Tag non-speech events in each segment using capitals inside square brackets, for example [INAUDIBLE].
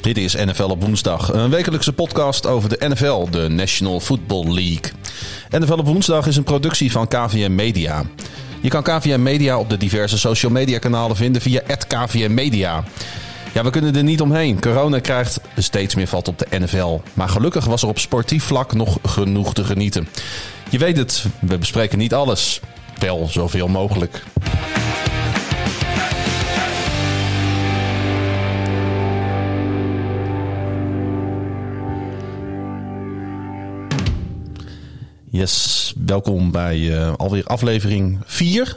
Dit is NFL op woensdag, een wekelijkse podcast over de NFL, de National Football League. NFL op woensdag is een productie van KVM Media. Je kan KVM Media op de diverse social media kanalen vinden via KVM Media. Ja, we kunnen er niet omheen. Corona krijgt steeds meer vat op de NFL. Maar gelukkig was er op sportief vlak nog genoeg te genieten. Je weet het, we bespreken niet alles. Wel zoveel mogelijk. Yes, welkom bij eh, alweer aflevering 4.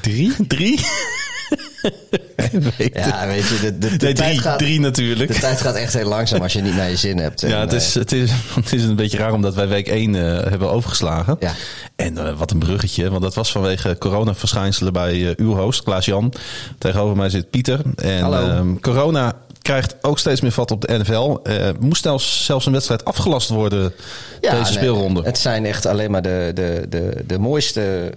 3? 3? ja, weet je, de, de, tijd gaat, drie natuurlijk. De tijd gaat echt heel langzaam als je niet naar je zin hebt. Ja, eh, het, is, het, is, het is een beetje raar omdat wij week 1 eh, hebben overgeslagen. Ja. En eh, wat een bruggetje, want dat was vanwege corona-verschijnselen bij uw host, Klaas-Jan. Tegenover mij zit Pieter. En ehm, corona krijgt ook steeds meer vat op de NFL. Moest zelfs, zelfs een wedstrijd afgelast worden deze speelronde. Het zijn echt alleen maar de, de, de, de mooiste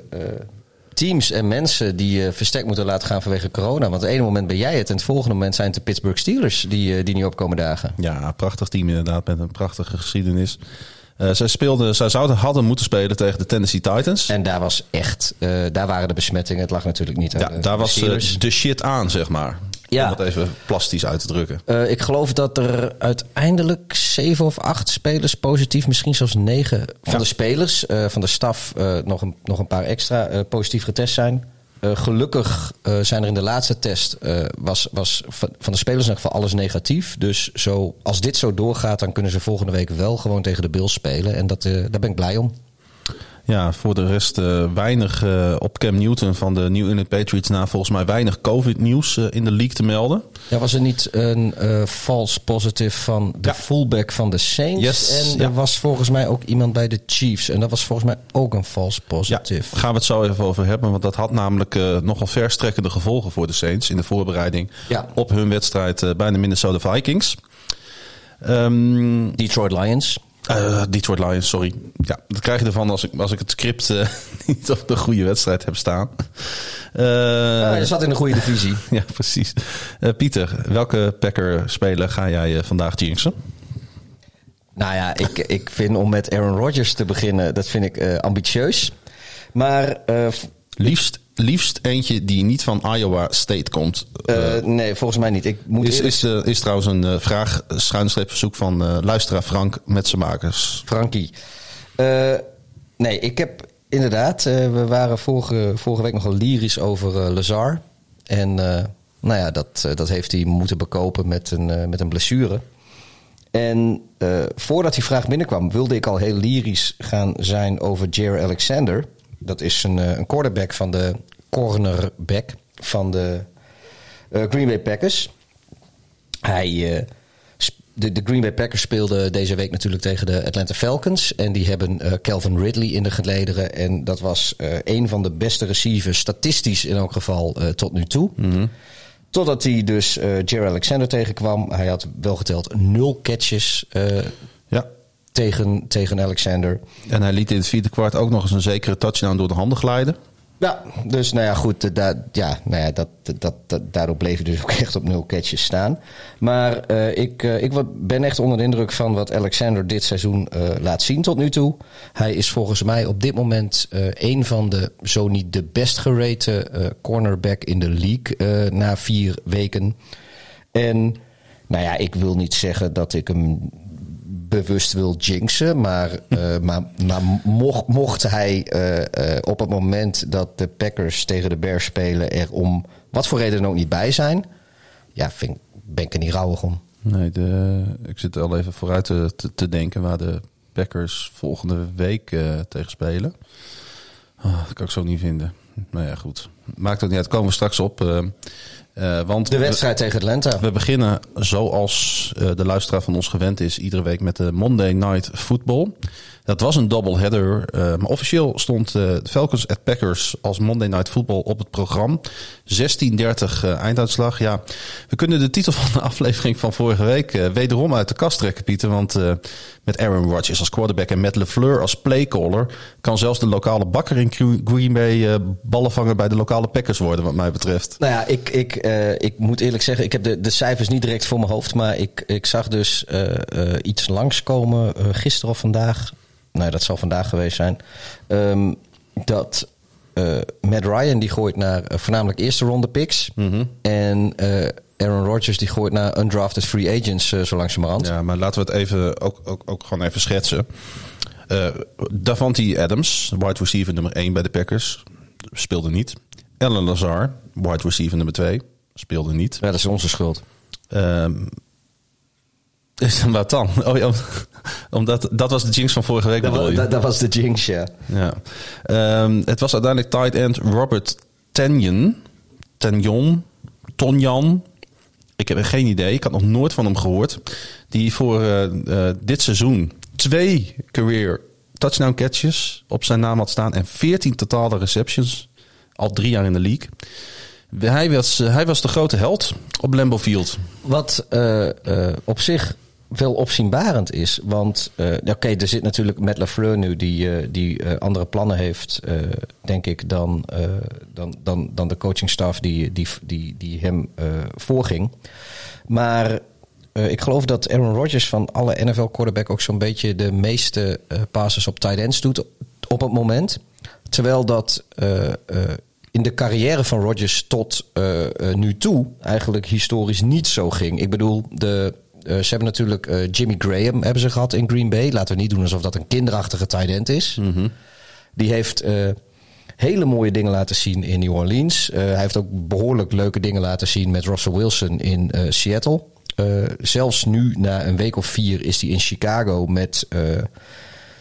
teams en mensen die je versterkt moeten laten gaan vanwege corona. Want het ene moment ben jij het en het volgende moment zijn het de Pittsburgh Steelers die, die nu opkomen dagen. Ja, prachtig team inderdaad met een prachtige geschiedenis. Uh, zij speelden, zij zouden hadden moeten spelen tegen de Tennessee Titans. En daar was echt, uh, daar waren de besmettingen. Het lag natuurlijk niet aan ja, de, daar de was uh, de shit aan, zeg maar. Ja. Om het even plastisch uit te drukken. Uh, ik geloof dat er uiteindelijk zeven of acht spelers positief, misschien zelfs negen van Ja. de spelers, uh, van de staf, uh, nog, een, nog een paar extra positief getest zijn. Gelukkig zijn er in de laatste test, was, was van, van de spelers in ieder geval alles negatief. Dus zo, als dit zo doorgaat, dan kunnen ze volgende week wel gewoon tegen de Bills spelen. En dat, daar ben ik blij om. Ja, voor de rest uh, weinig uh, op Cam Newton van de New England Patriots na volgens mij weinig COVID-nieuws uh, in de league te melden. Ja, was er niet een false positive van de Ja. fullback van de Saints? Yes, en er ja. was volgens mij ook iemand bij de Chiefs. En dat was volgens mij ook een false Ja, positive. daar gaan we het zo even over hebben. Want dat had namelijk nogal verstrekkende gevolgen voor de Saints in de voorbereiding Ja. op hun wedstrijd bij de Minnesota Vikings. Um, Detroit Lions. Uh, Detroit Lions, sorry. Ja, dat krijg je ervan als ik, als ik het script uh, [LAUGHS] niet op de goede wedstrijd heb staan. Uh, ja, je zat in de goede divisie. [LAUGHS] ja, precies. Pieter, welke Packer-speler ga jij vandaag jinxen? Nou ja, ik, ik vind om met Aaron Rodgers te beginnen, dat vind ik ambitieus. Maar liefst, liefst eentje die niet van Iowa State komt. Uh, nee, volgens mij niet. Ik moet is, is, uh, is trouwens een uh, vraag, schuinstreep verzoek van luisteraar Frank met zijn makers. Frankie. Nee, ik heb inderdaad, we waren vorige, vorige week nogal lyrisch over Lazar. En nou ja, dat, dat heeft hij moeten bekopen met een, met een blessure. En voordat die vraag binnenkwam, wilde ik al heel lyrisch gaan zijn over Jair Alexander. Dat is een, uh, een quarterback van de cornerback van de uh, Green Bay Packers. Hij, uh, de, de, Green Bay Packers speelden deze week natuurlijk tegen de Atlanta Falcons. En die hebben Calvin Ridley in de gelederen. En dat was een van de beste receivers, statistisch in elk geval, tot nu toe. Mm -hmm. Totdat hij dus uh, Jerry Alexander tegenkwam. Hij had wel geteld nul catches uh. Tegen, tegen Alexander. En hij liet in het vierde kwart ook nog eens een zekere touchdown door de handen glijden. Ja, dus nou ja, goed, da, ja, nou ja, dat, dat, dat, daardoor bleef hij dus ook [LAUGHS] echt op nul catches staan. Maar uh, ik, uh, ik ben echt onder de indruk van wat Alexander dit seizoen uh, laat zien tot nu toe. Hij is volgens mij op dit moment een van de, zo niet de best gerate cornerback in de league na vier weken. En nou ja, ik wil niet zeggen dat ik hem bewust wil jinxen. Maar, uh, [LAUGHS] maar, maar mocht, mocht hij uh, uh, op het moment dat de Packers tegen de Bears spelen... er om wat voor reden dan ook niet bij zijn... ja, vind, ben ik er niet rouwig om. Nee, de, ik zit al even vooruit te, te, te denken waar de Packers volgende week tegen spelen. Oh, dat kan ik zo niet vinden. Nou ja, goed. Maakt ook niet uit. Komen we straks op. Uh, want de wedstrijd we, tegen Atlanta. We beginnen zoals uh, de luisteraar van ons gewend is, iedere week met de Monday Night Football. Dat was een doubleheader. Uh, maar officieel stond uh, de Falcons at Packers als Monday Night Football op het programma. 16-30 uh, einduitslag. Ja, we kunnen de titel [LAUGHS] van de aflevering van vorige week wederom uit de kast trekken, Pieter. Want met Aaron Rodgers als quarterback en met LeFleur als playcaller... kan zelfs de lokale bakker in Green Bay ballen vangen bij de lokale Packers worden, wat mij betreft. Nou ja, ik, ik, ik moet eerlijk zeggen, ik heb de, de cijfers niet direct voor mijn hoofd. Maar ik, ik zag dus iets langskomen gisteren of vandaag nou dat zal vandaag geweest zijn. Ehm, dat uh, Matt Ryan die gooit naar uh, voornamelijk eerste ronde picks. Mhm. En uh, Aaron Rodgers die gooit naar undrafted free agents zo langzamerhand. Ja, maar laten we het even ook, ook, ook gewoon even schetsen. Davante Adams, wide receiver nummer 1 bij de Packers, speelde niet. Alan Lazar, wide receiver nummer 2, speelde niet. Ja, dat is onze schuld. Wat dan? Oh ja, omdat dat was de jinx van vorige week. Dat, dat, dat was de jinx, ja. ja. Um, het was uiteindelijk tight end Robert Tenyon. Tenyon. Tonjan. Ik heb geen idee. Ik had nog nooit van hem gehoord. Die voor uh, uh, dit seizoen twee career touchdown catches op zijn naam had staan. En 14 totale receptions. Al drie jaar in de league. Hij was, uh, hij was de grote held op Lambeau Field. Wat op zich wel opzienbarend is. Want uh, oké, er zit natuurlijk met Lafleur nu die, uh, die uh, andere plannen heeft, denk ik, dan, dan, dan, dan de coachingstaf die, die, die, die hem voorging. Maar ik geloof dat Aaron Rodgers van alle NFL quarterback ook zo'n beetje de meeste passes op tight ends doet op het moment. Terwijl dat in de carrière van Rodgers tot nu toe eigenlijk historisch niet zo ging. Ik bedoel, de ze hebben natuurlijk uh, Jimmy Graham hebben ze gehad in Green Bay. Laten we niet doen alsof dat een kinderachtige tight end is. Mm -hmm. Die heeft uh, hele mooie dingen laten zien in New Orleans. hij heeft ook behoorlijk leuke dingen laten zien met Russell Wilson in Seattle. zelfs nu, na een week of vier, is hij in Chicago met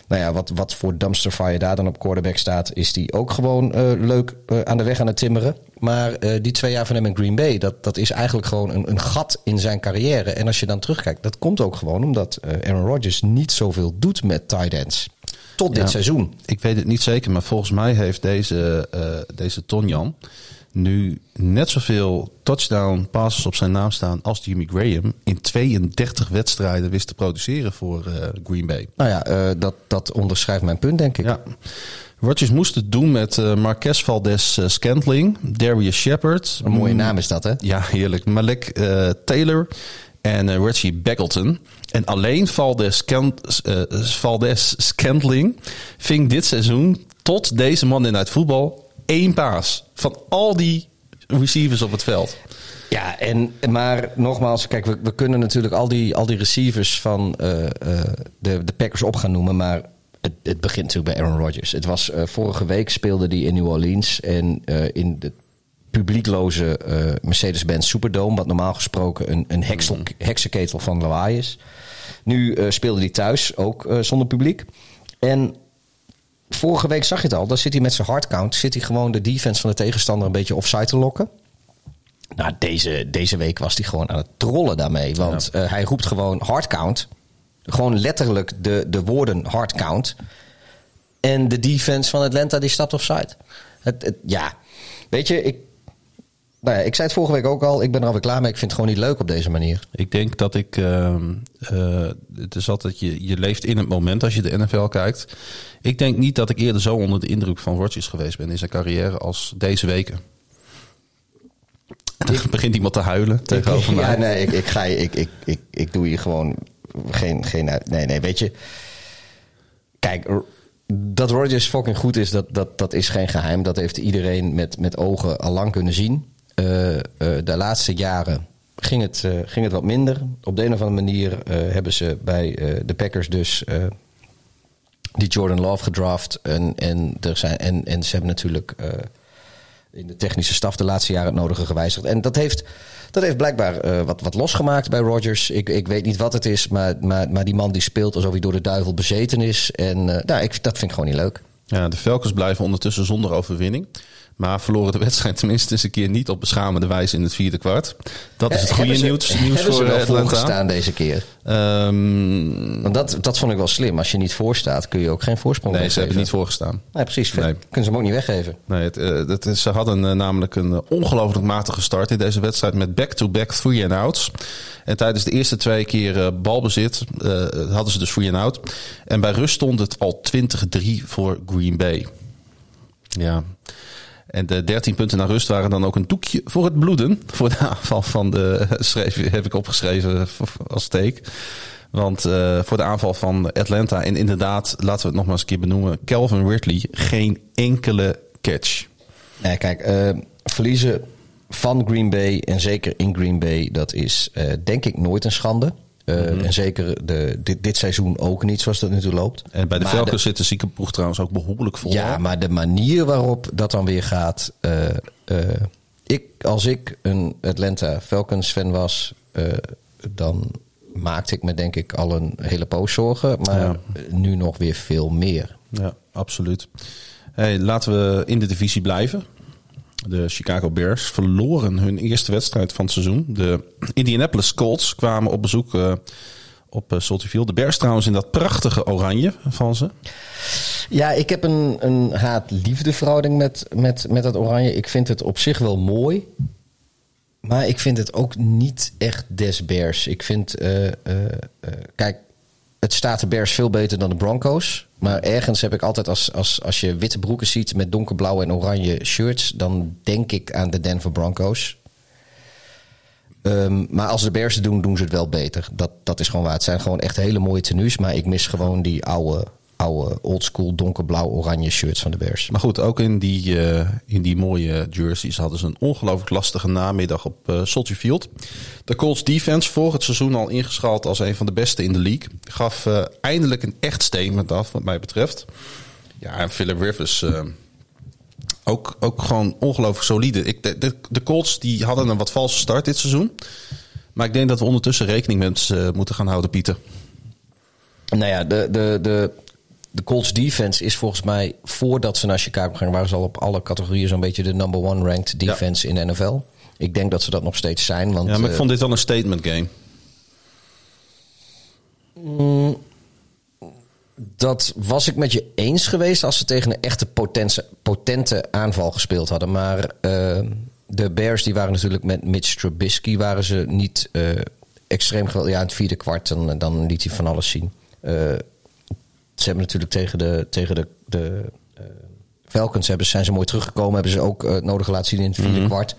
nou ja, wat, wat voor dumpster fire daar dan op quarterback staat, is die ook gewoon leuk aan de weg aan het timmeren. Maar uh, die twee jaar van hem in Green Bay, dat, dat is eigenlijk gewoon een, een gat in zijn carrière. En als je dan terugkijkt, dat komt ook gewoon omdat Aaron Rodgers niet zoveel doet met tight ends. Tot ja, dit seizoen. Ik weet het niet zeker, maar volgens mij heeft deze, deze Tonjan nu net zoveel touchdown passes op zijn naam staan als Jimmy Graham in 32 wedstrijden wist te produceren voor uh, Green Bay. Nou ja, uh, dat, dat onderschrijft mijn punt, denk ik. Ja. Rodgers moest het doen met uh, Marquez Valdez Scantling, Darius Shepard. Een mooie naam is dat, hè? Ja, heerlijk. Malik Taylor en Reggie Beggleton. En alleen Valdez, Scant, Valdez Scantling ving dit seizoen tot deze man in het voetbal één paas van al die receivers op het veld. Ja, en, maar nogmaals, kijk, we, we kunnen natuurlijk al die, al die receivers van uh, uh, de, de Packers op gaan noemen, maar het, het begint natuurlijk bij Aaron Rodgers. Het was uh, vorige week speelde die in New Orleans en in de publiekloze Mercedes-Benz Superdome, wat normaal gesproken een, een heksel, heksenketel van lawaai is. Nu speelde hij thuis, ook zonder publiek. En vorige week zag je het al. Dan zit hij met zijn hardcount. Zit hij gewoon de defense van de tegenstander een beetje offside te lokken. Nou, deze, deze week was hij gewoon aan het trollen daarmee. Want ja. uh, hij roept gewoon hardcount. Gewoon letterlijk de, de woorden hardcount. En de defense van Atlanta die stapt offside. Het, het, ja, weet je, ik, nou ja, ik zei het vorige week ook al. Ik ben er alweer klaar mee. Ik vind het gewoon niet leuk op deze manier. Ik denk dat ik. Uh, uh, het is altijd. Je, je leeft in het moment als je de NFL kijkt. Ik denk niet dat ik eerder zo onder de indruk van Rodgers geweest ben in zijn carrière als deze weken. Dan [LAUGHS] begint iemand te huilen [LAUGHS] tegenover mij. Ja, nee, ik, ik, ga, ik, ik, ik, ik doe hier gewoon geen, geen. Nee, nee, weet je. Kijk, dat Rodgers fucking goed is, dat, dat, dat is geen geheim. Dat heeft iedereen met, met ogen al lang kunnen zien. Uh, uh, de laatste jaren ging het, uh, ging het wat minder. Op de een of andere manier hebben ze bij de Packers dus die Jordan Love gedraft. En, en, er zijn, en, en ze hebben natuurlijk in de technische staf de laatste jaren het nodige gewijzigd. En dat heeft, dat heeft blijkbaar wat, wat losgemaakt bij Rodgers. Ik, ik weet niet wat het is, maar, maar, maar die man die speelt alsof hij door de duivel bezeten is. En nou, ik, dat vind ik gewoon niet leuk. Ja, de Falcons blijven ondertussen zonder overwinning. Maar verloren de wedstrijd tenminste eens een keer niet op beschamende wijze in het vierde kwart. Dat is het Eh, goede ze- nieuws, nieuws hebben voor eh, Atlanta. voorgestaan deze keer? Ehm, Want dat, dat vond ik wel slim. Als je niet voorstaat, kun je ook geen voorsprong nee, ze hebben niet voorgestaan. Nee, precies. Nee. Kunnen ze hem ook niet weggeven. Nee, het, eh, het ze hadden namelijk een ongelooflijk matige start in deze wedstrijd met back-to-back three and outs. En tijdens de eerste twee keer balbezit hadden ze dus three and out. En bij rust stond het al 20-3 voor Green Bay. Ja. En de 13 punten naar rust waren dan ook een doekje voor het bloeden. Voor de aanval van de. Schreef, heb ik opgeschreven als steek. Want eh, voor de aanval van Atlanta. En inderdaad, laten we het nog maar eens een keer benoemen. Calvin Ridley, geen enkele catch. Nee, kijk, eh, verliezen van Green Bay en zeker in Green Bay, dat is eh, denk ik nooit een schande. Eh, Mhm. En zeker de, dit, dit seizoen ook niet, zoals dat nu toe loopt. En bij de Falcons zit de ziekenploeg trouwens ook behoorlijk vol. Ja, maar de manier waarop dat dan weer gaat. eh, eh, ik, als ik een Atlanta Falcons fan was, dan maakte ik me denk ik al een hele poos zorgen. Maar Ja. nu nog weer veel meer. Ja, absoluut. Hey, laten we in de divisie blijven. De Chicago Bears verloren hun eerste wedstrijd van het seizoen. De Indianapolis Colts kwamen op bezoek eh, op uh, Soldier Field. De Bears trouwens in dat prachtige oranje van ze. Ja, ik heb een, een haat-liefde verhouding met, met, met dat oranje. Ik vind het op zich wel mooi. Maar ik vind het ook niet echt des Bears. Ik vind, eh, eh, eh, kijk, het staat de Bears veel beter dan de Broncos. Maar ergens heb ik altijd, als, als, als je witte broeken ziet met donkerblauwe en oranje shirts, dan denk ik aan de Denver Broncos. Um, maar als de Bears het doen, doen ze het wel beter. Dat, dat is gewoon waar. Het zijn gewoon echt hele mooie tenues. Maar ik mis gewoon die oude, oude oldschool donkerblauw-oranje shirts van de Bears. Maar goed, ook in die, uh, in die mooie jerseys hadden ze een ongelooflijk lastige namiddag op uh, Soldier Field. De Colts defense, voor het seizoen al ingeschaald als een van de beste in de league, gaf uh, eindelijk een echt statement af, wat mij betreft. Ja, en Philip Rivers. ook, ook gewoon ongelooflijk solide. Ik, de, de, de, Colts die hadden een wat valse start dit seizoen. Maar ik denk dat we ondertussen rekening met ze moeten gaan houden, Pieter. Nou ja, de, de, de, de Colts defense is volgens mij, voordat ze naar Chicago gingen, waren ze al op alle categorieën zo'n beetje de number one ranked defense ja. in de NFL. Ik denk dat ze dat nog steeds zijn. Want, ja, maar ik vond dit wel een statement game. Mm, dat was ik met je eens geweest als ze tegen een echte potente, potente aanval gespeeld hadden. Maar uh, de Bears die waren natuurlijk met Mitch Trubisky waren ze niet uh, extreem geweldig. Ja, in het vierde kwart dan, dan liet hij van alles zien. Uh, ze hebben natuurlijk tegen de, tegen de, de Falcons hebben, zijn ze mooi teruggekomen. Hebben ze ook nodig laten zien in het vierde mm -hmm. kwart.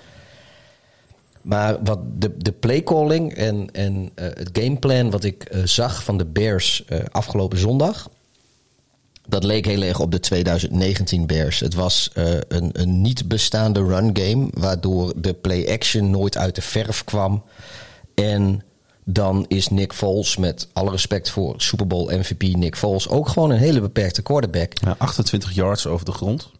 Maar wat de, de playcalling en, en uh, het gameplan wat ik zag van de Bears afgelopen zondag. Dat leek heel erg op de 2019 Bears. Het was een, een niet bestaande run game. Waardoor de play action nooit uit de verf kwam. En dan is Nick Foles, met alle respect voor Super Bowl MVP Nick Foles, ook gewoon een hele beperkte quarterback. Ja, 28 yards over de grond.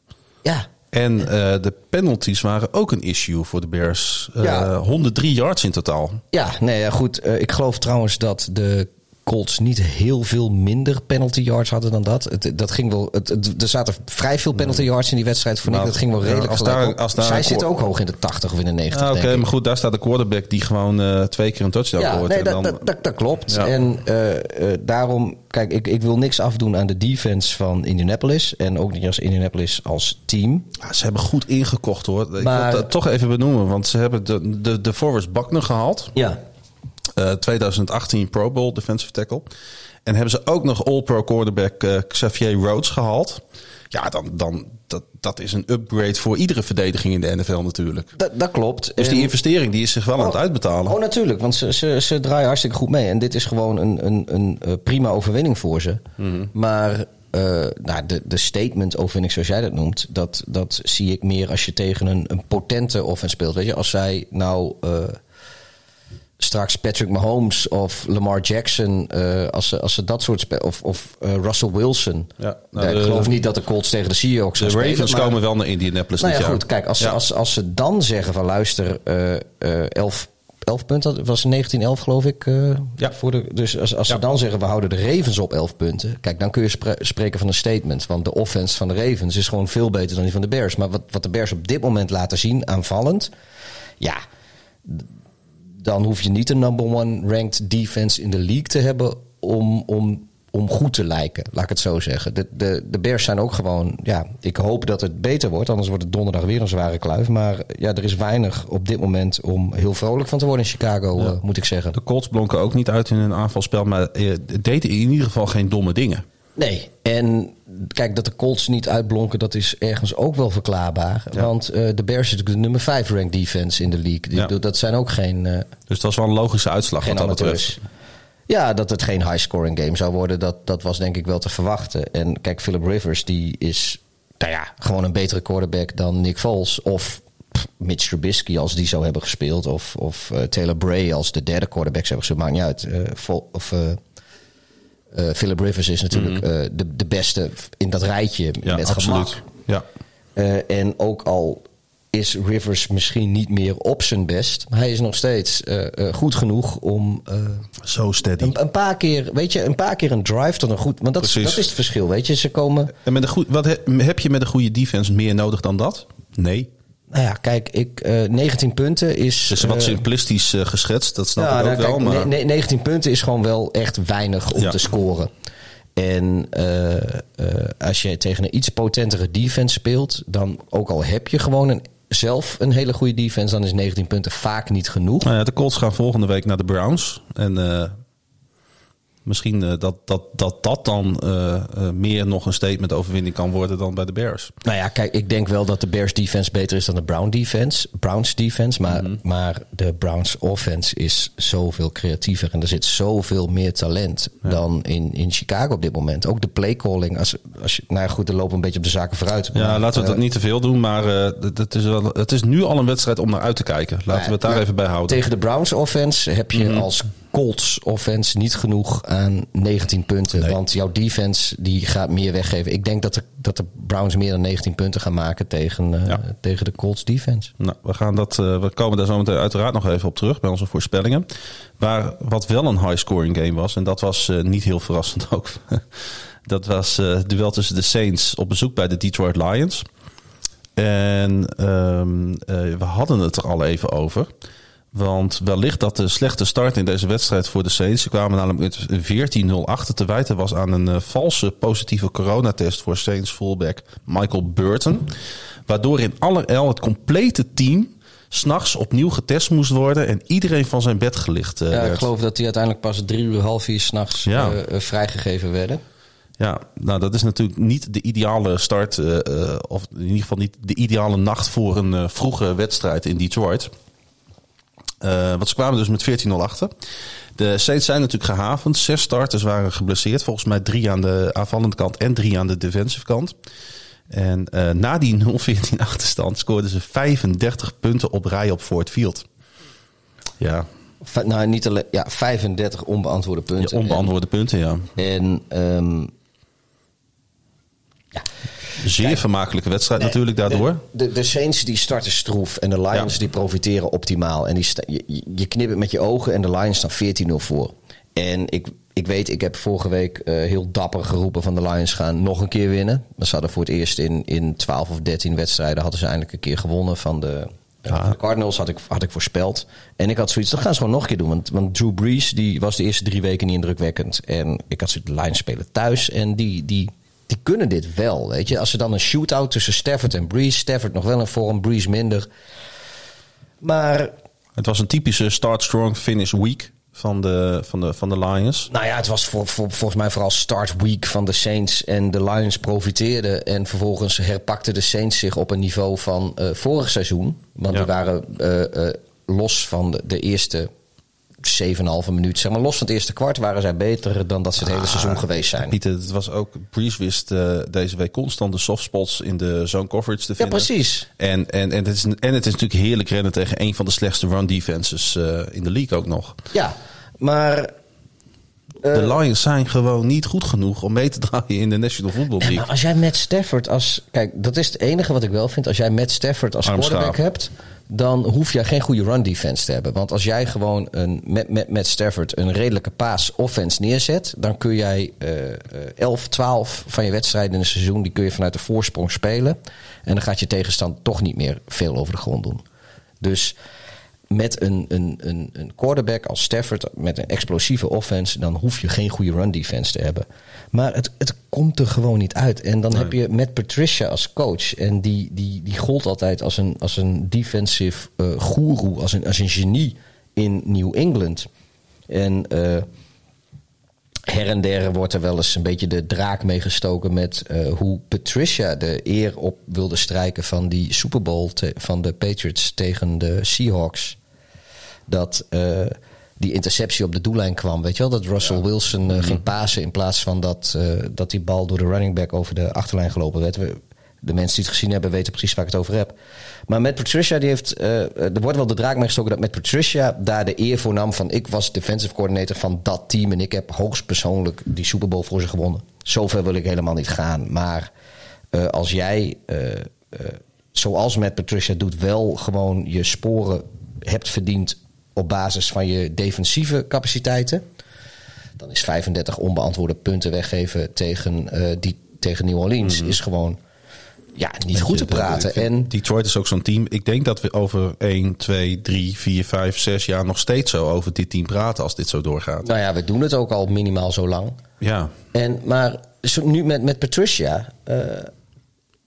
Ja, en uh, de penalties waren ook een issue voor de Bears. Uh, ja. 103 yards in totaal. Ja, nee, ja, goed. Uh, ik geloof trouwens dat de Colts niet heel veel minder penalty yards hadden dan dat. Het, dat ging wel, het, het, er zaten vrij veel penalty yards in die wedstrijd. Vond nou, ik. Dat ging wel redelijk als daar, als daar Zij zitten ook hoog in de 80 of in de 90. Ja, Oké, okay, maar goed, daar staat de quarterback die gewoon uh, twee keer een touchdown ja, gooit. Nee, dat, dan... dat, dat, dat, klopt. Ja. En uh, uh, daarom, kijk, ik, ik wil niks afdoen aan de defense van Indianapolis. En ook niet als Indianapolis als team. Ja, ze hebben goed ingekocht hoor. Maar, ik wil dat toch even benoemen, want ze hebben de, de, de Forwards Buckner gehaald. Ja. Uh, 2018 Pro Bowl defensive tackle. En hebben ze ook nog All-Pro quarterback uh, Xavier Rhodes gehaald. Ja, dan, dan dat, dat is een upgrade voor iedere verdediging in de NFL natuurlijk. Dat, dat klopt. Dus die investering die is zich wel oh, aan het uitbetalen. Oh, natuurlijk. Want ze, ze, ze draaien hartstikke goed mee. En dit is gewoon een, een, een, een prima overwinning voor ze. Mhm. Maar uh, nou, de, de statement overwinning zoals jij dat noemt... dat, dat zie ik meer als je tegen een, een potente offense speelt. Weet je, als zij nou... Uh, straks Patrick Mahomes of Lamar Jackson, uh, als, ze, als ze dat soort spelen, of, of uh, Russell Wilson. Ja, nou, de, ik geloof niet dat de Colts tegen de Seahawks De spelen, Ravens maar, komen wel naar Indianapolis nou ja, jaar. goed, kijk, als, ja. als, als ze dan zeggen van luister, uh, elf 11 punten. Het was 19-11 geloof ik. eh, Ja. voor de, dus als, als Ja. ze dan zeggen we houden de Ravens op 11 punten. Kijk, dan kun je spre- spreken van een statement. Want de offense van de Ravens is gewoon veel beter dan die van de Bears. Maar wat, wat de Bears op dit moment laten zien, aanvallend. Ja, dan hoef je niet een number one ranked defense in de league te hebben om, om, om goed te lijken. Laat ik het zo zeggen. De, de, de Bears zijn ook gewoon. Ja, ik hoop dat het beter wordt. Anders wordt het donderdag weer een zware kluif. Maar ja, er is weinig op dit moment om heel vrolijk van te worden in Chicago, Ja. eh, moet ik zeggen. De Colts blonken ook niet uit in hun aanvalspel, maar eh, deden in ieder geval geen domme dingen. Nee, en kijk, dat de Colts niet uitblonken, dat is ergens ook wel verklaarbaar. Ja. Want eh, de Bears is de nummer 5 ranked defense in de league. Ja. Dat zijn ook geen, eh, Dus dat is wel een logische uitslag wat dat betreft. Ja, dat het geen high-scoring game zou worden, dat, dat was denk ik wel te verwachten. En kijk, Philip Rivers, die is nou ja, gewoon een betere quarterback dan Nick Foles. Of pff, Mitch Trubisky als die zou hebben gespeeld. Of, of eh, Taylor Bray als de derde quarterback zou hebben gespeeld. Maakt niet uit. Vol- of, eh, Philip Rivers is natuurlijk eh, de, de beste in dat rijtje Mhm. Ja, met absoluut. gemak. Ja. Eh, en ook al is Rivers misschien niet meer op zijn best, hij is nog steeds eh, eh, goed genoeg om eh, Zo steady. een, een paar keer, weet je, een paar keer een drive tot een goed. Want dat, Precies. dat is het verschil, weet je. Ze komen. En met een goed, wat he- heb je met een goede defense meer nodig dan dat? Nee. Nou ja, kijk, ik, eh 19 punten is. Het is wat eh, simplistisch eh, geschetst, dat snap ik ook nou, kijk, wel. Maar... ne- ne- 19 punten is gewoon wel echt weinig om Ja. te scoren. En als je tegen een iets potentere defense speelt, dan ook al heb je gewoon een, zelf een hele goede defense, dan is 19 punten vaak niet genoeg. Nou ja, de Colts gaan volgende week naar de Browns. En misschien eh, dat, dat, dat dat dan eh, eh, meer nog een statement overwinning kan worden dan bij de Bears. Nou ja, kijk, ik denk wel dat de Bears defense beter is dan de Brown defense, Browns defense. Maar, Mhm. maar de Browns offense is zoveel creatiever. En er zit zoveel meer talent dan in, in Chicago op dit moment. Ook de playcalling. Als, als je, nou ja, goed, er lopen een beetje op de zaken vooruit. Ja, laten we dat niet te veel doen, maar het, het is wel, het is nu al een wedstrijd om naar uit te kijken. Laten we het daar even bij houden. Tegen de Browns offense heb je Mhm. als Colts offense niet genoeg aan 19 punten. Nee. Want jouw defense die gaat meer weggeven. Ik denk dat de, dat de Browns meer dan 19 punten gaan maken tegen, eh, Ja. tegen de Colts defense. Nou, we, gaan dat, eh, we komen daar zo meteen uiteraard nog even op terug bij onze voorspellingen. Maar wat wel een high-scoring game was, en dat was eh, niet heel verrassend [LAUGHS] ook. dat was het duel tussen de Saints op bezoek bij de Detroit Lions. En ehm, eh, we hadden het er al even over. Want wellicht dat de slechte start in deze wedstrijd voor de Saints. Ze kwamen namelijk met 14-0 achter te wijten was aan een eh, valse positieve coronatest voor Saints fullback Michael Burton. Waardoor in allerijl het complete team s'nachts opnieuw getest moest worden en iedereen van zijn bed gelicht eh, Ja, ik geloof dat die uiteindelijk pas drie uur, half vier s'nachts Ja. eh, vrijgegeven werden. Ja, nou dat is natuurlijk niet de ideale start, of in ieder geval niet de ideale nacht voor een vroege wedstrijd in Detroit. Eh want ze kwamen dus met 14-0 achter. De Saints zijn natuurlijk gehavend. Zes starters waren geblesseerd. Volgens mij drie aan de aanvallende kant en drie aan de defensive kant. En eh, na die 0-14 [LAUGHS] achterstand scoorden ze 35 punten op rij op Fort Field. Ja, nou, niet alleen, ja, 35 onbeantwoorde ja punten. onbeantwoorde punten, ja. En, ehm, ja, Zeer Kijk, vermakelijke wedstrijd natuurlijk daardoor. De, de Saints die starten stroef en de Lions Ja. die profiteren optimaal. En die je, je- knippert met je ogen en de Lions staan 14-0 voor. En ik, ik weet, ik heb vorige week eh, heel dapper geroepen van de Lions gaan nog een keer winnen. Maar ze hadden voor het eerst in, in 12 of 13 wedstrijden hadden ze eindelijk een keer gewonnen van de, Ja. van de Cardinals had ik, had ik voorspeld. En ik had zoiets, dat gaan ze gewoon nog een keer doen. Want, want Drew Brees die was de eerste drie weken niet indrukwekkend. En ik had zoiets, de Lions spelen thuis en die... die die kunnen dit wel, weet je. Als ze dan een shootout tussen Stafford en Breeze... Stafford nog wel in vorm, Breeze minder. Maar Het was een typische start strong, finish weak van de, van de, van de Lions. Nou ja, het was voor, voor, volgens mij vooral start week van de Saints. En de Lions profiteerden. En vervolgens herpakten de Saints zich op een niveau van eh, vorig seizoen. Want Ja. die waren eh, eh, los van de, de eerste 7,5 minuut. Zeg maar los van het eerste kwart waren zij beter dan dat ze het hele seizoen geweest zijn. Pieter, het was ook. Breeze wist eh, deze week constant de softspots in de zone coverage te Ja, vinden. precies. En, en, en, het is, en het is natuurlijk heerlijk rennen tegen een van de slechtste run defenses eh, in de league ook nog. Ja, maar... de eh, Lions zijn gewoon niet goed genoeg om mee te [LAUGHS] draaien in de National Football Ja, League. maar als jij met Stafford als... Kijk, dat is het enige wat ik wel vind. Als jij met Stafford als quarterback hebt... dan hoef je geen goede run defense te hebben. Want als jij gewoon een, met, met, met Stafford een redelijke paas offense neerzet, dan kun jij uh, 11, 12 van je wedstrijden in een seizoen, die kun je vanuit de voorsprong spelen. En dan gaat je tegenstand toch niet meer veel over de grond doen. Dus met een, een, een, een quarterback als Stafford met een explosieve offense, dan hoef je geen goede run defense te hebben. Maar het, het komt er gewoon niet uit. En dan heb je met Patricia als coach. En die, die, die gold altijd als een, als een defensive uh, guru, als een, als een genie in New England. En uh, her en der wordt er wel eens een beetje de draak meegestoken met uh, hoe Patricia de eer op wilde strijken van die Super Bowl van de Patriots tegen de Seahawks. Dat uh, die interceptie op de doellijn kwam. Weet je wel, dat Russell Wilson uh, ging pasen in plaats van dat, dat die bal door de running back over de achterlijn gelopen werd. We, de mensen die het gezien hebben weten precies waar ik het over heb. Maar met Patricia, die heeft, uh, er wordt wel de draak mee gestoken dat met Patricia daar de eer voor nam van ik was defensive coordinator van dat team en ik heb hoogstpersoonlijk die Super Bowl voor ze gewonnen. Zover wil ik helemaal niet gaan. Maar uh, als jij, uh, zoals met Patricia doet, wel gewoon je sporen hebt verdiend op basis van je defensieve capaciteiten. Dan is 35 onbeantwoorde punten weggeven tegen, die, tegen New Orleans mm -hmm. is gewoon ja, niet goed te praten. En Detroit is ook zo'n team. Ik denk dat we over 1, 2, 3, 4, 5, 6 jaar nog steeds zo over dit team praten als dit zo doorgaat. Nou ja, we doen het ook al minimaal zo lang. Ja. En, maar nu met, met Patricia uh,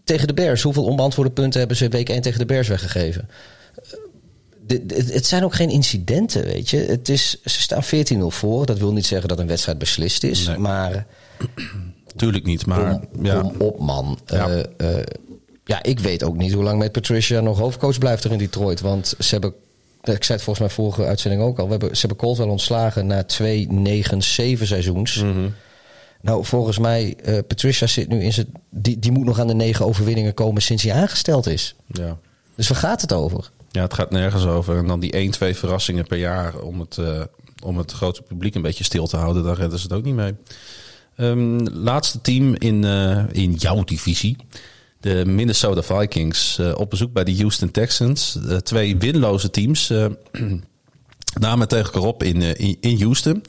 tegen de Bears. Hoeveel onbeantwoorde punten hebben ze week 1 tegen de Bears weggegeven? Uh, het zijn ook geen incidenten, weet je. Het is, ze staan 14-0 voor. Dat wil niet zeggen dat een wedstrijd beslist is. Nee. Maar Tuurlijk niet, maar... Kom, ja. kom op, man. Ja. Uh, uh, ja, ik weet ook niet hoe lang met Patricia nog hoofdcoach blijft er in Detroit. Want ze hebben, ik zei het volgens mij vorige uitzending ook al... We hebben, ze hebben Colt wel ontslagen na twee, negen, zeven seizoens. Mhm. Mm -hmm. Nou, volgens mij, uh, Patricia zit nu in zijn... Die, die moet nog aan de negen overwinningen komen sinds hij aangesteld is. Ja. Dus waar gaat het over? Ja, het gaat nergens over. En dan die één, twee verrassingen per jaar... om het, uh, om het grote publiek een beetje stil te houden... daar redden ze het ook niet mee. Um, laatste team in, uh, in jouw divisie. De Minnesota Vikings. Uh, op bezoek bij de Houston Texans. Uh, twee winloze teams. [CLEARS THROAT] namen tegen elkaar op in, in, Houston.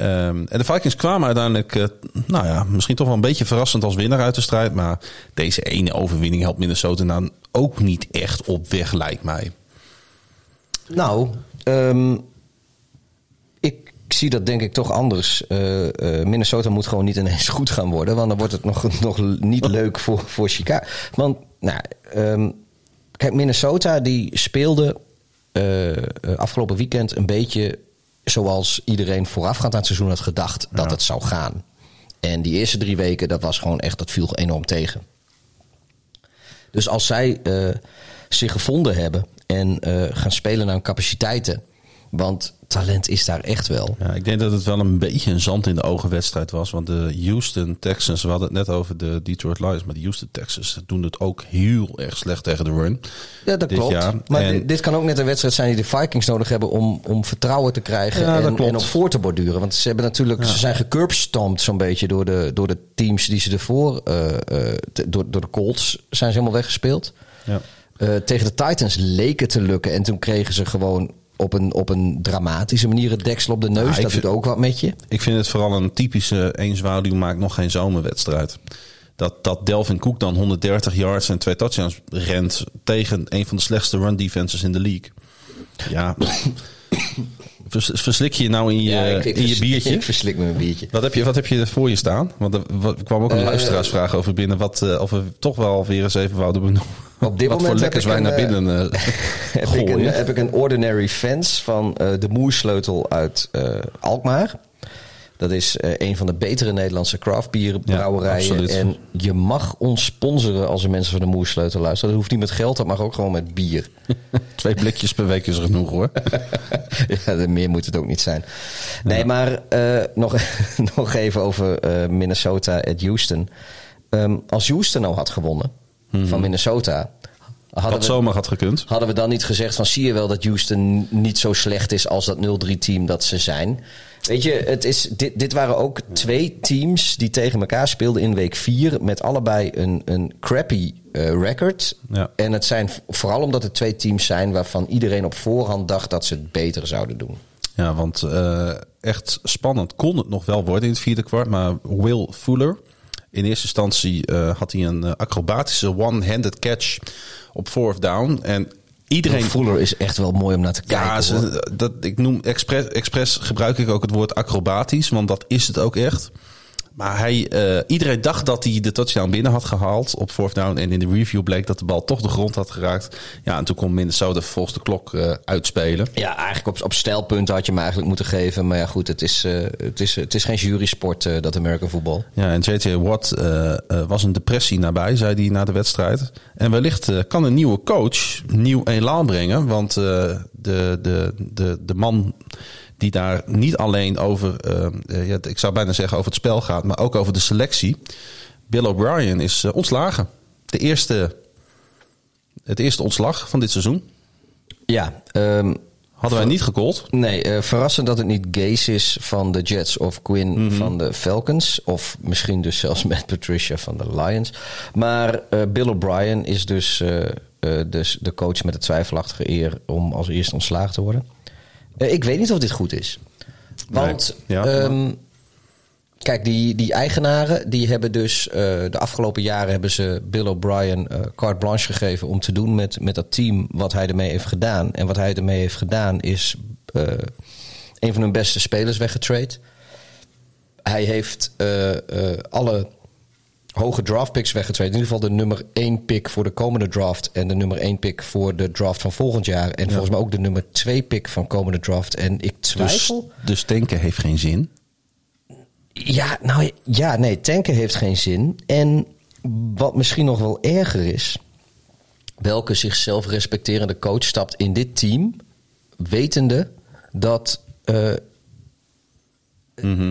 Um, en de Vikings kwamen uiteindelijk, nou ja, misschien toch wel een beetje verrassend als winnaar uit de strijd. Maar deze ene overwinning helpt Minnesota dan ook niet echt op weg, lijkt mij. Nou, um, ik zie dat denk ik toch anders. Uh, uh, Minnesota moet gewoon niet ineens [LAUGHS] goed gaan worden. Want dan wordt het nog, nog niet leuk voor, voor Chicago. Want, nou, um, kijk, Minnesota die speelde uh, afgelopen weekend een beetje zoals iedereen voorafgaand aan het seizoen had gedacht dat het zou gaan. En die eerste drie weken, dat was gewoon echt, dat viel enorm tegen. Dus als zij zich gevonden hebben en gaan spelen naar hun capaciteiten. Want talent is daar echt wel. Ja, ik denk dat het wel een beetje een zand in de ogen wedstrijd was. Want de Houston Texans, we hadden het net over de Detroit Lions, maar de Houston Texans doen het ook heel erg slecht tegen de run. Ja, dat klopt. Jaar. Maar en, dit kan ook net een wedstrijd zijn die de Vikings nodig hebben om, om vertrouwen te krijgen ja, en, en op voor te borduren. Want ze hebben natuurlijk, ja. ze zijn gecurbstompt zo'n beetje door de, door de teams die ze ervoor, uh, uh, door, door de Colts zijn ze helemaal weggespeeld. Ja. Uh, tegen de Titans leek het te lukken en toen kregen ze gewoon op een, op een dramatische manier het deksel op de neus. Dat vind, doet ook wat met je. Ik vind het vooral een typische één zwaluw maakt nog geen zomerwedstrijd. Dat, dat Delvin Cook dan 130 yards en twee touchdowns rent tegen een van de slechtste run defenses in de league. Ja. [COUGHS] Vers, verslik je nou in je, ja, ik, ik in je biertje? Ik verslik een biertje. Wat heb je, wat heb je voor je staan? Want er kwam ook een uh, luisteraarsvraag over binnen. Wat, uh, of we toch wel weer eens even wouden benoemen. Op dit wat moment voor lekkers wij naar binnen uh, [LAUGHS] heb, ik een, heb ik een Ordinary Fans van de Moersleutel uit Alkmaar. Dat is een van de betere Nederlandse craftbierbrouwerijen. Ja, en je mag ons sponsoren als er mensen van de Moersleutel luisteren. Dat hoeft niet met geld, dat mag ook gewoon met bier. [LAUGHS] Twee blikjes per week is genoeg hoor. [LAUGHS] ja, meer moet het ook niet zijn. Nee, ja. maar nog, nog even over Minnesota at Houston. Um, als Houston nou had gewonnen hmm. van Minnesota... Hadden we- zomaar had gekund. Hadden we dan niet gezegd van zie je wel dat Houston niet zo slecht is als dat 0-3 team dat ze zijn. Weet je, het is, dit, dit waren ook twee teams die tegen elkaar speelden in week 4 met allebei een, een crappy eh, record. Ja. En het zijn vooral omdat het twee teams zijn waarvan iedereen op voorhand dacht dat ze het beter zouden doen. Ja, want eh, echt spannend kon het nog wel worden in het vierde kwart. Maar Will Fuller, in eerste instantie eh, had hij een eh, acrobatische one-handed catch op fourth down. En iedereen... Fuller is echt wel mooi om naar te kijken. Ja, ze, dat, ik noem expres, expres gebruik ik ook het woord acrobatisch, want dat is het ook echt. Maar hij, eh, iedereen dacht dat hij de touchdown binnen had gehaald op fourth down. En in de review bleek dat de bal toch de grond had geraakt. Ja, en toen kon Minnesota vervolgens de klok eh, uitspelen. Ja, eigenlijk op, op stijlpunten had je me eigenlijk moeten geven. Maar ja, goed, het is, eh, het is, het is geen jurysport, dat American voetbal. Ja, en JJ Watt was een depressie nabij, zei hij na de wedstrijd. En wellicht kan een nieuwe coach nieuw elan brengen. Want de, de, de, de man die daar niet alleen over, eh, eh, ja, ik zou bijna zeggen over het spel gaat, maar ook over de selectie. Bill O'Brien is eh, ontslagen. De eerste, het eerste ontslag van dit seizoen. Ja, ehm, Hadden wij niet gecallt. Nee, eh, verrassend dat het niet Gaze is van de Jets of Quinn van de Falcons. Of misschien dus zelfs [LAUGHS] met Patricia van de Lions. Maar Bill O'Brien is dus, dus de coach met de twijfelachtige eer om als eerste ontslagen te worden. Eh, ik weet niet of dit goed is. Want Nee, ja, ehm, kijk, die, die eigenaren die hebben dus eh, de afgelopen jaren hebben ze Bill O'Brien eh, carte blanche gegeven om te doen met, met dat team wat hij ermee heeft gedaan. En wat hij ermee heeft gedaan is een van hun beste spelers weggetrade. Hij heeft alle hoge draft picks weggetrade. In ieder geval de nummer 1 pick voor de komende draft. En de nummer 1 pick voor de draft van volgend jaar. En volgens mij ook de nummer 2 pick van komende draft. En ik Dus, twijfel. dus tanken heeft geen zin. Ja, nou ja, nee, tanken heeft geen zin. En wat misschien nog wel erger is, welke zichzelf respecterende coach stapt in dit team, wetende dat eh,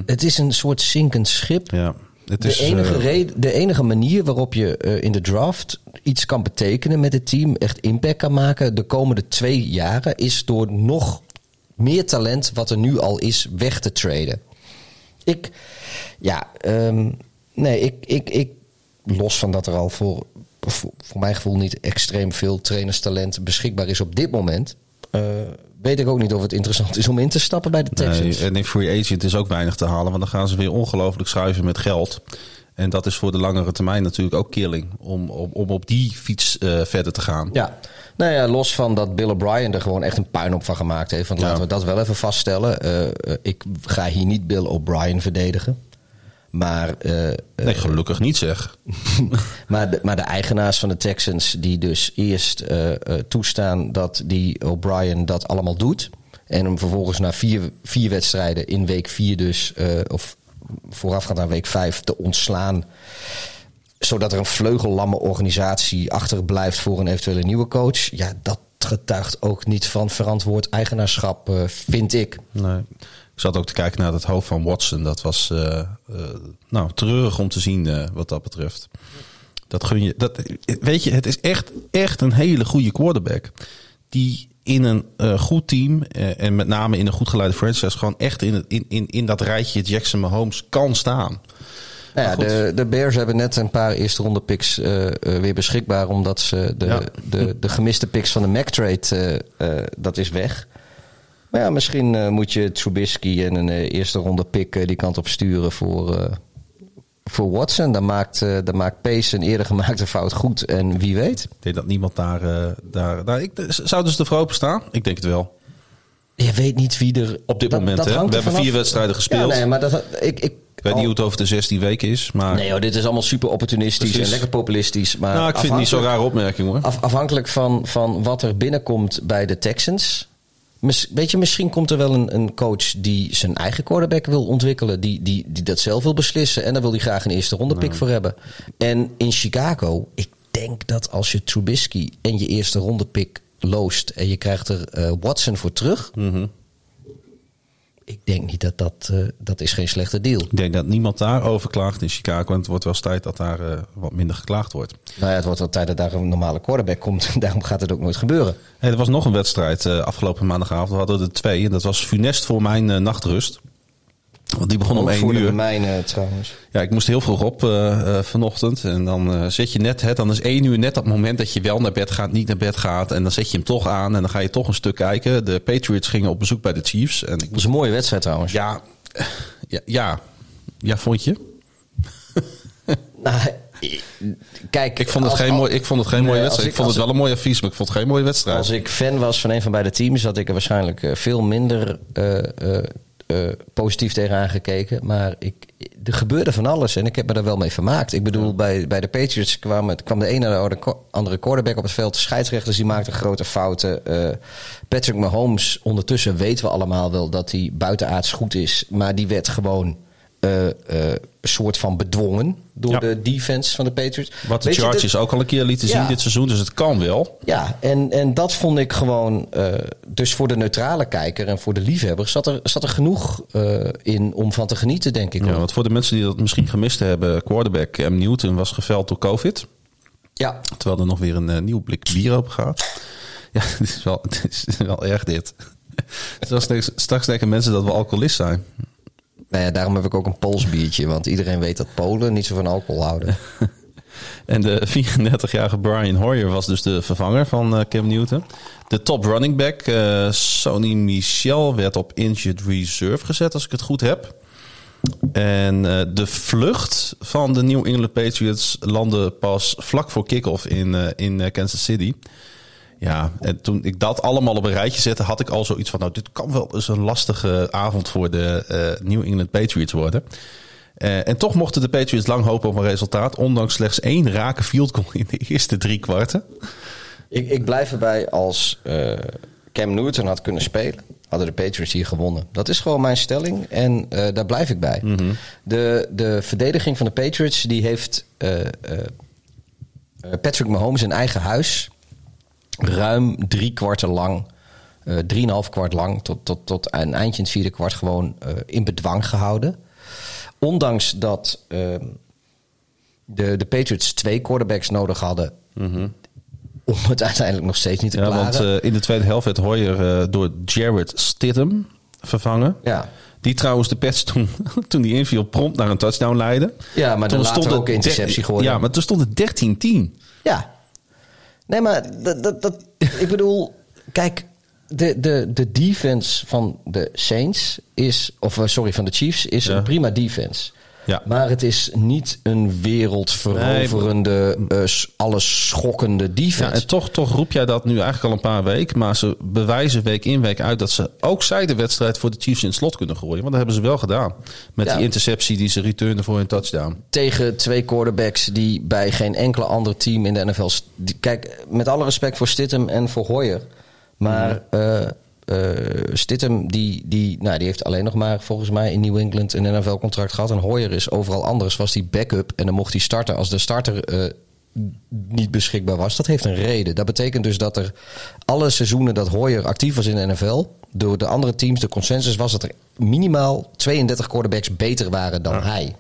het is een soort zinkend schip. Ja, het De is, enige, eh, reden, de enige manier waarop je eh, in de draft iets kan betekenen met het team, echt impact kan maken de komende twee jaren, is door nog meer talent wat er nu al is weg te traden. Ik, ja, ehm, nee, ik, ik, ik, los van dat er al voor, voor, voor mijn gevoel niet extreem veel trainerstalent beschikbaar is op dit moment, eh, weet ik ook niet of het interessant is om in te stappen bij de Texans. Nee, en in free agent is ook weinig te halen, want dan gaan ze weer ongelooflijk schuiven met geld. En dat is voor de langere termijn natuurlijk ook killing, om, om, om op die fiets eh, verder te gaan. Ja, nou ja, los van dat Bill O'Brien er gewoon echt een puinhoop van gemaakt heeft. Want Ja. laten we dat wel even vaststellen. Eh, ik ga hier niet Bill O'Brien verdedigen. Maar, eh, eh, Nee, gelukkig niet zeg. [LAUGHS] maar, de, maar de eigenaars van de Texans die dus eerst eh, toestaan dat die O'Brien dat allemaal doet. En hem vervolgens na vier, vier wedstrijden in week vier dus, of voorafgaand aan week vijf, te ontslaan. Zodat er een vleugellamme organisatie achter blijft voor een eventuele nieuwe coach. Ja, dat getuigt ook niet van verantwoord eigenaarschap, vind ik. Nee. Ik zat ook te kijken naar het hoofd van Watson. Dat was eh, eh, nou, treurig om te zien eh, wat dat betreft. Dat gun je. Dat, weet je, het is echt, echt een hele goede quarterback. Die in een goed team en met name in een goed geleide franchise gewoon echt in, het, in, in, in dat rijtje Jackson Mahomes kan staan. Nou ja, de, de Bears hebben net een paar eerste ronde picks weer beschikbaar. Omdat ze de, Ja. de, de gemiste picks van de Mac trade, eh, dat is weg. Maar ja, misschien eh, moet je Trubisky en een eh, eerste ronde pick eh, die kant op sturen voor, voor Watson. Dan maakt, dan maakt Pace een eerder gemaakte fout goed. En wie weet. Ik denk dat niemand daar... daar, daar ik, zou dus ervoor open staan? Ik denk het wel. Je weet niet wie er... Op dit moment, hè? We hebben vanaf. vier wedstrijden gespeeld. Ja, nee, maar dat, ik, ik, Ik weet niet hoe het over de 16 weken is, maar... Nee hoor, dit is allemaal super opportunistisch Precies. en lekker populistisch. Maar nou, ik vind het niet zo'n rare opmerking hoor. Af- afhankelijk van, van wat er binnenkomt bij de Texans. Weet je, misschien komt er wel een, een coach die zijn eigen quarterback wil ontwikkelen. Die, die, die dat zelf wil beslissen. En daar wil hij graag een eerste ronde pick voor hebben. En in Chicago, ik denk dat als je Trubisky en je eerste ronde pick loost. En je krijgt er eh, Watson voor terug. Ik denk niet dat dat, uh, dat is geen slechte deal. Ik denk dat niemand daarover klaagt in Chicago. En het wordt wel eens tijd dat daar uh, wat minder geklaagd wordt. Nou ja, het wordt wel tijd dat daar een normale quarterback komt. [LAUGHS] Daarom gaat het ook nooit gebeuren. Hey, er was nog een wedstrijd uh, afgelopen maandagavond. We hadden er twee. En dat was funest voor mijn nachtrust. Want die begon om één uur. Mijne, trouwens. Ja, ik moest heel vroeg op uh, uh, vanochtend. En dan uh, zet je net het. Dan is één uur net dat moment dat je wel naar bed gaat, niet naar bed gaat. En dan zet je hem toch aan. En dan ga je toch een stuk kijken. De Patriots gingen op bezoek bij de Chiefs. En ik Dat was een mooie wedstrijd trouwens. Ja, ja, ja. ja vond je? [LAUGHS] nou, kijk, ik vond het als, geen, mooi, ik vond het geen mooie wedstrijd. ik- Ik, vond het wel een mooie advies, maar ik vond het geen mooie wedstrijd. Als ik fan was van een van beide teams, had ik er waarschijnlijk eh, veel minder eh, eh, eh, positief tegenaan gekeken. Maar ik, er gebeurde van alles en ik heb me er wel mee vermaakt. Ik bedoel, bij, bij de Patriots kwam, het, kwam de ene naar de andere quarterback op het veld. De scheidsrechters die maakten grote fouten. Eh, Patrick Mahomes, ondertussen weten we allemaal wel dat hij buitenaards goed is. Maar die werd gewoon een soort van bedwongen door Ja. de defense van de Patriots. Wat de Chargers ook al een keer lieten zien dit seizoen. Dus het kan wel. ja, en, en dat vond ik gewoon. eh, dus voor de neutrale kijker en voor de liefhebber zat er, zat er genoeg in om van te genieten, denk ik. Ja, want voor de mensen die dat misschien gemist hebben. Quarterback Cam Newton was geveld door COVID. ja. Terwijl er nog weer een nieuw blik bier open gaat. [LAUGHS] Ja, het is wel, [LAUGHS] het is wel erg dit. [LAUGHS] Straks, denken- straks denken mensen dat we alcoholist zijn. Nou ja, daarom heb ik ook een polsbiertje, want iedereen weet dat Polen niet zo van alcohol houden. [LAUGHS] En de 34-jarige Brian Hoyer was dus de vervanger van eh, Cam Newton. De top running back, eh Sonny Michel, werd op injured reserve gezet, als ik het goed heb. En eh, de vlucht van de New England Patriots landde pas vlak voor kickoff in, eh, in eh, Kansas City. Ja, en toen ik dat allemaal op een rijtje zette, had ik al zoiets van... nou, dit kan wel eens een lastige avond voor de eh, New England Patriots worden. Eh, en toch mochten de Patriots lang hopen op een resultaat... ondanks slechts één rake field goal in de eerste drie kwarten. ik, ik blijf erbij als eh, Cam Newton had kunnen spelen, hadden de Patriots hier gewonnen. Dat is gewoon mijn stelling en daar blijf ik bij. de, de verdediging van de Patriots die heeft Patrick Mahomes in eigen huis ruim drie kwarten lang, eh drieënhalf kwart lang, tot, tot, tot een eindje in het vierde kwart gewoon eh, in bedwang gehouden. Ondanks dat ehm, de, de Patriots twee quarterbacks nodig hadden om het [LAUGHS] uiteindelijk nog steeds niet te Ja, klaren. want eh, in de tweede helft werd Hoyer door Jared Stidham vervangen. ja. Die trouwens de Pets [LAUGHS] toen, toen die inviel prompt naar een touchdown leidde. ja, maar Toen stond ook interceptie geworden. Ja, maar toen stond het 13-10. Ja. Nee, maar dat, dat, dat, ik bedoel, kijk, de, de, de defense van de Saints is, of eh, sorry, van de Chiefs is Ja. een prima defense. Ja. Maar het is niet een wereldveroverende, eh, s- alles schokkende defense. Ja, en toch, toch roep jij dat nu eigenlijk al een paar weken. Maar ze bewijzen week in week uit dat ze ook zij de wedstrijd voor de Chiefs in het slot kunnen gooien. Want dat hebben ze wel gedaan. Met Ja. die interceptie die ze returnen voor een touchdown. tegen twee quarterbacks die bij geen enkele ander team in de NFL. Kijk, met alle respect voor Stidham en voor Hoyer. Maar eh eh, Stidham die, die, nou, die heeft alleen nog maar volgens mij in New England een NFL-contract gehad. En Hoyer is overal anders. Was die backup en dan mocht hij starten als de starter eh, niet beschikbaar was. Dat heeft een reden. Dat betekent dus dat er alle seizoenen dat Hoyer actief was in de NFL... door de andere teams, de consensus was dat er minimaal 32 quarterbacks beter waren dan hij.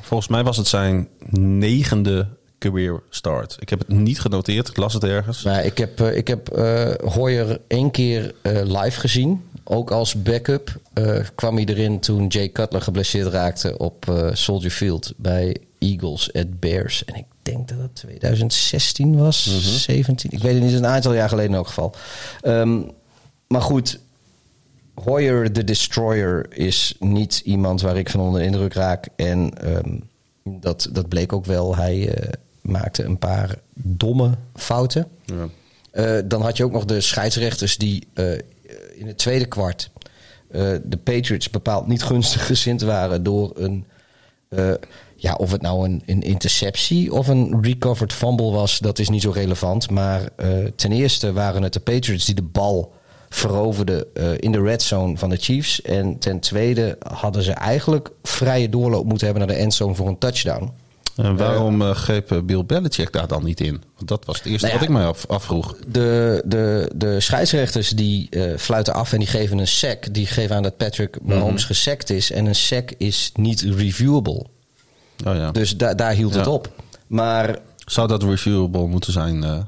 Volgens mij was het zijn negende career start. Ik heb het niet genoteerd. Ik las het ergens. Nou, ik heb, eh, ik heb eh, Hoyer één keer eh, live gezien. Ook als backup eh, kwam hij erin toen Jay Cutler geblesseerd raakte op Soldier Field bij Eagles at Bears. En ik denk dat het 2016 was, 17. Ik weet het niet, een aantal jaar geleden in elk geval. Ehm, maar goed, Hoyer de Destroyer is niet iemand waar ik van onder de indruk raak. En ehm, dat, dat bleek ook wel. Hij maakte een paar domme fouten. Ja. Eh, dan had je ook nog de scheidsrechters die eh, in het tweede kwart eh, de Patriots bepaald niet gunstig gezind waren door een. ja, of het nou een, een interceptie of een recovered fumble was, dat is niet zo relevant. Maar ten eerste waren het de Patriots die de bal veroverden in de red zone van de Chiefs. En ten tweede hadden ze eigenlijk vrije doorloop moeten hebben naar de endzone voor een touchdown. En waarom uh, greep Bill Belichick daar dan niet in? Want dat was het eerste Nou ja, wat ik mij af, afvroeg. De, de, de scheidsrechters die eh, fluiten af en die geven een sack. Die geven aan dat Patrick Mahomes gesackt is. En een sack is niet reviewable. Oh ja. Dus da daar hield het op. Maar Zou dat reviewable moeten zijn eh,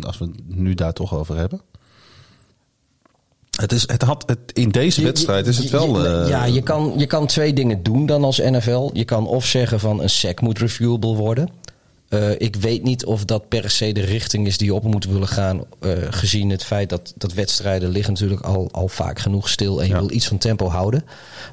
als we het nu daar toch over hebben? Het is, het had, het, in deze Je- wedstrijd is het wel... je- eh, ja, je kan, je kan twee dingen doen dan als NFL. Je kan of zeggen van een sack moet reviewable worden. Eh, ik weet niet of dat per se de richting is die je op moet willen gaan. eh, gezien het feit dat, dat wedstrijden liggen natuurlijk al, al vaak genoeg stil. En je Ja. wil iets van tempo houden.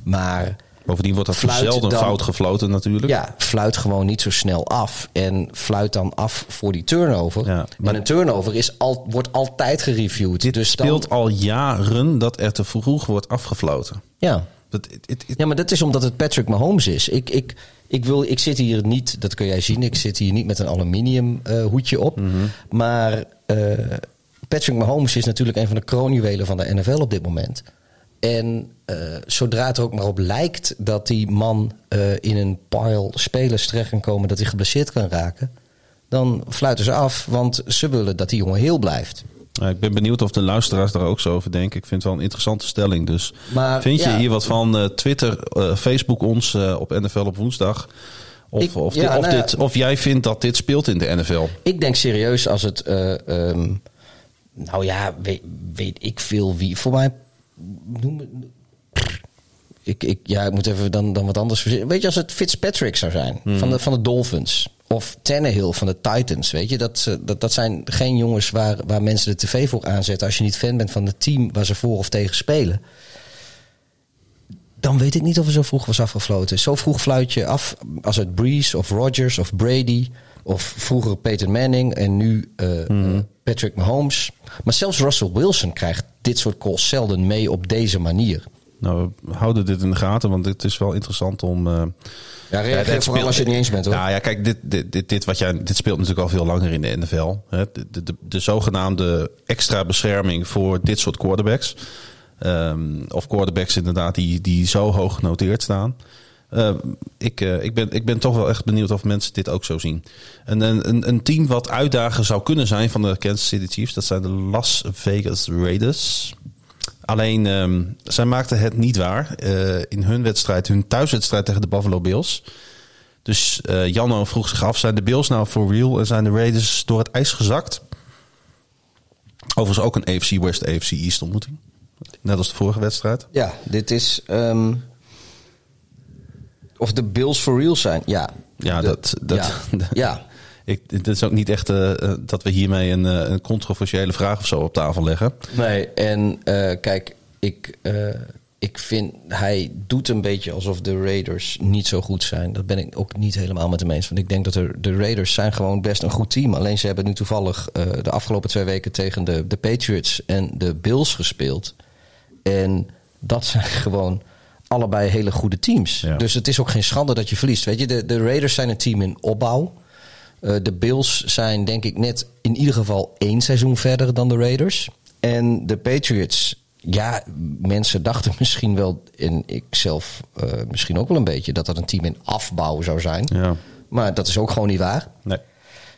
Maar Bovendien wordt dat zelden dan- fout gefloten natuurlijk. ja, fluit gewoon niet zo snel af. En fluit dan af voor die turnover. Ja, maar- en een turnover is al, wordt altijd gereviewd. Dit dus dan- speelt al jaren dat er te vroeg wordt afgefloten. ja. Dat, Ja, maar dat is omdat het Patrick Mahomes is. Ik, ik, ik, wil, ik zit hier niet, dat kun jij zien, ik zit hier niet met een aluminium eh, hoedje op. Mhm. Maar eh, Patrick Mahomes is natuurlijk een van de kroonjuwelen van de NFL op dit moment. En eh, zodra het er ook maar op lijkt dat die man eh, in een pile spelers terecht kan komen, dat hij geblesseerd kan raken, dan fluiten ze af, want ze willen dat die jongen heel blijft. Ja, ik ben benieuwd of de luisteraars daar ook zo over denken. Ik vind het wel een interessante stelling. Dus Maar, vind je ja. hier wat van? eh, Twitter, Facebook ons op NFL op woensdag. Of, Ik- of, ja, dit- of, nou dit, of jij vindt dat dit speelt in de NFL. Ik denk serieus als het. eh, ehm, nou ja, weet, weet ik veel wie. Voor mij. Noem het. Ik, ik, ja, ik moet even dan, dan wat anders verzinnen. Weet je, als het Fitzpatrick zou zijn van, de, van de Dolphins. Of Tannehill van de Titans. Weet je, dat, dat, dat zijn geen jongens waar, waar mensen de tv voor aanzetten. Als je niet fan bent van het team waar ze voor of tegen spelen. Dan weet ik niet of er zo vroeg was afgefloten. Zo vroeg fluit je af als het Breeze of Rodgers of Brady. Of vroeger Peyton Manning en nu eh, eh, Patrick Mahomes. Maar zelfs Russell Wilson krijgt dit soort calls zelden mee op deze manier. Nou, we houden dit in de gaten, want het is wel interessant om. eh, Ja, reageer vooral speelt- als je het niet eens bent hoor. Nou ja, kijk, dit, dit, dit, dit, wat jij, dit speelt natuurlijk al veel langer in de NFL. Hè. De, de, de, de zogenaamde extra bescherming voor dit soort quarterbacks. Ehm, of quarterbacks inderdaad die, die zo hoog genoteerd staan. Eh, ik, eh, ik, ben, ik ben toch wel echt benieuwd of mensen dit ook zo zien. En een, een, team wat uitdager zou kunnen zijn van de Kansas City Chiefs, dat zijn de Las Vegas Raiders. Alleen, ehm, zij maakten het niet waar eh, in hun wedstrijd, hun thuiswedstrijd tegen de Buffalo Bills. Dus Janno vroeg zich af, zijn de Bills nou for real en zijn de Raiders door het ijs gezakt? Overigens ook een AFC West, AFC East ontmoeting. Net als de vorige wedstrijd. Ja, dit is. ehm, of de Bills for real zijn. Ja. Ja, De- dat, dat, ja. [LAUGHS] ja. Ik, het is ook niet echt eh, eh, dat we hiermee een, eh, een controversiële vraag of zo op tafel leggen. Nee, en kijk, ik, ik vind hij doet een beetje alsof de Raiders niet zo goed zijn. Dat ben ik ook niet helemaal met hem eens. Want ik denk dat er, de Raiders zijn gewoon best een goed team. Alleen ze hebben nu toevallig de afgelopen twee weken tegen de, de Patriots en de Bills gespeeld. En dat zijn [LAUGHS] gewoon allebei hele goede teams. Ja. Dus het is ook geen schande dat je verliest. Weet je, de, de Raiders zijn een team in opbouw. Eh, de Bills zijn denk ik net in ieder geval één seizoen verder dan de Raiders. En de Patriots, ja, mensen dachten [LAUGHS] misschien wel, en ik zelf eh, misschien ook wel een beetje, dat dat een team in afbouw zou zijn. Ja. Maar dat is ook gewoon niet waar. Nee.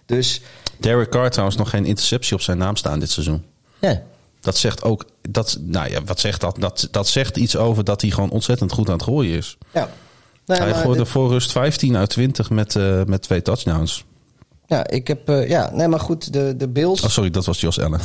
Dus, Derek Carr trouwens nog geen interceptie op zijn naam staan dit seizoen. ja. Dat zegt ook, dat, nou ja, wat zegt dat? dat? Dat zegt iets over dat hij gewoon ontzettend goed aan het gooien is. ja. Nee, hij gooide dit- voor rust 15 uit 20 met, eh, met twee touchdowns. ja, ik heb, eh, ja, nee, maar goed, de, de Bills. Oh, sorry, dat was Jos Allen.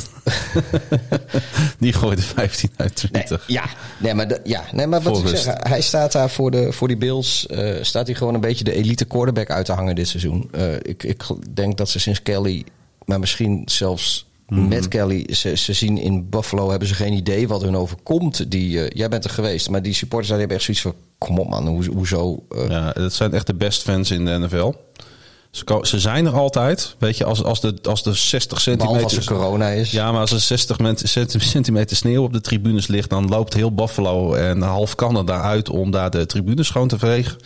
[LAUGHS] Die gooide 15 uit Nee, 20. ja, nee, maar, de- ja, nee, maar wat Voor ik rust. zeg, hij staat daar voor, de, voor die Bills. eh, staat hij gewoon een beetje de elite quarterback uit te hangen dit seizoen. Ik, ik denk dat ze sinds Kelly, maar misschien zelfs Mhm. met Kelly, ze, ze zien in Buffalo hebben ze geen idee wat hun overkomt. Die, eh, jij bent er geweest, maar die supporters daar hebben echt zoiets van: kom op man, hoe, hoezo? eh, Ja, dat zijn echt de best fans in de NFL. Ze, zijn er altijd. Weet je, als, als, de, als de 60 behalve als centimeter... er corona is. Ja, maar als er 60 men- centi- centimeter sneeuw op de tribunes ligt... dan loopt heel Buffalo en half Canada uit om daar de tribunes schoon te vegen.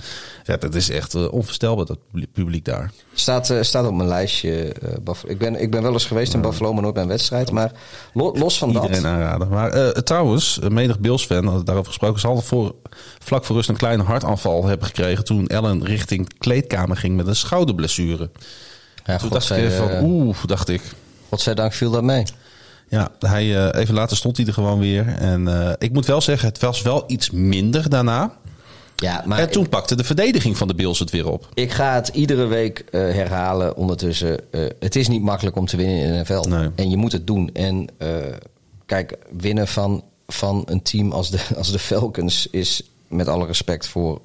Ja, dat is echt uh, onvoorstelbaar, dat publiek daar. Staat, uh, staat op mijn lijstje. Uh, ik, ben, ik ben wel eens geweest in Buffalo, maar nooit bij een wedstrijd. Maar lo, los van Iedereen dat... aanraden. Maar trouwens, menig Bills-fan, daarover gesproken... zal voor, vlak voor rust een kleine hartaanval hebben gekregen... toen Ellen richting kleedkamer ging met een schouderblessure. Ja, toen dacht ik van, oeh, dacht ik. Godzijdank viel dat mee. Ja, hij, even later stond hij er gewoon weer. En ik moet wel zeggen, het was wel iets minder daarna... Ja, maar en toen pakte de verdediging van de Bills het weer op. Ik ga het iedere week uh, herhalen ondertussen. Uh, het is niet makkelijk om te winnen in de NFL. Nee. En je moet het doen. En uh, kijk, winnen van, van een team als de, als de Falcons is, met alle respect voor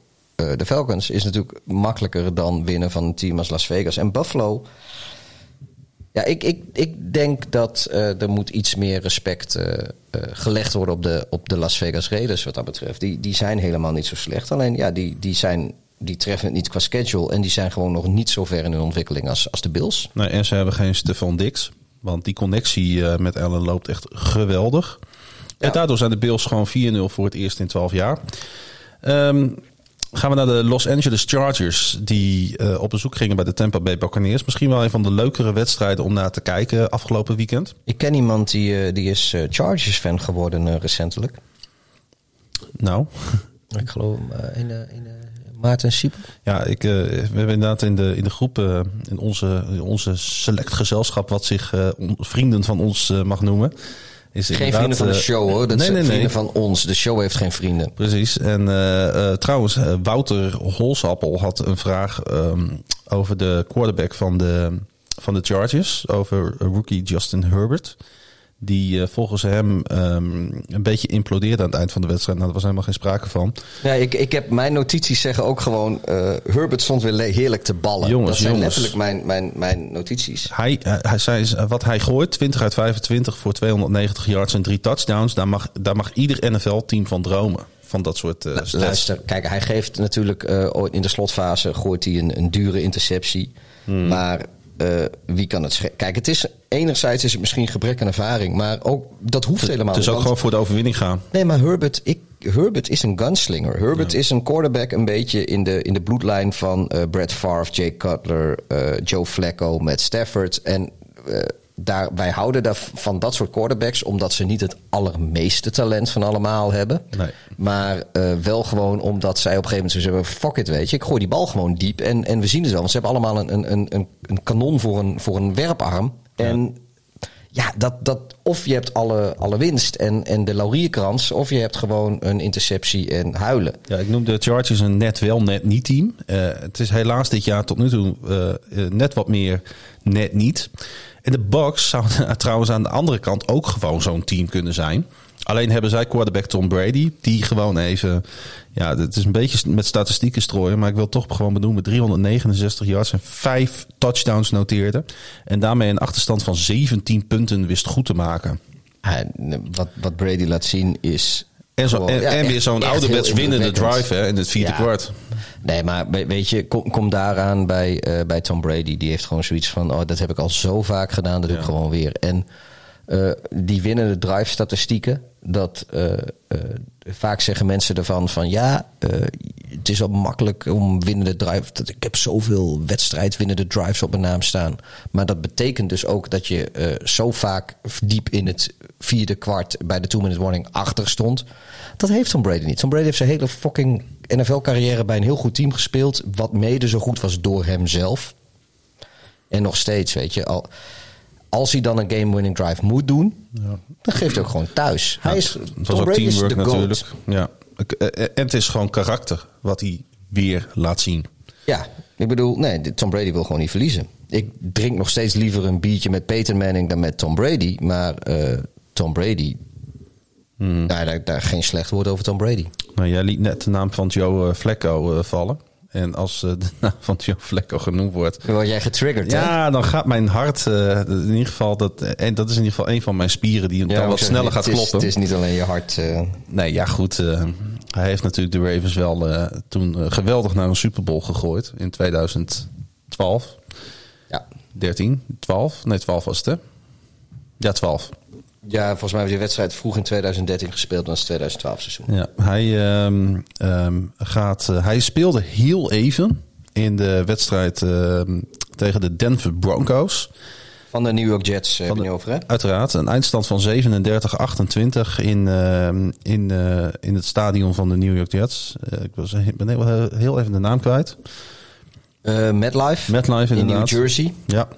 de Falcons, is natuurlijk makkelijker dan winnen van een team als Las Vegas. En Buffalo ja, ik, ik, ik denk dat uh, er moet iets meer respect uh, uh, gelegd worden op de, op de Las Vegas Raiders wat dat betreft. Die, die zijn helemaal niet zo slecht. Alleen ja, die, die, zijn, die treffen het niet qua schedule. En die zijn gewoon nog niet zo ver in hun ontwikkeling als, als de Bills. Nee, en ze hebben geen Stefan Dix. Want die connectie met Allen loopt echt geweldig. Ja. En daardoor zijn de Bills gewoon 4-0 voor het eerst in 12 jaar. Um, gaan we naar de Los Angeles Chargers. Die uh, op bezoek gingen bij de Tampa Bay Buccaneers. Misschien wel een van de leukere wedstrijden om naar te kijken afgelopen weekend. Ik ken iemand die, uh, die is uh, Chargers-fan geworden recentelijk. Nou? [LAUGHS] Ik geloof in, in Maarten Siepel. Ja, ik, we hebben inderdaad in de, in de groep, in onze, in onze select gezelschap... wat zich vrienden van ons mag noemen... Is geen vrienden van de show hoor. Dat nee, nee, vrienden nee. van ons. De show heeft geen vrienden. Precies. En uh, uh, trouwens, Wouter Holsappel had een vraag um, over de quarterback van de, van de Chargers. Over rookie Justin Herbert. Die uh, volgens hem um, een beetje implodeerde aan het eind van de wedstrijd. Nou, daar was helemaal geen sprake van. Ja, ik, ik heb mijn notities zeggen ook gewoon... Uh, Herbert stond weer heerlijk te ballen. Jongens, dat zijn jongens. letterlijk mijn, mijn, mijn notities. Hij, hij zei, wat hij gooit, 20 uit 25 voor 290 yards en drie touchdowns. Daar mag, daar mag ieder NFL-team van dromen. Van dat soort uh. Luister, kijk, hij geeft natuurlijk in de slotfase... gooit hij een, een dure interceptie. Hmm. Maar... Uh, wie kan het Kijk, het is enerzijds is het misschien gebrek aan ervaring, maar ook dat hoeft het, helemaal niet. Het is ook gewoon voor de overwinning gaan. Nee, maar Herbert, ik, Herbert is een gunslinger. Herbert ja. is een quarterback een beetje in de, in de bloedlijn van uh, Brett Favre, Jake Cutler, uh, Joe Flacco, Matt Stafford. En daar, wij houden daar van dat soort quarterbacks omdat ze niet het allermeeste talent van allemaal hebben. Nee. Maar uh, wel gewoon omdat zij op een gegeven moment zo zeggen: fuck it, weet je, ik gooi die bal gewoon diep. En, en we zien het wel, want ze hebben allemaal een, een, een, een kanon voor een, voor een werparm. Ja. En ja, dat, dat, of je hebt alle, alle winst en, en de laurierkrans, of je hebt gewoon een interceptie en huilen. Ja, ik noem de Chargers een net wel, net niet team. Uh, het is helaas dit jaar tot nu toe uh, net wat meer net niet. En de Bucks zouden [LAUGHS] trouwens aan de andere kant ook gewoon zo'n team kunnen zijn. Alleen hebben zij quarterback Tom Brady, die gewoon even... Ja, het is een beetje met statistieken strooien, maar ik wil toch gewoon benoemen... 369 yards en 5 touchdowns noteerde. En daarmee een achterstand van 17 punten wist goed te maken. wat, wat Brady laat zien is... En, zo, en, weer zo'n ouderwets winnende drive hè, in het vierde kwart. Nee, maar weet je, kom, kom daaraan bij, uh, bij Tom Brady. Die heeft gewoon zoiets van: oh, dat heb ik al zo vaak gedaan, dat doe ik gewoon weer. En uh, die winnende drive statistieken, dat uh, vaak zeggen mensen ervan van ja, het is wel makkelijk om winnende drive. Dat, ik heb zoveel wedstrijd winnende drives op mijn naam staan. Maar dat betekent dus ook dat je zo vaak diep in het vierde kwart bij de two-minute warning achter stond. Dat heeft Tom Brady niet. Tom Brady heeft zijn hele fucking NFL-carrière bij een heel goed team gespeeld. Wat mede zo goed was door hemzelf. En nog steeds, weet je. Al, als hij dan een game-winning drive moet doen, ja. dan geeft hij ook gewoon thuis. Ja, hij is, het was ook teamwork natuurlijk. Ja. En het is gewoon karakter wat hij weer laat zien. Ja, ik bedoel, nee, Tom Brady wil gewoon niet verliezen. Ik drink nog steeds liever een biertje met Peyton Manning dan met Tom Brady. Maar uh, Tom Brady, Hmm. Nou, daar, daar geen slecht woord over Tom Brady. Nou, jij liet net de naam van Joe Flacco uh, vallen. En als uh, de [LAUGHS] naam van Joe Flacco genoemd wordt... Dan word jij getriggerd, Ja, hè? dan gaat mijn hart... Uh, in ieder geval, dat, en dat is in ieder geval een van mijn spieren... die ja, dan wat sneller gaat het is, kloppen. Het is niet alleen je hart. Nee, ja goed. hij heeft natuurlijk de Ravens wel toen geweldig naar een Super Bowl gegooid. In 2012. Ja. 13, 12. Nee, 12 was het, hè? Ja, 12. Ja, volgens mij heeft die wedstrijd vroeg in 2013 gespeeld, dan is het 2012 seizoen. Ja, hij, ehm, ehm, gaat, eh, hij speelde heel even in de wedstrijd ehm, tegen de Denver Broncos. Van de New York Jets eh, heb je over, hè? Uiteraard, een eindstand van 37-28 in, in, eh, in het stadion van de New York Jets. Ik was, ben heel, heel even de naam kwijt. Eh MetLife. MetLife in. New Jersey. Ja,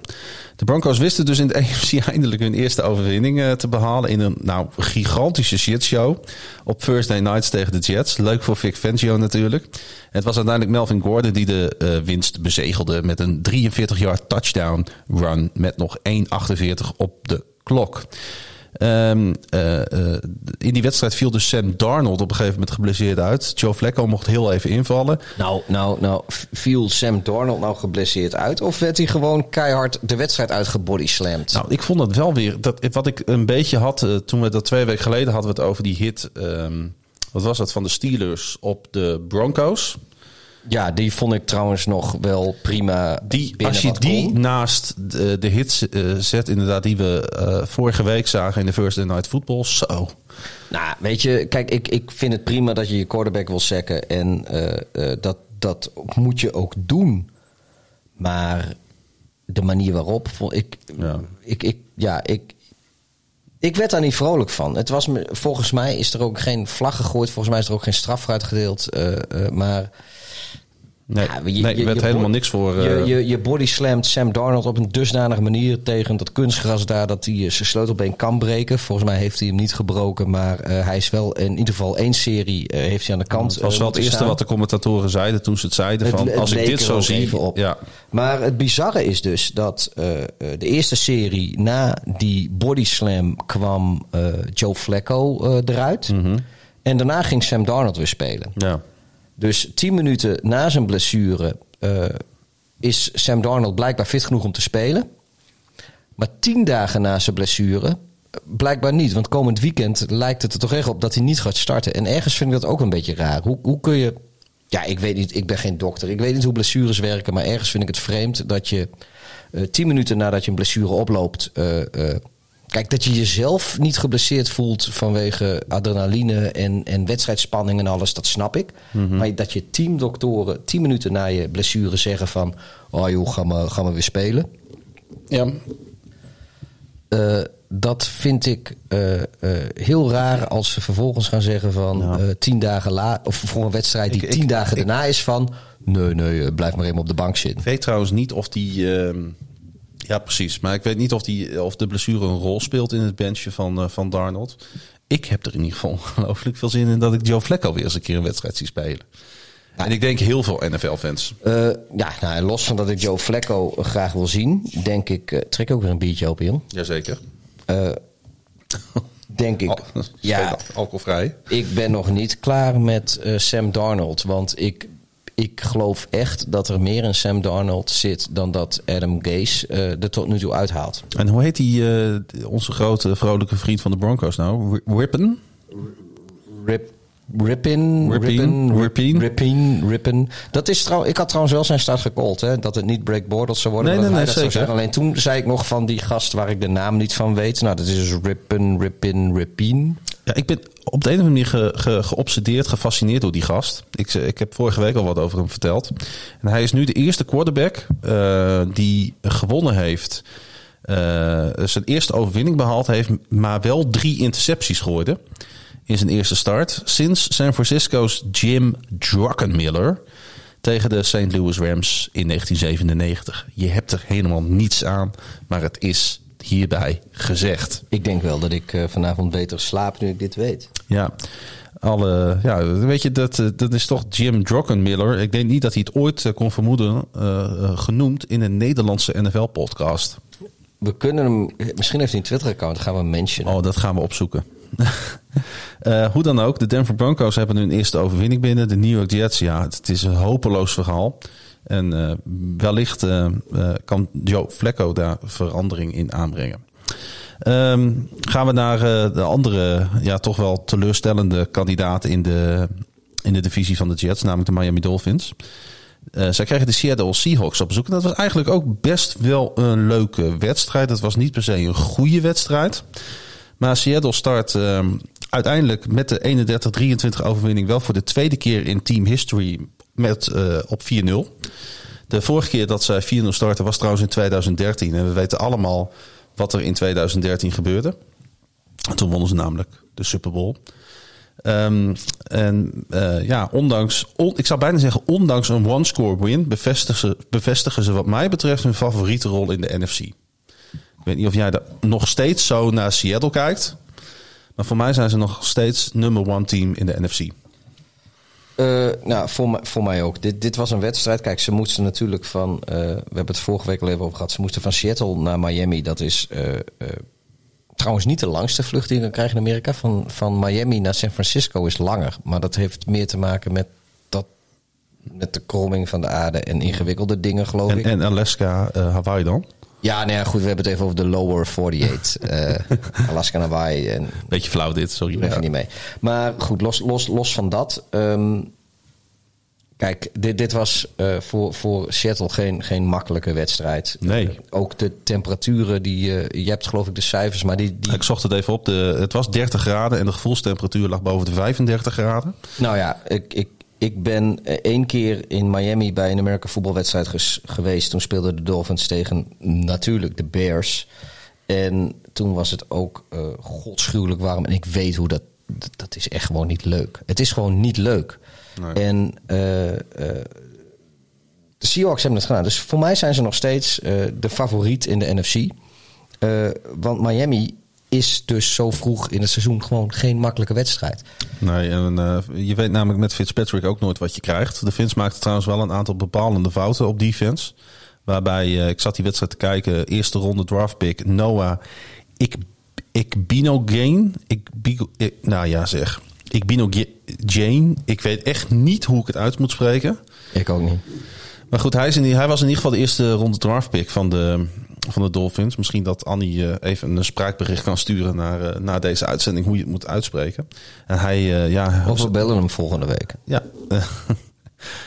de Broncos wisten dus in de [LAUGHS] AFC eindelijk hun eerste overwinning eh, te behalen in een nou, gigantische shitshow op Thursday nights tegen de Jets. Leuk voor Vic Fangio natuurlijk. Het was uiteindelijk Melvin Gordon die de eh, winst bezegelde met een 43-yard touchdown run met nog 1,48 op de klok. Ehm, eh, eh, in die wedstrijd viel dus Sam Darnold op een gegeven moment geblesseerd uit. Joe Flacco mocht heel even invallen. Nou, nou, nou, viel Sam Darnold nou geblesseerd uit? Of werd hij gewoon keihard de wedstrijd uitgebodyslammed? Nou, ik vond dat wel weer. Dat, wat ik een beetje had eh, toen we dat twee weken geleden hadden we het over die hit. ehm, wat was dat van de Steelers op de Broncos? Ja, die vond ik trouwens nog wel prima. Die, als je die kon. naast de, de hits eh, zet, inderdaad, die we eh, vorige week zagen in de First Night Football. Zo. Nou, weet je, kijk, ik, ik vind het prima dat je je quarterback wil sacken. En eh, dat, dat moet je ook doen. Maar de manier waarop, ik, Ja. ik, ik, ja, ik, ik werd daar niet vrolijk van. Het was me, volgens mij is er ook geen vlag gegooid. Volgens mij is er ook geen straf uitgedeeld. maar Nee, Ja, nee je- er je- werd je helemaal niks voor. eh, je, je, je body slamt Sam Darnold op een dusdanige manier tegen dat kunstgras daar dat hij eh, zijn sleutelbeen kan breken. Volgens mij heeft hij hem niet gebroken, maar eh, hij is wel in ieder geval één serie heeft hij aan de kant. het was wel het eerste staan. wat de commentatoren zeiden toen ze het zeiden. Het- van, het als ik dit zo zie. even op. Ja, Maar het bizarre is dus dat de eerste serie na die body slam kwam Joe Flacco eruit. Mhm. En daarna ging Sam Darnold weer spelen. ja. Dus tien minuten na zijn blessure eh, is Sam Darnold blijkbaar fit genoeg om te spelen. Maar tien dagen na zijn blessure eh, blijkbaar niet. Want komend weekend lijkt het er toch echt op dat hij niet gaat starten. En ergens vind ik dat ook een beetje raar. Hoe, hoe kun je... Ja, ik weet niet, ik ben geen dokter. Ik weet niet hoe blessures werken. Maar ergens vind ik het vreemd dat je eh, tien minuten nadat je een blessure oploopt... Kijk, dat je jezelf niet geblesseerd voelt vanwege adrenaline en, en wedstrijdspanning en alles, dat snap ik. Maar dat je teamdoktoren tien minuten na je blessure zeggen van... oh joh, ga maar, ga maar weer spelen. ja. Eh, dat vind ik eh, eh, heel raar als ze vervolgens gaan zeggen van Ja. tien dagen la of voor een wedstrijd die Ik- tien ik- dagen ik- daarna is van nee, nee, blijf maar even op de bank zitten. Ik weet trouwens niet of die. Ja, precies. Maar ik weet niet of, die, of de blessure een rol speelt in het benchje van, eh, van Darnold. Ik heb er in ieder geval [LAUGHS] ongelooflijk veel zin in dat ik Joe Flacco weer eens een keer een wedstrijd zie spelen. En ik denk heel veel NFL-fans. Eh, ja, nou, los van dat ik Joe Flacco graag wil zien, denk ik, eh, trek ook weer een biertje open, Jan. Jazeker. Denk ik, [LAUGHS] Al, ja, alcoholvrij. ik ben nog niet klaar met Sam Darnold. Want ik, ik geloof echt dat er meer in Sam Darnold zit dan dat Adam Gase eh, er tot nu toe uithaalt. En hoe heet die, eh, onze grote vrolijke vriend van de Broncos nou? Ri- Rippen? Rip, Rippin, Rippin, Rippin, Rippin. Rippin. Dat is trouw, ik had trouwens wel zijn start gecallt, hè, dat het niet Break Bortles zou worden. Nee, nee, nee, dat zeker. Alleen toen zei ik nog van die gast waar ik de naam niet van weet. Nou, dat is dus Rippin, Rippin, Rippin. Ja, ik ben op de een of manier ge, ge- geobsedeerd, gefascineerd door die gast. Ik, ik heb vorige week al wat over hem verteld. En hij is nu de eerste quarterback eh, die gewonnen heeft. eh, zijn eerste overwinning behaald heeft, maar wel drie intercepties gooide in zijn eerste start. Sinds San Francisco's Jim Druckenmiller tegen de St. Louis Rams in 1997. Je hebt er helemaal niets aan, maar het is hierbij gezegd. Ik denk wel dat ik eh, vanavond beter slaap nu ik dit weet. Ja, alle, ja, weet je, dat, eh, dat is toch Jim Druckenmiller. Ik denk niet dat hij het ooit eh, kon vermoeden, genoemd in een Nederlandse NFL-podcast. We kunnen hem, misschien heeft hij een Twitter-account, gaan we hem mentionen. Oh, dat gaan we opzoeken. [LAUGHS] Hoe dan ook, de Denver Broncos hebben hun eerste overwinning binnen. De New York Jets, ja, het is een hopeloos verhaal. En eh, wellicht eh, eh, kan Joe Flacco daar verandering in aanbrengen. Ehm, gaan we naar de andere, ja, toch wel teleurstellende kandidaat in de, in de divisie van de Jets, namelijk de Miami Dolphins. Zij kregen de Seattle Seahawks op bezoek. En dat was eigenlijk ook best wel een leuke wedstrijd. Het was niet per se een goede wedstrijd. Maar Seattle start ehm, uiteindelijk met de 31-23 overwinning wel voor de tweede keer in team history met, eh, op 4-0. De vorige keer dat zij 4-0 starten was trouwens in 2013. En we weten allemaal wat er in 2013 gebeurde. Toen wonnen ze namelijk de Super Bowl. Ehm, en eh, ja, ondanks, on- ik zou bijna zeggen, ondanks een one-score win, bevestigen ze, bevestigen ze wat mij betreft hun favoriete rol in de NFC. Ik weet niet of jij er nog steeds zo naar Seattle kijkt. Maar voor mij zijn ze nog steeds number one team in de NFC. Eh, nou, voor, mij- voor mij ook. Dit, dit was een wedstrijd. Kijk, ze moesten natuurlijk van. eh, we hebben het vorige week al even over gehad. Ze moesten van Seattle naar Miami. Dat is eh, trouwens niet de langste vlucht die je kan krijgen in Amerika. Van, van Miami naar San Francisco is langer. Maar dat heeft meer te maken met, dat, met de kromming van de aarde en ingewikkelde dingen, geloof En, ik. en Alaska, eh, Hawaii dan? Ja, nou ja, goed. We hebben het even over de lower 48. [LAUGHS] eh, Alaska en Hawaii. En Beetje flauw dit, sorry. Doe even niet mee. Maar goed, los, los, los van dat. ehm, kijk, dit, dit was eh, voor, voor Seattle geen, geen makkelijke wedstrijd. Nee. Eh, ook de temperaturen, die, je hebt geloof ik de cijfers, maar die... die Ik zocht het even op. De, het was 30 graden en de gevoelstemperatuur lag boven de 35 graden. Nou ja, ik, ik, ik ben eh, één keer in Miami bij een Amerika voetbalwedstrijd ges- geweest. Toen speelden de Dolphins tegen natuurlijk de Bears. En toen was het ook eh godschuwelijk warm. En ik weet hoe dat, dat... Dat is echt gewoon niet leuk. Het is gewoon niet leuk. Nee. En eh, de Seahawks hebben het gedaan. Dus voor mij zijn ze nog steeds de favoriet in de NFC. Want Miami is dus zo vroeg in het seizoen gewoon geen makkelijke wedstrijd. Nee, en eh, je weet namelijk met Fitzpatrick ook nooit wat je krijgt. De Fins maakte trouwens wel een aantal bepalende fouten op defense. Waarbij, eh, ik zat die wedstrijd te kijken, eerste ronde draft pick, Noah, ik, ik Bino Gain, ik, Bigo- ik, nou ja zeg, ik Bino Jane, ik weet echt niet hoe ik het uit moet spreken. Ik ook niet. Maar goed, hij, is in die, hij was in ieder geval de eerste ronde draft pick van de, van de Dolphins. Misschien dat Annie eh, even een spraakbericht kan sturen naar, eh, naar deze uitzending, hoe je het moet uitspreken. En hij, eh, ja, Of we bellen hem volgende week. ja. [LAUGHS]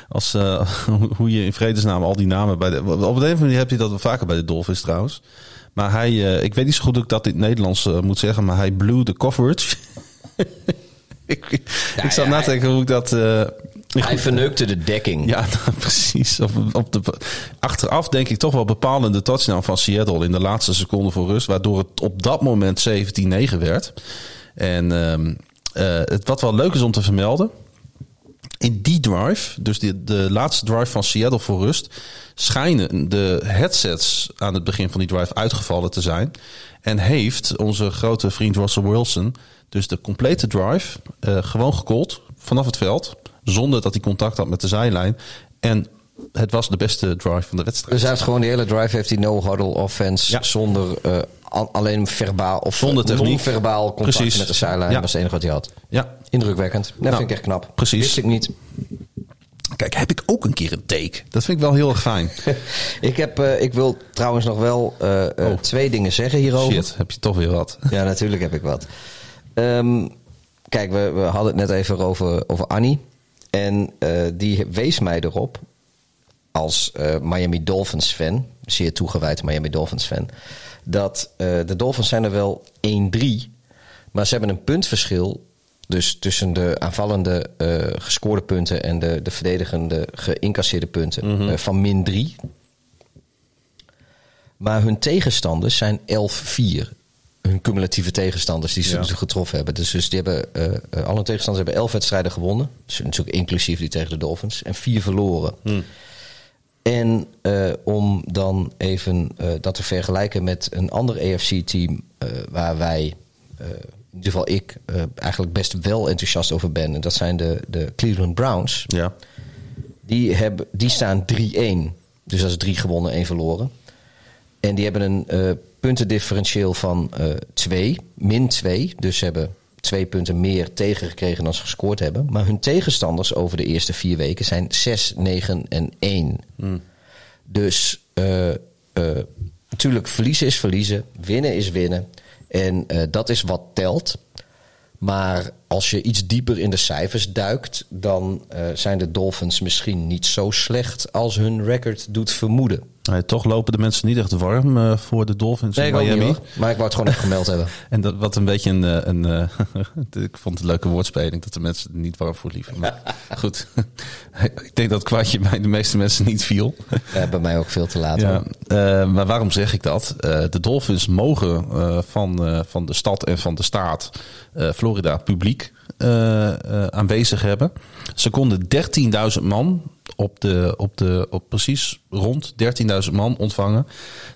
Als, [LAUGHS] hoe je in vredesnaam al die namen bij de. Op een of andere manier heb je dat wel vaker bij de Dolphins trouwens. Maar hij, ik weet niet zo goed hoe ik dat in het Nederlands moet zeggen, maar hij blew de coverage. [LAUGHS] ik ik zat ja, na te denken hoe ik dat. Hij verneukte de dekking. ja, [LAUGHS] nou, precies. Op, op de, achteraf denk ik toch wel bepalende touchdown van Seattle in de laatste seconde voor rust. Waardoor het op dat moment 17-9 werd. En ehm, eh, het, wat wel leuk is om te vermelden. In die drive, dus de, de laatste drive van Seattle voor rust, schijnen de headsets aan het begin van die drive uitgevallen te zijn. En heeft onze grote vriend Russell Wilson dus de complete drive eh, gewoon gecallt vanaf het veld. Zonder dat hij contact had met de zijlijn. En het was de beste drive van de wedstrijd. Dus hij heeft gewoon de hele drive heeft hij no huddle offense Ja. zonder eh, al- alleen verbaal of Zonder techniek. non-verbaal contact Precies. met de zijlijn. Ja. Dat was het enige wat hij had. Ja, Indrukwekkend. Dat Nou, vind ik echt knap. precies. Wist ik niet. kijk, heb ik ook een keer een take. Dat vind ik wel heel erg fijn. [LAUGHS] ik, heb, eh, ik wil trouwens nog wel eh, Oh. twee dingen zeggen hierover. Shit, heb je toch weer wat. [LAUGHS] Ja, natuurlijk heb ik wat. Ehm, kijk, we, we hadden het net even over, over Annie. En eh, die wees mij erop als eh, Miami Dolphins fan, zeer toegewijd Miami Dolphins fan, dat eh, de Dolphins zijn er wel 1-3, maar ze hebben een puntverschil. Dus tussen de aanvallende eh, gescoorde punten en de, de verdedigende geïncasseerde punten eh, van min 3. Maar hun tegenstanders zijn 11-4. Hun cumulatieve tegenstanders die ze Ja. natuurlijk getroffen hebben. Dus, dus die hebben, eh, alle tegenstanders hebben 11 wedstrijden gewonnen. Dus natuurlijk inclusief die tegen de Dolphins. En vier verloren. En eh, om dan even dat te vergelijken met een ander AFC-team waar wij, in ieder geval ik, eigenlijk best wel enthousiast over ben. En dat zijn de, de Cleveland Browns. Ja. Die, hebben, die staan 3-1. Dus dat is drie gewonnen, één verloren. En die hebben een puntendifferentieel van eh 2, min 2. Dus ze hebben twee punten meer tegengekregen dan ze gescoord hebben. Maar hun tegenstanders over de eerste vier weken zijn 6, 9 en 1. Dus eh, eh, natuurlijk, verliezen is verliezen, winnen is winnen. En eh, dat is wat telt. Maar als je iets dieper in de cijfers duikt, dan eh, zijn de Dolphins misschien niet zo slecht als hun record doet vermoeden. Nee, toch lopen de mensen niet echt warm uh, voor de Dolphins nee, in Miami. Niet, maar ik wou het gewoon even gemeld hebben. [LAUGHS] En dat, wat een beetje een... een uh, [LAUGHS] ik vond het een leuke woordspeling dat de mensen er niet warm voor lieven. Maar [LAUGHS] goed, ik denk dat kwartje bij de meeste mensen niet viel. Ja, bij mij ook veel te laat. Ja, uh, maar waarom zeg ik dat? de Dolphins mogen van, van de stad en van de staat Florida publiek aanwezig hebben. Ze konden 13.000 man op, de, op, de, op precies rond 13.000 man ontvangen.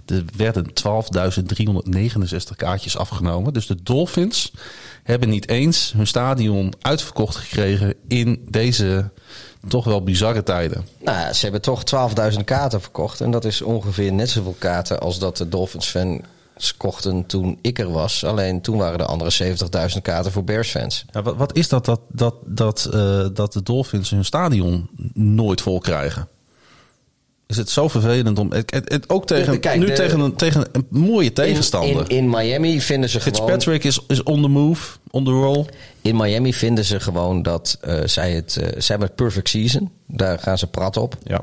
Er werden 12.369 kaartjes afgenomen. Dus de Dolphins hebben niet eens hun stadion uitverkocht gekregen in deze toch wel bizarre tijden. Nou, ze hebben toch 12.000 kaarten verkocht. En dat is ongeveer net zoveel kaarten als dat de Dolphins-fan kochten toen ik er was. Alleen toen waren de andere 70.000 kaarten voor Bears-fans. Ja, wat, wat, is dat dat, dat, dat, uh, dat de Dolphins hun stadion nooit vol krijgen? Is het zo vervelend om. Het, het, het ook tegen, Kijk, nu de, tegen, een, tegen een mooie tegenstander. In, in, in Miami vinden ze gewoon. Fitzpatrick is, is on the move, on the roll. In Miami vinden ze gewoon dat uh, zij het. Uh, zij hebben het perfect season. Daar gaan ze prat op. Ja.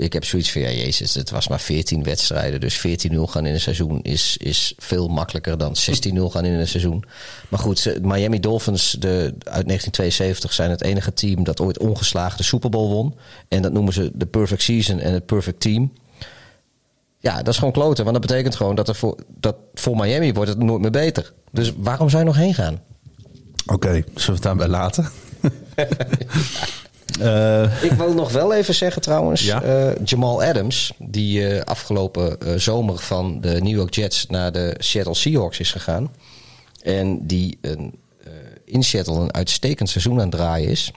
Ik heb zoiets van, ja jezus, het was maar 14 wedstrijden. Dus 14-0 gaan in een seizoen is, is veel makkelijker dan 16-0 gaan in een seizoen. Maar goed, Miami Dolphins de, uit 1972 zijn het enige team dat ooit ongeslagen de Super Bowl won. En dat noemen ze de perfect season en het perfect team. Ja, dat is gewoon kloten. Want dat betekent gewoon dat, er voor, dat voor Miami wordt het nooit meer beter. Dus waarom zou je nog heen gaan? Oké, okay, zullen we het daarbij laten? [LAUGHS] Uh, ik wil nog wel even zeggen trouwens, ja? uh, Jamal Adams, die uh, afgelopen zomer van de New York Jets naar de Seattle Seahawks is gegaan. En die een, in Seattle een uitstekend seizoen aan het draaien is.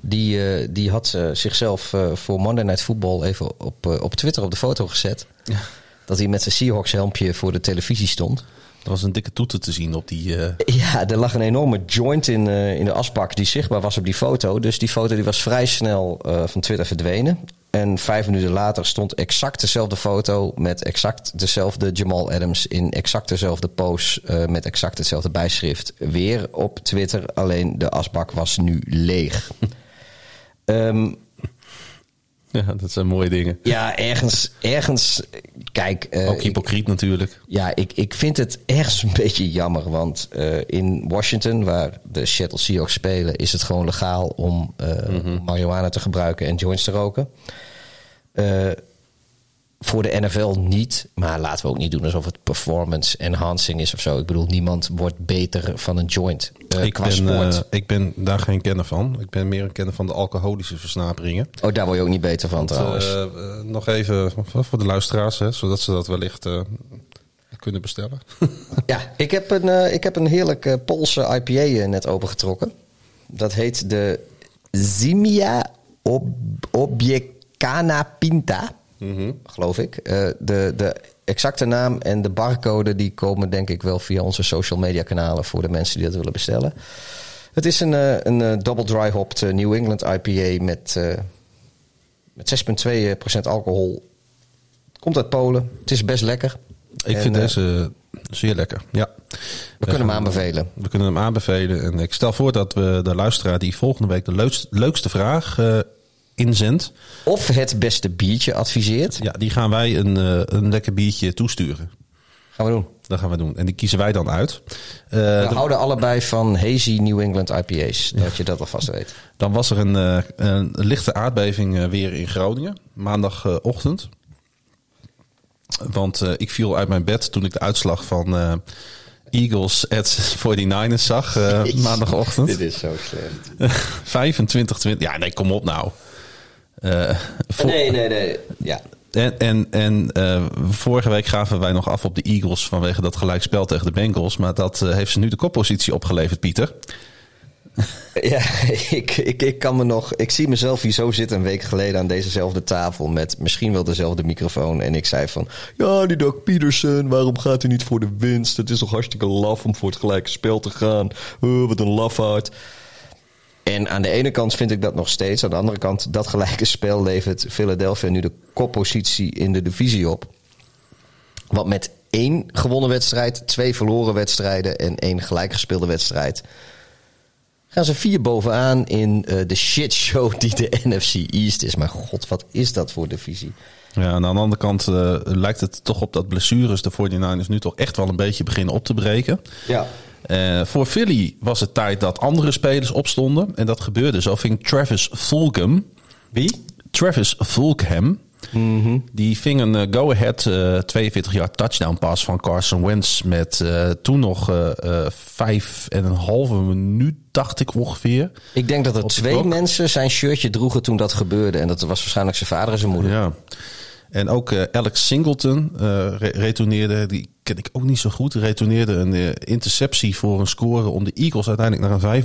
Die, die had zichzelf voor Monday Night Football even op, op Twitter op de foto gezet. Ja. Dat hij met zijn Seahawks helmpje voor de televisie stond. Er was een dikke toeter te zien op die... Uh... Ja, er lag een enorme joint in, uh, in de asbak die zichtbaar was op die foto. Dus die foto die was vrij snel uh, van Twitter verdwenen. En vijf minuten later stond exact dezelfde foto met exact dezelfde Jamal Adams in exact dezelfde pose met exact hetzelfde bijschrift. Weer op Twitter, alleen de asbak was nu leeg. um, [LAUGHS] Ja, dat zijn mooie dingen. Ja, ergens, ergens kijk... Uh, Ook hypocriet ik, natuurlijk. Ja, ik, ik vind het ergens een [LAUGHS] beetje jammer. Want uh, in Washington, waar de Seattle Seahawks spelen... is het gewoon legaal om uh, mm -hmm. marihuana te gebruiken en joints te roken. Voor de NFL niet. Maar laten we ook niet doen alsof het performance enhancing is of zo. Ik bedoel, niemand wordt beter van een joint uh, ik, ben, uh, ik ben daar geen kenner van. Ik ben meer een kenner van de alcoholische versnaperingen. Oh, daar word je ook niet beter van trouwens. Uh, nog even voor de luisteraars, hè, zodat ze dat wellicht kunnen bestellen. ja, ik heb een, ik heb een heerlijke Poolse IPA net opengetrokken. Dat heet de Zimia Ob Pinta. Mm -hmm. Geloof ik. de, de exacte naam en de barcode die komen denk ik wel via onze social media kanalen voor de mensen die dat willen bestellen. Het is een, een double dry hopped New England IPA met, met 6,2% alcohol. Komt uit Polen. Het is best lekker. Ik en, vind deze zeer lekker. Ja. We, kunnen hem aanbevelen. We kunnen hem aanbevelen. En ik stel voor dat we de luisteraar die volgende week de leukste, leukste vraag uh, inzendt. Of het beste biertje adviseert. Ja, die gaan wij een, uh, een lekker biertje toesturen. Gaan we doen. Dat gaan we doen. En die kiezen wij dan uit. Uh, we de... houden allebei van hazy New England IPA's. Dat je dat alvast weet. Dan was er een, uh, een lichte aardbeving weer in Groningen. Maandagochtend. Want ik viel uit mijn bed toen ik de uitslag van Eagles at [LAUGHS] 49ers zag maandagochtend. Dit is zo slecht. [LAUGHS] 25, 20. Ja, nee, kom op nou. Uh, nee, nee, nee. Ja. En, en, en uh, vorige week gaven wij nog af op de Eagles vanwege dat gelijkspel tegen de Bengals. Maar dat uh, heeft ze nu de koppositie opgeleverd, Pieter. [LAUGHS] Ja, ik, ik, ik kan me nog. Ik zie mezelf hier zo zitten een week geleden aan dezezelfde tafel. Met misschien wel dezelfde microfoon. En ik zei van. Ja, die Doug Peterson, waarom gaat hij niet voor de winst? Het is toch hartstikke laf om voor het gelijke spel te gaan. Uh, wat een lafaard. En aan de ene kant vind ik dat nog steeds. Aan de andere kant, dat gelijke [LAUGHS] spel levert Philadelphia nu de koppositie in de divisie op. Want met één gewonnen wedstrijd, twee verloren wedstrijden en één gelijkgespeelde wedstrijd. Gaan ze vier bovenaan in uh, de shitshow [LAUGHS] die de [LAUGHS] NFC East is. Maar god, wat is dat voor divisie? Ja, en aan de andere kant uh, lijkt het toch op dat blessures de 49ers nu toch echt wel een beetje beginnen op te breken. Ja. Uh, voor Philly was het tijd dat andere spelers opstonden. En dat gebeurde zo. Ving Travis Fulgham. Wie? Travis Fulgham. Mm -hmm. Die ving een uh, go-ahead uh, 42 jaar touchdown pass van Carson Wentz. Met toen nog vijf en een halve minuut, dacht ik ongeveer. Ik denk dat er twee blok. mensen zijn shirtje droegen toen dat gebeurde. En dat was waarschijnlijk zijn vader en zijn moeder. Ja. En ook uh, Alex Singleton uh, re retourneerde, die ken ik ook niet zo goed, retourneerde een uh, interceptie voor een score om de Eagles uiteindelijk naar een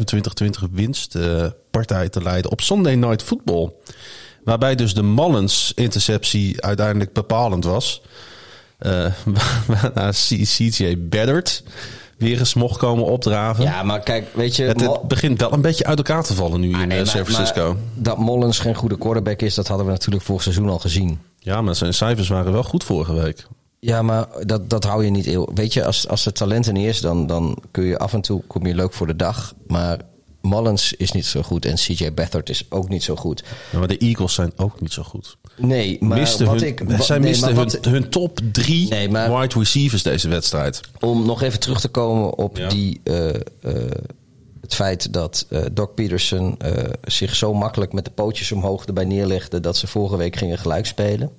25-20 winstpartij te leiden op Sunday Night Football. Waarbij dus de Mullins interceptie uiteindelijk bepalend was. [LAUGHS] Waarna CJ Beddard weer eens mocht komen opdraven. Ja, maar kijk, weet je... Het, het begint wel een beetje uit elkaar te vallen nu in nee, San Francisco. Maar dat Mullins geen goede quarterback is, dat hadden we natuurlijk vorig seizoen al gezien. Ja, maar zijn cijfers waren wel goed vorige week. Ja, maar dat, dat hou je niet eeuw. Weet je, als, als het talent er niet is, dan, dan kun je af en toe kom je leuk voor de dag. Maar Mullins is niet zo goed en CJ Beathard is ook niet zo goed. Ja, maar de Eagles zijn ook niet zo goed. Nee, maar miste wat hun, ik... zij nee, misten hun, hun top drie Nee, maar- wide receivers deze wedstrijd. Om nog even terug te komen op Ja. die, eh, eh, het feit dat eh, Doc Peterson zich zo makkelijk met de pootjes omhoog erbij neerlegde dat ze vorige week gingen gelijk spelen.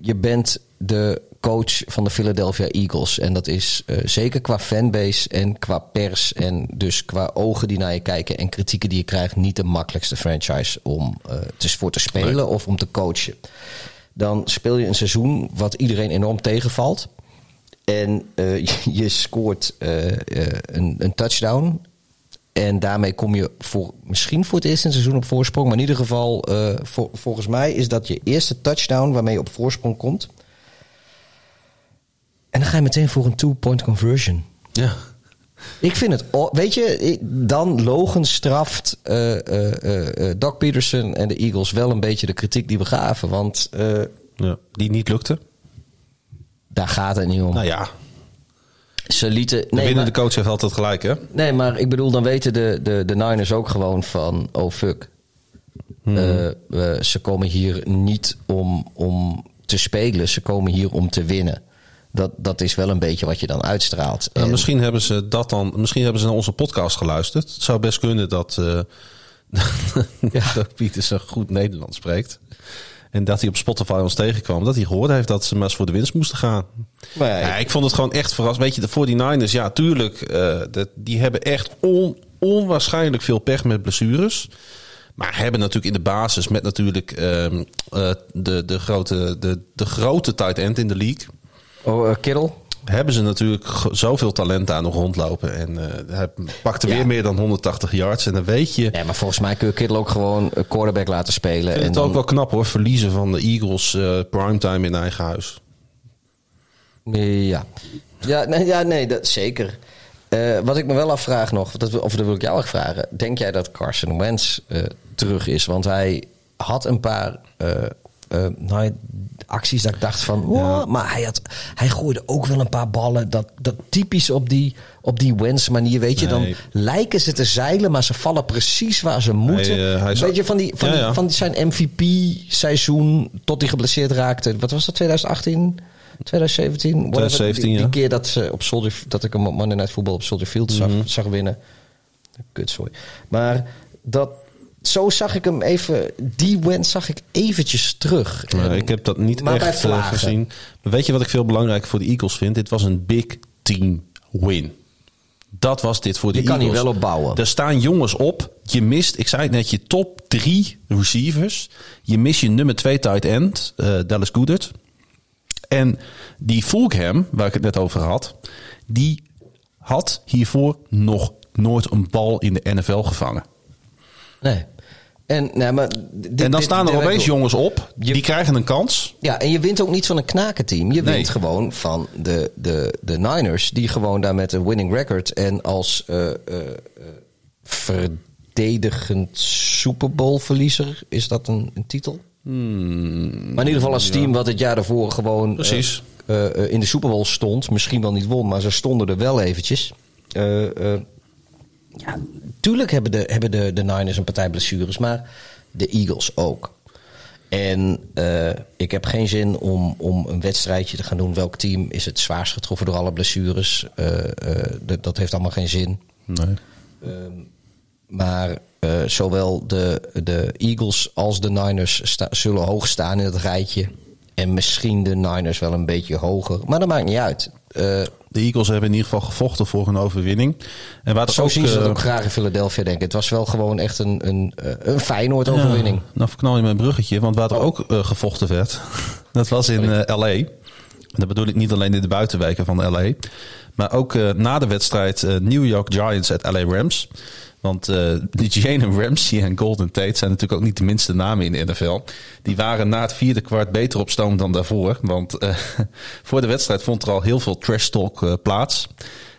Je bent de coach van de Philadelphia Eagles. En dat is eh, zeker qua fanbase en qua pers en dus qua ogen die naar je kijken en kritieken die je krijgt, niet de makkelijkste franchise om eh te, voor te spelen Nee. of om te coachen. Dan speel je een seizoen wat iedereen enorm tegenvalt. En eh, [LAUGHS] je, scoort een, een touchdown. En daarmee kom je voor, misschien voor het eerst in het seizoen op voorsprong. Maar in ieder geval, vol- volgens mij is dat je eerste touchdown waarmee je op voorsprong komt. En dan ga je meteen voor een two-point conversion. Ja. Ik vind het, weet je, dan logen straft eh, Doc Peterson en de Eagles wel een beetje de kritiek die we gaven. Want ja. Die niet lukte. daar gaat het niet om. Nou ja, Ze lieten. de Nee, winnende maar, coach heeft altijd gelijk, hè? nee, maar ik bedoel, dan weten de, de, de Niners ook gewoon van: oh fuck. We- ze komen hier niet om, om te spelen, ze komen hier om te winnen. Dat, dat is wel een beetje wat je dan uitstraalt. Nou, En- misschien hebben ze dat dan. Misschien hebben ze naar onze podcast geluisterd. Het zou best kunnen dat. eh [LAUGHS] dat Pietersen goed Nederlands spreekt. En dat hij op Spotify ons tegenkwam. Dat hij gehoord heeft dat ze maar eens voor de winst moesten gaan. Maar ja, Ja, ik vond het gewoon echt verrassend. Weet je, de 49ers, ja, tuurlijk. eh, dat- die hebben echt on- onwaarschijnlijk veel pech met blessures. Maar hebben natuurlijk in de basis met natuurlijk ehm, eh, de, de, grote, de, de grote tight end in de league. Oh, eh, Kittle? Hebben ze natuurlijk zoveel talent daar nog rondlopen. En eh, hij pakte Ja. weer meer dan 180 yards. En dan weet je. Ja, maar volgens mij kun je Kittle ook gewoon quarterback laten spelen. En het dan, ook wel knap hoor. Verliezen van de Eagles eh, primetime in eigen huis. Ja, ja, nee, ja, nee dat, zeker. Wat ik me wel afvraag nog, dat, of dat wil ik jou echt vragen. Denk jij dat Carson Wentz terug is? Want hij had een paar eh, nou, ja, acties dat ik dacht van... wow, maar hij, had, hij gooide ook wel een paar ballen. Dat, dat typisch op die, op die Wentz manier, weet je. Dan lijken ze te zeilen, maar ze vallen precies waar ze moeten. Eh, hij weet je, van, die, van, Ja, die- ja. van zijn MVP-seizoen tot hij geblesseerd raakte. Wat was dat, 2018? 2017? Whatever. 2017, die, die ja. keer dat, ze op Soldier, dat ik hem op Monday Night Football op Soldier Field zag, Mhm. zag winnen. Kut, sorry. Maar dat, zo zag ik hem even... Die wens zag ik eventjes terug. En- ik heb dat niet echt eh, gezien. Maar weet je wat ik veel belangrijker voor de Eagles vind? Dit was een big team win. Dat was dit voor de Je kan Eagles. hier wel op bouwen. Er staan jongens op. Je mist, ik zei het net, je top drie receivers. Je mist je nummer twee tight end, eh, Dallas Goedert. En die Fulgham, waar ik het net over had, die had hiervoor nog nooit een bal in de NFL gevangen. Nee. En, maar dit- en dan dit- staan er opeens jongens op, Je- die krijgen een kans. Ja, en je wint ook niet van een knakenteam. Je Nee. wint gewoon van de, de, de Niners, die gewoon daar met een winning record en als eh, eh, eh, verdedigend Super Bowl verliezer, is dat een, een titel? maar in ieder geval als team wat het jaar daarvoor gewoon Precies. in de Super Bowl stond. Misschien wel niet won, maar ze stonden er wel eventjes. Ja, tuurlijk hebben, de, hebben de, de Niners een partij blessures, maar de Eagles ook. En eh, ik heb geen zin om, om een wedstrijdje te gaan doen. Welk team is het zwaarst getroffen door alle blessures? Eh, eh, dat- heeft allemaal geen zin. Nee. Maar eh, zowel de, de Eagles als de Niners zullen hoog staan in het rijtje. En misschien de Niners wel een beetje hoger. Maar dat maakt niet uit. De Eagles hebben in ieder geval gevochten voor een overwinning. En waar het zo ook, zien ze dat eh, ook graag in Philadelphia, denk ik. Het was wel gewoon echt een, een, eh, een Feyenoord-overwinning. Ja, nou verknal je mijn bruggetje, want waar er ook eh, gevochten werd, [LAUGHS] dat was in LA. En dat bedoel ik niet alleen in de buitenwijken van LA, maar ook na de wedstrijd New York Giants at LA Rams. Want die Jalen Ramsey en Golden Tate zijn natuurlijk ook niet de minste namen in de NFL. Die waren na het vierde kwart beter op stoom dan daarvoor. Want eh, [LAUGHS] voor de wedstrijd vond er al heel veel trash talk eh, plaats.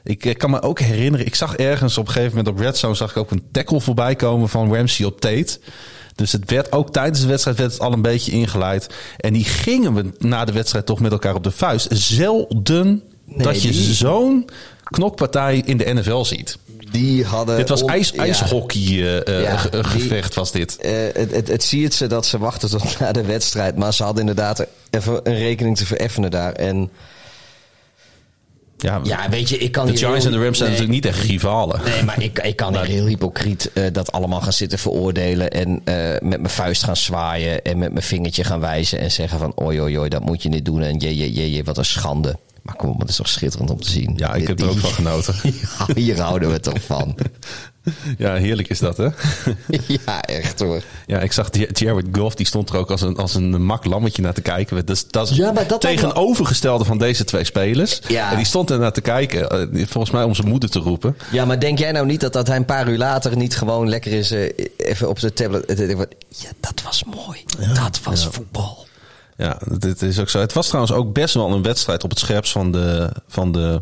Ik kan me ook herinneren, ik zag ergens op een gegeven moment op Red Zone zag ik ook een tackle voorbij komen van Ramsey op Tate. Dus het werd ook tijdens de wedstrijd werd het al een beetje ingeleid. En die gingen we na de wedstrijd toch met elkaar op de vuist. Zelden Nee, dat je die- zo'n knokpartij in de NFL ziet. Die hadden... dit was on- ijs, ja. ijshockey eh, eh, gevecht was dit. Eh, het, het, het zie het ze dat ze wachten tot na de wedstrijd. Maar ze hadden inderdaad even een rekening te vereffenen daar. En Ja, ja, weet je, ik kan de Giants en de Rams zijn nee, natuurlijk niet echt rivalen. Nee, maar ik, ik kan hier heel hypocriet dat allemaal gaan zitten veroordelen. En met mijn vuist gaan zwaaien. En met mijn vingertje gaan wijzen. En zeggen van oi, oi, oi, dat moet je niet doen. En je, je, je, je, wat een schande. Maar kom op, het is toch schitterend om te zien. Ja, ik heb er ook van genoten. [LAUGHS] Ja, hier houden we toch van. [LAUGHS] Ja, heerlijk is dat, hè? [LAUGHS] ja, echt hoor. Ja, ik zag Jared Goff, die stond er ook als een, als een mak lammetje naar te kijken. Dat is, dat is Ja, maar dat tegenovergestelde van deze twee spelers. Ja. En die stond er naar te kijken, eh, volgens mij om zijn moeder te roepen. Ja, maar denk jij nou niet dat, dat hij een paar uur later niet gewoon lekker is eh, even op de tablet. Ja, dat was mooi. dat was voetbal. Ja, dit is ook zo. Het was trouwens ook best wel een wedstrijd op het scherpst van de, van de,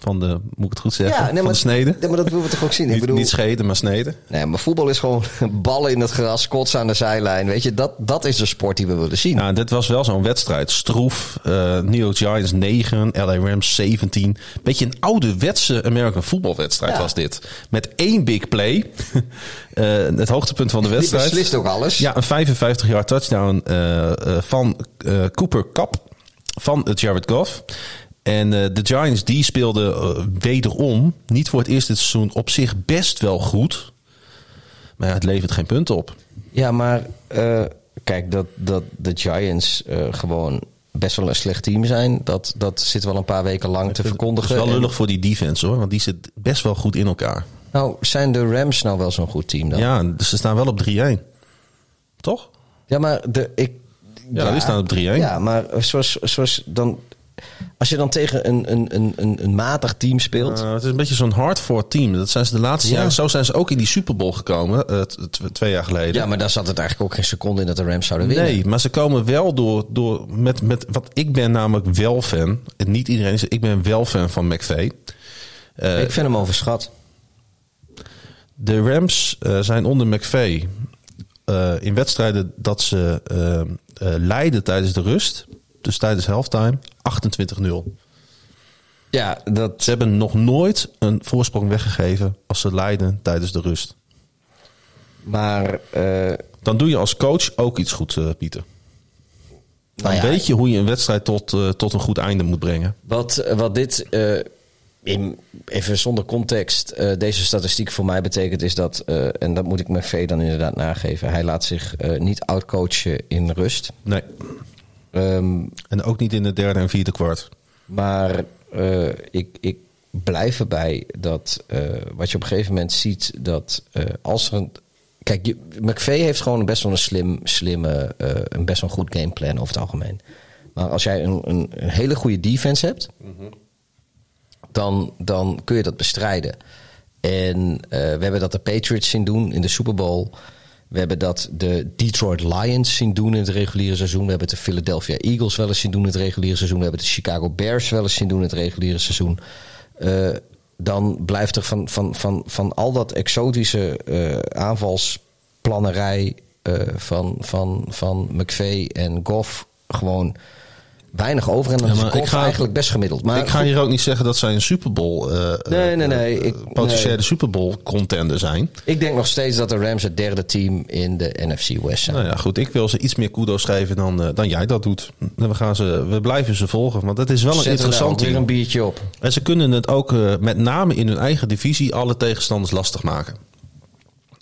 van de moet ik het goed zeggen, Ja, nee, van maar, de snede. nee, maar dat willen we toch ook zien. Niet, ik bedoel, niet scheden, maar sneden. nee, maar voetbal is gewoon [LAUGHS] ballen in het gras, kots aan de zijlijn. Weet je, dat, dat is de sport die we willen zien. Ja, dit was wel zo'n wedstrijd. Stroef, eh New York Giants 9, LA Rams 17. Beetje een ouderwetse American voetbalwedstrijd Ja. was dit. Met één big play. [LAUGHS] Eh, het hoogtepunt van de die wedstrijd. beslist ook alles. Ja, een 55 jaar touchdown eh, van Cooper Cup van het Jared Goff. En eh, de Giants die speelden eh, wederom, niet voor het eerst dit seizoen, op zich best wel goed. Maar ja, het levert geen punten op. Ja, maar eh, kijk, dat, dat de Giants gewoon best wel een slecht team zijn, dat, dat zit wel een paar weken lang te Het verkondigen. is wel En- lullig voor die defense hoor, want die zit best wel goed in elkaar. nou, zijn de Rams nou wel zo'n goed team dan? Ja, ze staan wel op 3-1. Toch? Ja, maar de, ik. Ja, die staan op 3-1. Ja, maar zoals, zoals dan. Als je dan tegen een, een, een, een, een matig team speelt. Uh, het is een beetje zo'n hard for team. Dat zijn ze de laatste Ja. jaren. Zo zijn ze ook in die Super Bowl gekomen, eh, twee jaar geleden. ja, maar daar zat het eigenlijk ook geen seconde in dat de Rams zouden winnen. Nee, maar ze komen wel door, door met, met wat ik ben namelijk wel fan. En niet iedereen is, ik ben wel fan van McVay. Eh, ik vind hem overschat. de Rams eh, zijn onder McVay eh, in wedstrijden dat ze eh, eh, leiden tijdens de rust. Dus tijdens halftime 28-0. Ja, dat. Ze hebben nog nooit een voorsprong weggegeven als ze leiden tijdens de rust. Maar. eh, Dan doe je als coach ook iets goed, eh, Pieter. Dan nou ja, weet je hoe je een wedstrijd tot, eh, tot een goed einde moet brengen. Wat, wat dit, in, even zonder context, deze statistiek voor mij betekent is dat, en dat moet ik McVee dan inderdaad nageven, hij laat zich niet outcoachen in rust. Nee. Ehm, En ook niet in de derde en vierde kwart. maar eh, ik, ik blijf erbij dat eh, wat je op een gegeven moment ziet, dat eh, als er een. Kijk, McVee heeft gewoon best wel een slim, slimme, eh, een best wel een goed gameplan over het algemeen. Maar als jij een, een, een hele goede defense hebt, dan, dan kun je dat bestrijden. En eh, we hebben dat de Patriots zien doen in de Super Bowl. We hebben dat de Detroit Lions zien doen in het reguliere seizoen. We hebben de Philadelphia Eagles wel eens zien doen in het reguliere seizoen. We hebben de Chicago Bears wel eens zien doen in het reguliere seizoen. Eh, dan blijft er van, van, van, van al dat exotische eh, aanvalsplannerij eh, van, van, van McVay en Goff gewoon weinig over. En dan Ja, is ga- eigenlijk best gemiddeld. Maar ik ga goed, hier ook niet zeggen dat zij een Super Bowl, eh, Nee, nee, eh, nee, eh, ik- potentiële nee. Super Bowl contender zijn. ik denk nog steeds dat de Rams het derde team in de NFC West zijn. Nou ja, goed. Ik wil ze iets meer kudos geven dan, eh, dan jij dat doet. We, gaan ze, we blijven ze volgen, want het is wel een interessant team. een biertje op. En ze kunnen het ook eh, met name in hun eigen divisie alle tegenstanders lastig maken.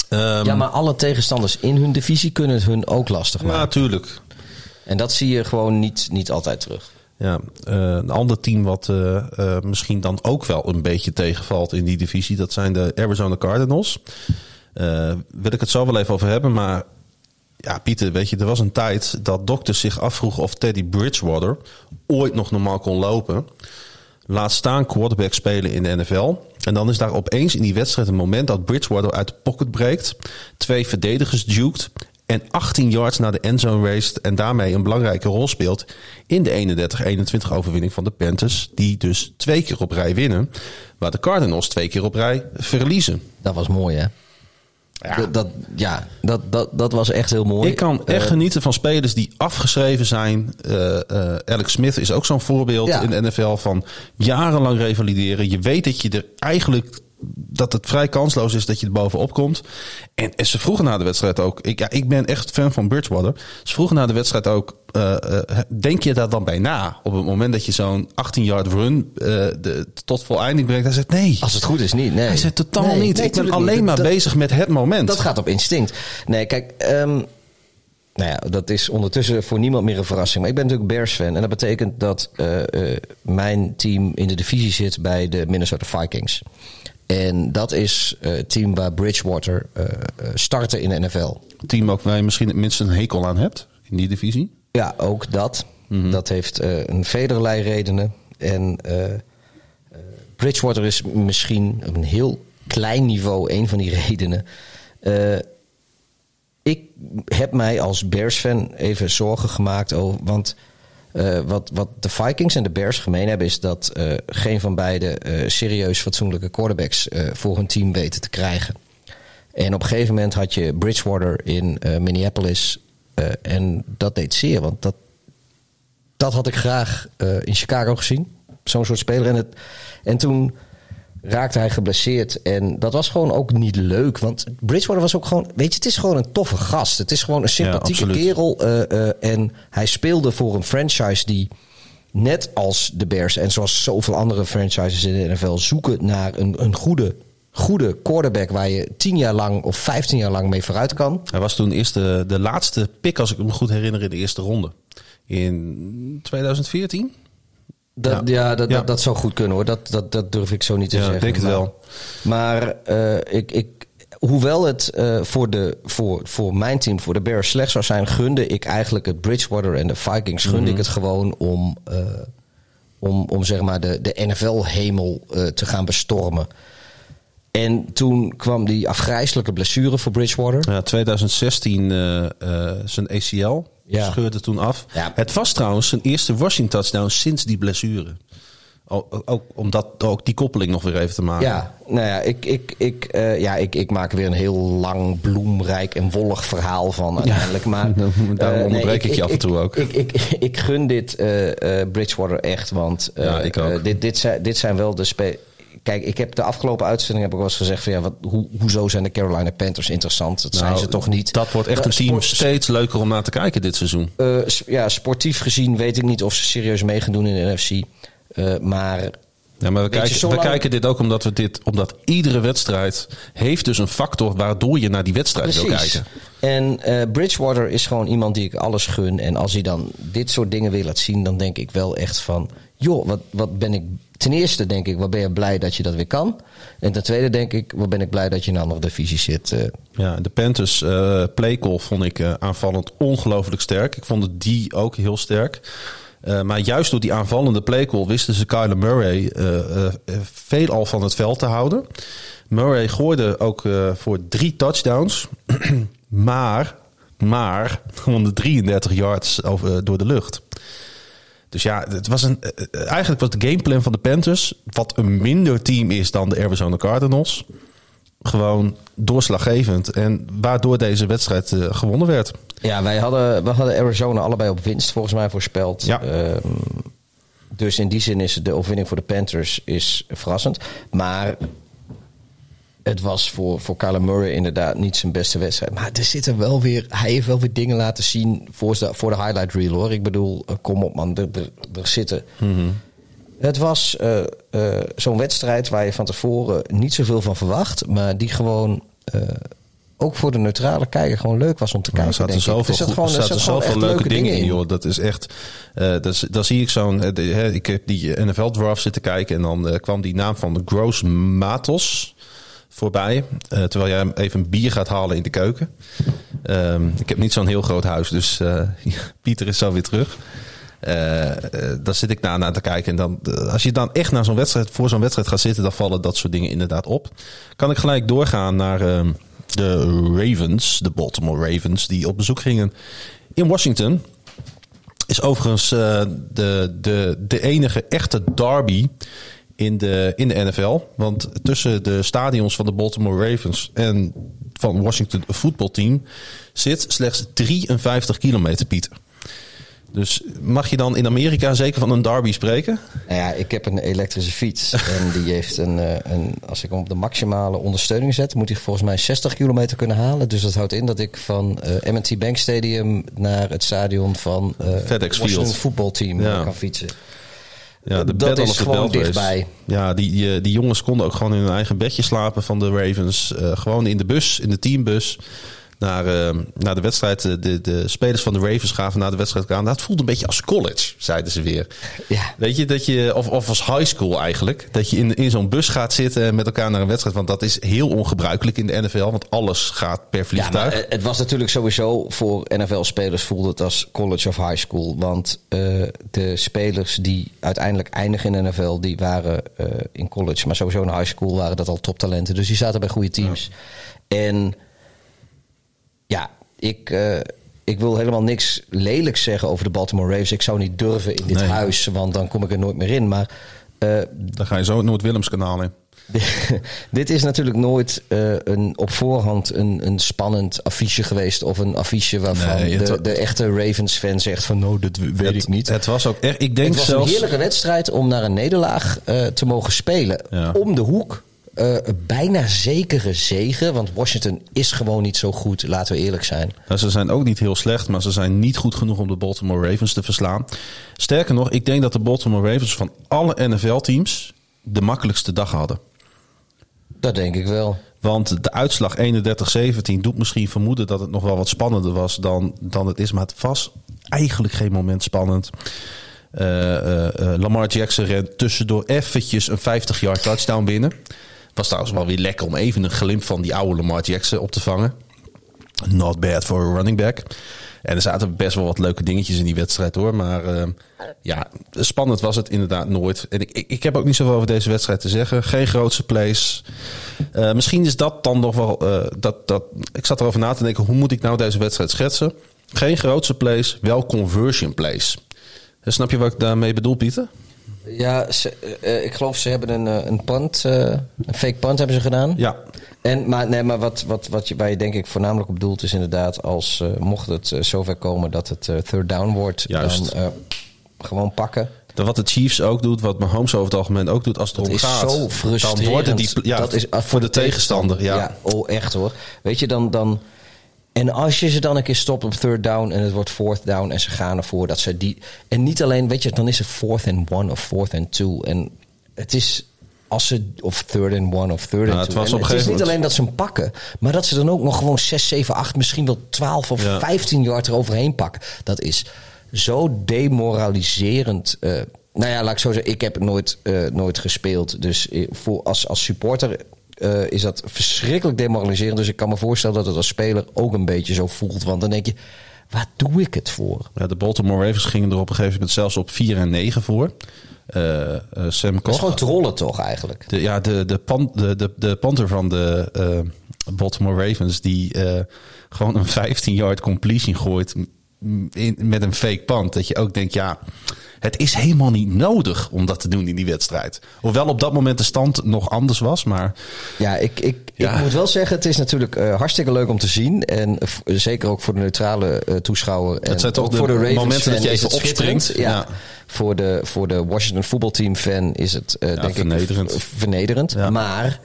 Ehm, Ja, maar alle tegenstanders in hun divisie kunnen het hun ook lastig ja, maken. natuurlijk. En dat zie je gewoon niet, niet altijd terug. Ja, eh, een ander team wat eh, eh, misschien dan ook wel een beetje tegenvalt in die divisie, dat zijn de Arizona Cardinals. Eh wil ik het zo wel even over hebben, maar ja, Pieter, weet je, er was een tijd dat dokters zich afvroegen of Teddy Bridgewater ooit nog normaal kon lopen. Laat staan quarterback spelen in de NFL. En dan is daar opeens in die wedstrijd een moment dat Bridgewater uit de pocket breekt. Twee verdedigers duwt. En 18 yards naar de endzone raced. En daarmee een belangrijke rol speelt in de 31-21 overwinning van de Panthers. Die dus twee keer op rij winnen. Waar de Cardinals twee keer op rij verliezen. Dat was mooi, hè? Ja. Dat, dat, ja, dat, dat, dat was echt heel mooi. Ik kan echt Eh, genieten van spelers die afgeschreven zijn. Eh, Alex Smith is ook zo'n voorbeeld Ja. in de NFL van jarenlang revalideren. Je weet dat je er eigenlijk dat het vrij kansloos is dat je er bovenop komt. En, en ze vroegen na de wedstrijd ook. Ik, ja, ik ben echt fan van Bridgewater. Ze vroegen na de wedstrijd ook. eh, eh, denk je daar dan bij na? Op het moment dat je zo'n 18-yard run eh, de, tot voleinding brengt. Hij zegt nee. Als het goed is, niet. Nee. Hij zegt totaal Nee, niet. nee, ik ben alleen niet. maar Dat- bezig met het moment. Dat gaat op instinct. Nee, kijk, ehm, nou ja, dat is ondertussen voor niemand meer een verrassing. Maar ik ben natuurlijk Bears-fan. En dat betekent dat mijn team in de divisie zit bij de Minnesota Vikings. En dat is eh, het team waar Bridgewater eh, startte in de NFL. team ook waar je misschien het minst een hekel aan hebt in die divisie. Ja, ook dat. Dat heeft eh, een vederlei redenen. En Bridgewater is misschien op een heel klein niveau een van die [LAUGHS] redenen. Ik heb mij als Bears-fan even zorgen gemaakt over. Want eh, wat, wat de Vikings en de Bears gemeen hebben, is dat eh, geen van beide eh, serieus fatsoenlijke quarterbacks voor hun team weten te krijgen. En op een gegeven moment had je Bridgewater in Minneapolis. en dat deed zeer, want dat, dat had ik graag in Chicago gezien. Zo'n soort speler. En, het, en toen raakte hij geblesseerd. En dat was gewoon ook niet leuk. Want Bridgewater was ook gewoon... Weet je, het is gewoon een toffe gast. Het is gewoon een sympathieke kerel. eh, eh, en hij speelde voor een franchise die... Net als de Bears en zoals zoveel andere franchises in de NFL... zoeken naar een, een goede, goede quarterback... waar je tien jaar lang of vijftien jaar lang mee vooruit kan. Hij was toen eerst de, de laatste pick, als ik me goed herinner, in de eerste ronde. In 2014? Dat, ja, Ja. dat, Ja. Dat, dat zou goed kunnen hoor. Dat, dat, dat durf ik zo niet te Ja, zeggen. denk het maar, wel. Maar eh, ik, ik, hoewel het eh, voor, de, voor, voor mijn team, voor de Bears slecht zou zijn, gunde ik eigenlijk het Bridgewater en de Vikings gunde Mhm. ik het gewoon om, eh, om, om zeg maar de, de NFL-hemel te gaan bestormen. En toen kwam die afgrijzelijke blessure voor Bridgewater. Ja, 2016 eh, eh, zijn ACL Ja. scheurde toen af. Ja. Het was trouwens zijn eerste rushing touchdown sinds die blessure. Ook, ook om dat, ook die koppeling nog weer even te maken. Ja, nou ja, ik, ik, ik, eh, ja ik, ik maak er weer een heel lang, bloemrijk en wollig verhaal van uiteindelijk. Maar, [LAUGHS] Daarom eh, onderbreek ik je af en toe ook. Ik, ik, ik, ik gun dit eh, Bridgewater echt, want Ja, ik ook. dit, dit, zijn, dit zijn wel de spe Kijk, ik heb de afgelopen uitzending heb ik wel eens gezegd van ja, wat, hoe, hoezo zijn de Carolina Panthers interessant? Dat zijn Nou, ze toch niet? Dat wordt echt een team sport- steeds leuker om naar te kijken dit seizoen. eh, ja, sportief gezien weet ik niet of ze serieus mee gaan doen in de NFC. Eh, maar Ja, maar we, kijken, we kijken dit ook omdat we dit, omdat iedere wedstrijd heeft dus een factor waardoor je naar die wedstrijd wil Precies. kijken. En eh, Bridgewater is gewoon iemand die ik alles gun. En als hij dan dit soort dingen weer laat zien, dan denk ik wel echt van... joh, wat, wat ben ik... Ten eerste denk ik, wat ben je blij dat je dat weer kan. En ten tweede denk ik, wat ben ik blij dat je in een andere divisie zit. eh. Ja, de Panthers uh, playcall vond ik uh, aanvallend ongelooflijk sterk. Ik vond het die ook heel sterk. Maar juist door die aanvallende playcall wisten ze Kyler Murray veelal van het veld te houden. Murray gooide ook voor drie touchdowns. [CLEARS THROAT] maar, maar 133 yards over, door de lucht. Dus ja, het was een, eigenlijk was de gameplan van de Panthers, wat een minder team is dan de Arizona Cardinals. gewoon doorslaggevend. En waardoor deze wedstrijd eh, gewonnen werd. Ja, wij hadden, we hadden Arizona allebei op winst volgens mij voorspeld. Ja. Ehm, dus in die zin is de overwinning voor de Panthers is verrassend. Maar het was voor, voor Kyler Murray inderdaad niet zijn beste wedstrijd. Maar er zitten wel weer, hij heeft wel weer dingen laten zien voor de, voor de highlight reel hoor. Ik bedoel, eh, kom op man, er, er, er zitten... Het was eh, eh, zo'n wedstrijd waar je van tevoren niet zoveel van verwacht. Maar die gewoon ook voor de neutrale kijker gewoon leuk was om te kijken. er zaten zoveel, zat gewoon- er zaten zoveel leuke dingen in, joh. Dat is echt. eh dat, dan zie ik zo'n. de- ik heb die NFL draft zitten kijken en dan kwam die naam van Gross Matos voorbij. eh, terwijl jij even een bier gaat halen in de keuken. Ehm, ik heb niet zo'n heel groot huis, dus eh, [LAUGHS] Pieter is zo weer terug. Eh, eh, daar zit ik naar, naar te kijken. En dan, als je dan echt naar zo'n wedstrijd, voor zo'n wedstrijd gaat zitten, dan vallen dat soort dingen inderdaad op. Kan ik gelijk doorgaan naar ehm, de Ravens, de Baltimore Ravens, die op bezoek gingen in Washington. Is overigens de, de, de enige echte derby in de, in de NFL. Want tussen de stadions van de Baltimore Ravens en van Washington voetbalteam zit slechts 53 kilometer, Pieter. Dus mag je dan in Amerika zeker van een derby spreken? Nou ja, ik heb een elektrische fiets. en die heeft een, eh, een. Als ik hem op de maximale ondersteuning zet, moet hij volgens mij 60 kilometer kunnen halen. Dus dat houdt in dat ik van eh MT Bank Stadium naar het stadion van eh FedEx Field. voetbalteam Ja. kan fietsen. Ja, de Dat is gewoon dichtbij. Ja, die, die, die jongens konden ook gewoon in hun eigen bedje slapen van de Ravens. Eh, gewoon in de bus, in de teambus. Naar, eh, naar de wedstrijd. De, de, spelers van de Ravens gaven naar de wedstrijd aan. Dat voelde een beetje als college, zeiden ze weer. Ja. Weet je, dat je, of, of als high school eigenlijk. Dat je in, in zo'n bus gaat zitten en met elkaar naar een wedstrijd. Want dat is heel ongebruikelijk in de NFL. Want alles gaat per Ja, vliegtuig. eh, het was natuurlijk sowieso voor NFL-spelers voelde het als college of high school. Want eh, de spelers die uiteindelijk eindigen in de NFL, die waren eh, in college. Maar sowieso in high school waren dat al toptalenten. Dus die zaten bij goede teams. En ja, ik, eh, ik wil helemaal niks lelijks zeggen over de Baltimore Ravens. Ik zou niet durven in dit Nee. huis, want dan kom ik er nooit meer in. Maar eh, Dan ga je zo het Noord-Willems kanaal in. [LAUGHS] dit is natuurlijk nooit eh, een, op voorhand een, een spannend affiche geweest. Of een affiche waarvan Nee, de, de echte Ravens-fan zegt van... nou, dat weet het, ik niet. Het was ook echt. Ik denk Het was zelfs. een heerlijke wedstrijd om naar een nederlaag te mogen spelen. Ja. Om de hoek. Eh, bijna zekere zegen. Want Washington is gewoon niet zo goed, laten we eerlijk zijn. Ze zijn ook niet heel slecht, maar ze zijn niet goed genoeg om de Baltimore Ravens te verslaan. Sterker nog, ik denk dat de Baltimore Ravens van alle NFL-teams de makkelijkste dag hadden. Dat denk ik wel. Want de uitslag 31-17 doet misschien vermoeden dat het nog wel wat spannender was dan, dan het is. Maar het was eigenlijk geen moment spannend. Eh, eh, Lamar Jackson rent tussendoor eventjes een 50-yard touchdown binnen. Was trouwens wel weer lekker om even een glimp van die oude Lamar Jackson op te vangen. Not bad for a running back. En er zaten best wel wat leuke dingetjes in die wedstrijd hoor. Maar eh, ja, spannend was het inderdaad nooit. En ik, ik, heb ook niet zoveel over deze wedstrijd te zeggen. Geen grootste plays. Eh, misschien is dat dan nog wel. eh, dat, dat, ik zat erover na te denken. Hoe moet ik nou deze wedstrijd schetsen? Geen grootste plays, wel conversion plays. Snap je wat ik daarmee bedoel, Pieter? Ja, ze, eh, ik geloof ze hebben een, eh, een eh, een fake punt hebben ze gedaan. Ja. En, maar nee, maar wat, wat, wat je, waar je denk ik voornamelijk op doelt is inderdaad als eh, mocht het eh, zover komen dat het eh, third down wordt, Juist. dan eh, gewoon pakken. Dat Wat de Chiefs ook doet, wat Mahomes over het algemeen ook doet als het Dat is gaat. zo frustrerend. Dan worden die, ja, dat is, voor, de tegenstander. Ja. oh echt hoor. Weet je, dan, dan... En als je ze dan een keer stopt op third down en het wordt fourth down en ze gaan ervoor dat ze die... En niet alleen, weet je, dan is het fourth and one of fourth and two. En het is als ze, of third and one of third Nou, and het two. was op het is niet alleen dat ze hem pakken, maar dat ze dan ook nog gewoon 6, 7, 8, misschien wel 12 of Ja. 15 yard eroverheen pakken. Dat is zo demoraliserend. eh, nou ja, laat ik zo zeggen, ik heb nooit, eh, nooit gespeeld. Dus eh, voor, als, als supporter eh, is dat verschrikkelijk demoraliserend. Dus ik kan me voorstellen dat het als speler ook een beetje zo voelt. Want dan denk je, waar doe ik het voor? Ja, de Baltimore Ravens gingen er op een gegeven moment zelfs op 4 en 9 voor. Eh, eh, Sam Dat is Koch. gewoon trollen toch eigenlijk? De, ja, de, de, pan, de, de, de panter van de Baltimore Ravens, die gewoon een 15-yard completion gooit in, met een fake punt. Dat je ook denkt, ja, Het is helemaal niet nodig om dat te doen in die wedstrijd. Hoewel op dat moment de stand nog anders was, maar... Ja, ik, ik, Ja. ik moet wel zeggen, het is natuurlijk eh, hartstikke leuk om te zien. En v- zeker ook voor de neutrale eh, toeschouwer. En zijn toch de voor de Ravens momenten dat je even het opspringt. Ja. Ja. Voor, de, voor de Washington voetbalteam fan is het eh, denk vernederend. ik vernederend. Ja. Maar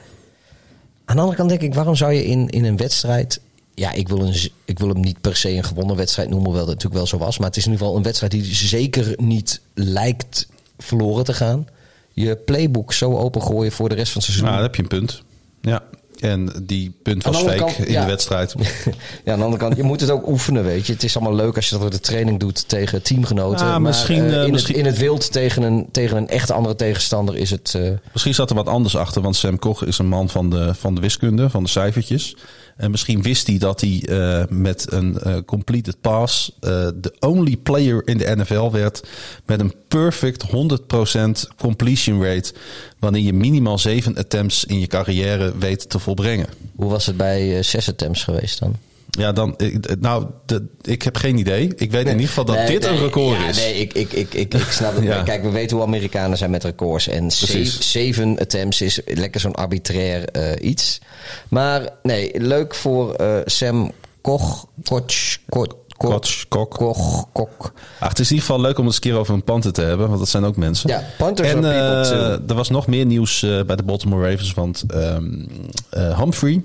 aan de andere kant denk ik, waarom zou je in, in een wedstrijd... Ja, ik wil, een, ik wil hem niet per se een gewonnen wedstrijd noemen, hoewel dat natuurlijk wel zo was. Maar het is in ieder geval een wedstrijd die zeker niet lijkt verloren te gaan. Je playbook zo opengooien voor de rest van het seizoen. Nou, daar heb je een punt. Ja, en die punt was fake kant, in ja. de wedstrijd. [LAUGHS] Ja, aan de andere kant, je moet het ook oefenen, weet je. Het is allemaal leuk als je dat de training doet tegen teamgenoten. Ah, maar misschien, eh, eh, in, misschien- Het, in het wild tegen een, tegen een echte andere tegenstander is het... eh, Misschien zat er wat anders achter, want Sam Koch is een man van de, van de wiskunde, van de cijfertjes. En misschien wist hij dat hij eh, met een eh, completed pass eh, de only player in de NFL werd met een perfect 100% completion rate. Wanneer je minimaal zeven attempts in je carrière weet te volbrengen. hoe was het bij eh, zes attempts geweest dan? Ja, dan, ik- nou, de, ik heb geen idee. Ik weet in ieder geval dat Nee, dit een record ja, is. Nee, ik, ik, ik, ik, ik snap het. [LAUGHS] Ja. Kijk, we weten hoe Amerikanen zijn met records. En zeven, zeven attempts is lekker zo'n arbitrair eh, iets. Maar nee, leuk voor eh, Sam Koch. Koch. Koch. Koch, Kok. Koch. Kok. Ach, het is in ieder geval leuk om het eens een keer over een panter te hebben, want dat zijn ook mensen. Ja, punters en eh, er was nog meer nieuws bij de Baltimore Ravens, want ehm, eh, Humphrey,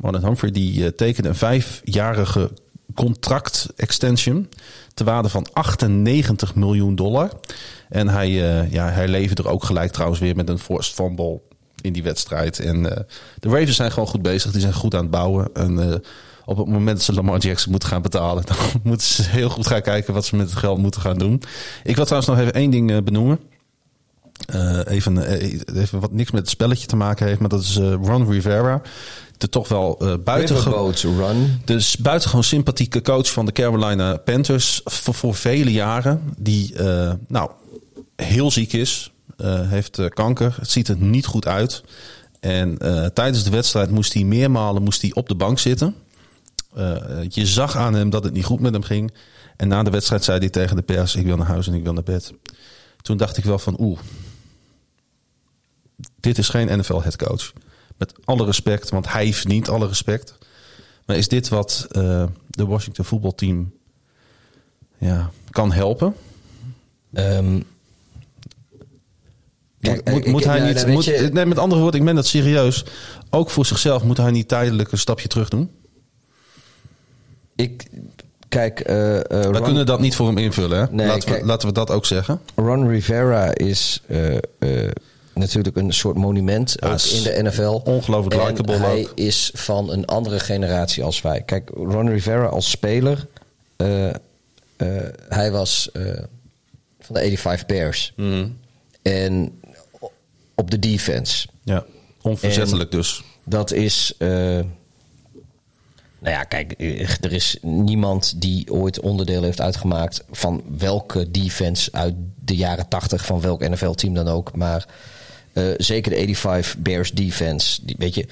Marlon Humphrey, die eh, tekende een vijfjarige contract extension te waarde van 98 miljoen dollar. En hij, eh, ja, hij leverde er ook gelijk trouwens weer met een forced fumble in die wedstrijd. En eh, de Ravens zijn gewoon goed bezig, die zijn goed aan het bouwen. En op het moment dat ze Lamar Jackson moeten gaan betalen, [LAUGHS] dan moeten ze heel goed gaan kijken wat ze met het geld moeten gaan doen. Ik wil trouwens nog even één ding benoemen. Even, even wat niks met het spelletje te maken heeft, maar dat is Ron Rivera. De toch wel eh Run. dus buitengewoon sympathieke coach van de Carolina Panthers voor, voor vele jaren. Die eh, nou heel ziek is, eh, heeft kanker. Het ziet er niet goed uit. En tijdens de wedstrijd moest hij meermalen moest hij op de bank zitten. Je zag aan hem dat het niet goed met hem ging. En na de wedstrijd zei hij tegen de pers: Ik wil naar huis en ik wil naar bed. Toen dacht ik wel van oeh, dit is geen NFL headcoach. Met alle respect, want hij verdient alle respect. Maar is dit wat eh, de Washington voetbalteam ja, kan helpen? Ehm, Kijk, moet, moet, ik- moet hij nou, niet. Moet, je- nee, met andere woorden, ik ben dat serieus. Ook voor zichzelf moet hij niet tijdelijk een stapje terug doen. ik, kijk, eh, eh, We Ron, kunnen dat niet voor hem invullen. Hè? Nee, laten, kijk- we, laten we dat ook zeggen. Ron Rivera is eh, eh, natuurlijk een soort monument in de NFL. ongelooflijk likable hij ook. is van een andere generatie als wij. Kijk, Ron Rivera als speler, eh, eh, hij was eh, van de 85 Bears. Mhm. En op de defense. Ja, onverzettelijk dus. Dat is. nou ja, kijk, er is niemand die ooit onderdeel heeft uitgemaakt van welke defense uit de jaren 80 van welk NFL-team dan ook. Maar eh, zeker de 85 Bears defense, die, weet je,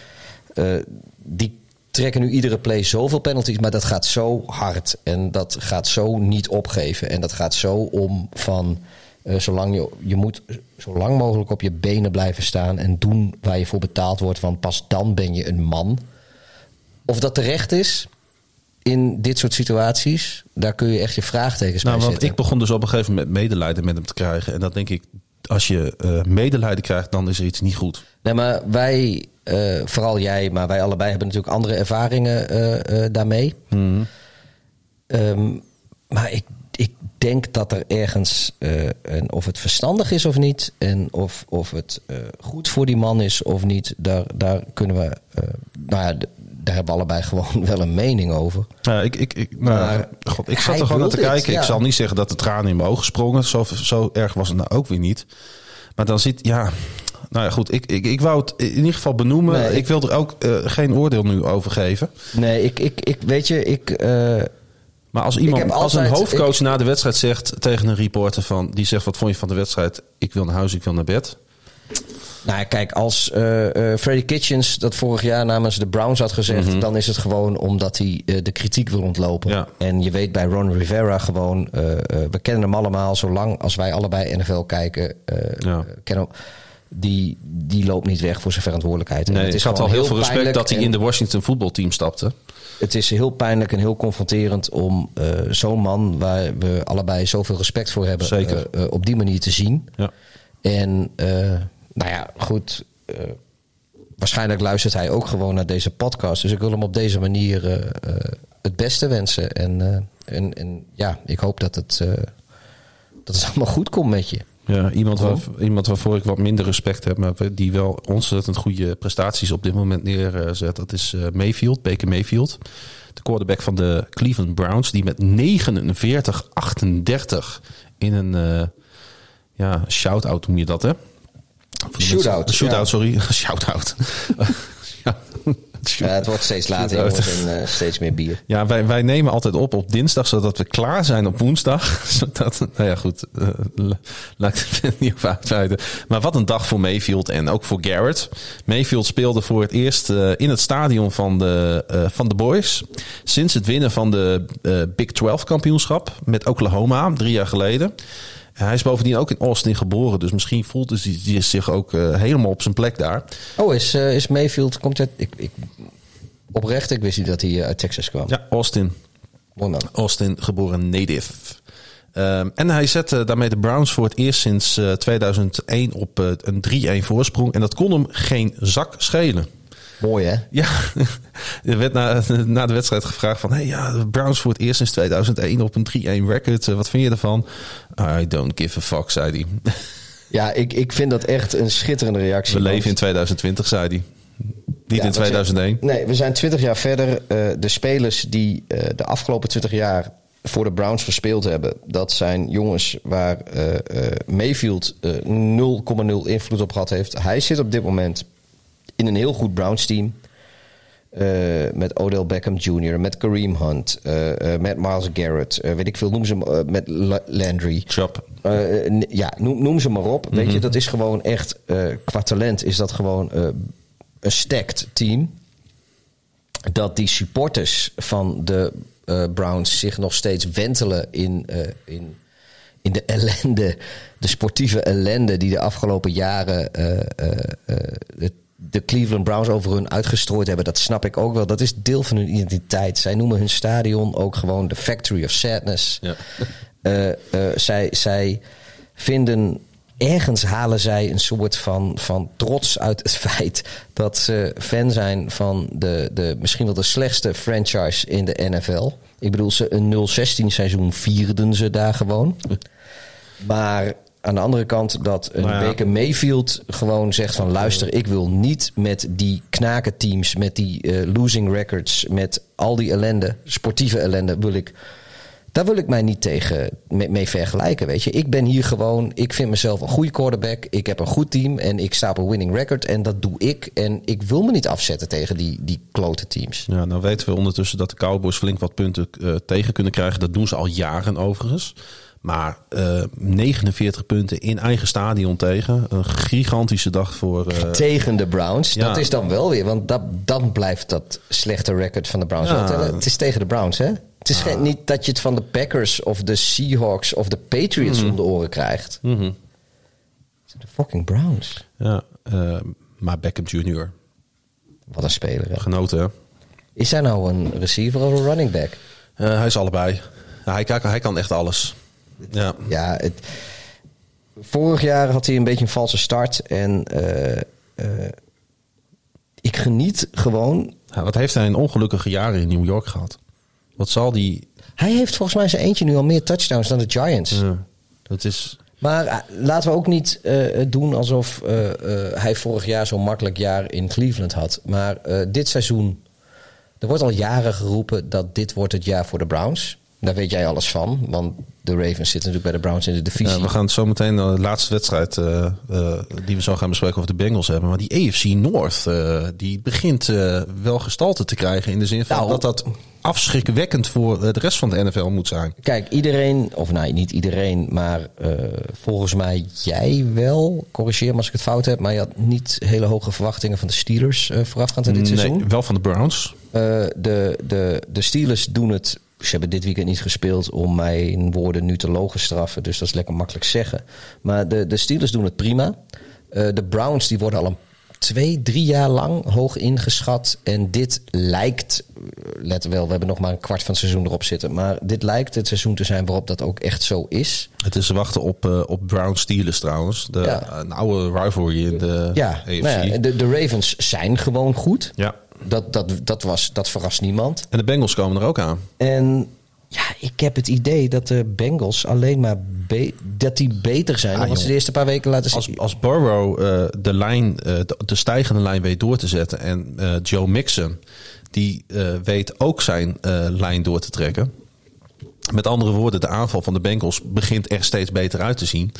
eh, die trekken nu iedere play zoveel penalties, maar dat gaat zo hard en dat gaat zo niet opgeven en dat gaat zo om van. eh, zolang je, je moet zo lang mogelijk op je benen blijven staan en doen waar je voor betaald wordt, want pas dan ben je een man. Of dat terecht is in dit soort situaties, daar kun je echt je vraagtekens Nou, bij want zetten. ik begon dus op een gegeven moment medelijden met hem te krijgen. En dat denk ik, als je eh, medelijden krijgt, dan is er iets niet goed. Nee, maar wij, eh, vooral jij, maar wij allebei hebben natuurlijk andere ervaringen eh, daarmee. Ehm, maar ik, ik denk dat er ergens, en of het verstandig is of niet, en of, of het goed voor die man is of niet, daar, daar kunnen we, nou ja, daar hebben we allebei gewoon [LAUGHS] wel een mening over. Ja, ik, ik, ik, nou, Maar God, ik zat er gewoon naar te dit, kijken. ja. Ik zal niet zeggen dat de tranen in mijn ogen sprongen. Zo, zo erg was het nou ook weer niet. Maar dan zit, ja... Nou ja, goed. Ik, ik, ik wou het in ieder geval benoemen. Nee, ik, ik- wil er ook eh, geen oordeel nu over geven. Nee, ik, ik, ik weet je, ik. eh, Maar als iemand, als een hoofdcoach na de wedstrijd zegt tegen een reporter van, die zegt wat vond je van de wedstrijd? Ik wil naar huis, ik wil naar bed. Nou kijk, als eh eh Freddie Kitchens dat vorig jaar namens de Browns had gezegd, dan is het gewoon omdat hij eh, de kritiek wil ontlopen. Ja. En je weet bij Ron Rivera gewoon, we kennen hem allemaal, zolang als wij allebei NFL kijken, Ja. kennen hem- die, die loopt niet weg voor zijn verantwoordelijkheid. En Nee, het is ik had al heel veel respect dat hij in de Washington voetbalteam stapte. het is heel pijnlijk en heel confronterend om zo'n man waar we allebei zoveel respect voor hebben, Zeker. op die manier te zien. Ja. En nou ja, goed. eh, waarschijnlijk luistert hij ook gewoon naar deze podcast. Dus ik wil hem op deze manier eh, eh, het beste wensen. En, en, en ja, ik hoop dat het, dat het [LAUGHS] allemaal goed komt met je. Ja, iemand, waar, iemand waarvoor ik wat minder respect heb, maar die wel ontzettend goede prestaties op dit moment neerzet. Dat is Mayfield, Baker Mayfield. De quarterback van de Cleveland Browns, die met 49-38 in een ja, shout-out noem je dat, hè? Shootout, Shootout, sorry. [LAUGHS] shout-out. ja. Ja, het wordt steeds later en eh, steeds meer bier. Ja, wij, wij nemen altijd op op dinsdag, zodat we klaar zijn op woensdag. [LAUGHS] zodat, nou ja, goed, eh, la- laat ik het niet uitweiden. Maar wat een dag voor Mayfield en ook voor Garrett. Mayfield speelde voor het eerst eh, in het stadion van de, van de Boys. Sinds het winnen van de Big 12 kampioenschap met Oklahoma, drie jaar geleden. Hij is bovendien ook in Austin geboren, dus misschien voelt hij zich ook eh, helemaal op zijn plek daar. Oh, is, eh, is Mayfield, komt ik, ik, oprecht, ik wist niet dat hij eh, uit Texas kwam. Ja, Austin. Man. Austin, geboren native. Ehm, en hij zette daarmee de Browns voor het eerst sinds eh, 2001 op een 3-1 voorsprong. En dat kon hem geen zak schelen. Mooi hè? Ja, [LAUGHS] er werd na, na de wedstrijd gevraagd van... Hey, ja, de Browns voor het eerst sinds 2001 op een 3-1 record. Eh, wat vind je ervan? I don't give a fuck, zei hij. [LAUGHS] Ja, ik, ik vind dat echt een schitterende reactie. We leven in 2020, zei hij. Niet Ja, in we zijn- 2001. Nee, we zijn 20 jaar verder. Eh, de spelers die eh, de afgelopen 20 jaar voor de Browns gespeeld hebben, dat zijn jongens waar eh, Mayfield eh, 0,0 invloed op gehad heeft. Hij zit op dit moment in een heel goed Browns team. Eh, met Odell Beckham Jr., met Kareem Hunt, eh, eh, met Miles Garrett, weet ik veel, noem ze eh, met La- Landry. Chop. Ja, noem, noem ze maar op. Weet je, dat is gewoon echt, qua talent is dat gewoon een stacked team. Dat die supporters van de Browns zich nog steeds wentelen in, in, in de ellende, de sportieve ellende die de afgelopen jaren eh, de, Cleveland Browns over hun uitgestrooid hebben. Dat snap ik ook wel. Dat is deel van hun identiteit. Zij noemen hun stadion ook gewoon de Factory of Sadness. Ja. Eh, eh, zij, zij vinden. Ergens halen zij een soort van, van trots uit het feit dat ze fan zijn van de, de misschien wel de slechtste franchise in de NFL. Ik bedoel, ze een 0-16 seizoen vierden ze daar gewoon. [LAUGHS] Maar aan de andere kant dat een Nou ja. Baker Mayfield gewoon zegt van luister, ik wil niet met die knakenteams, met die eh, losing records, met al die ellende, sportieve ellende, wil ik. Daar wil ik mij niet tegen mee, mee vergelijken, weet je. Ik ben hier gewoon, ik vind mezelf een goede quarterback. Ik heb een goed team en ik sta op een winning record. En dat doe ik. En ik wil me niet afzetten tegen die, die klote teams. Ja, nou weten we ondertussen dat de Cowboys flink wat punten eh, tegen kunnen krijgen. Dat doen ze al jaren overigens. Maar eh 49 punten in eigen stadion tegen. Een gigantische dag voor... eh, tegen de Browns. Ja. Dat is dan wel weer, want dat, dan blijft dat slechte record van de Browns Ja. Het is tegen de Browns, hè? Het is geen, niet dat je het van de Packers of de Seahawks of de Patriots om de oren krijgt. mhm. De fucking Browns. Ja, eh, maar Beckham Jr. Wat een speler, hè? Genoten, hè? Is hij nou een receiver of een running back? Hij is allebei. Ja, hij, kan, hij kan echt alles. Ja. Ja, het, vorig jaar had hij een beetje een valse start. En eh, eh, ik geniet gewoon. Ja, wat heeft hij een ongelukkige jaren in New York gehad? Wat zal die... Hij heeft volgens mij zijn eentje nu al meer touchdowns dan de Giants. Ja, dat is... Maar eh, laten we ook niet doen alsof hij vorig jaar zo'n makkelijk jaar in Cleveland had. Maar dit seizoen, er wordt al jaren geroepen dat dit wordt het jaar voor de Browns. Daar weet jij alles van, want de Ravens zitten natuurlijk bij de Browns in de divisie. Ja, we gaan zo meteen de laatste wedstrijd uh, uh, die we zo gaan bespreken over de Bengals hebben. Maar die AFC North, uh, die begint wel gestalte te krijgen in de zin van nou, dat dat afschrikwekkend voor de rest van de NFL moet zijn. Kijk, iedereen, of nee, niet iedereen, maar volgens mij jij wel, corrigeer me als ik het fout heb, maar je had niet hele hoge verwachtingen van de Steelers voorafgaand aan dit nee, seizoen. wel van de Browns. de, de, de Steelers doen het ze hebben dit weekend niet gespeeld om mij in woorden nu te logen straffen. Dus dat is lekker makkelijk zeggen. Maar de, de Steelers doen het prima. Uh, de Browns die worden al een twee, drie jaar lang hoog ingeschat. En dit lijkt, let wel, we hebben nog maar een kwart van het seizoen erop zitten. Maar dit lijkt het seizoen te zijn waarop dat ook echt zo is. Het is wachten op, uh, op Brown Steelers trouwens. De, ja. Een oude rivalry in de ja, AFC. Nou ja, de, de Ravens zijn gewoon goed. Ja. Dat, dat, dat, was, dat verrast niemand. En de Bengals komen er ook aan. En ja, ik heb het idee dat de Bengals alleen maar dat die beter zijn ah, dan wat ze de eerste paar weken laten zien. Als, als Burrow uh, de, lijn, uh, de, de, stijgende lijn weet door te zetten en uh, Joe Mixon die weet ook zijn lijn door te trekken. Met andere woorden, de aanval van de Bengals begint er steeds beter uit te zien.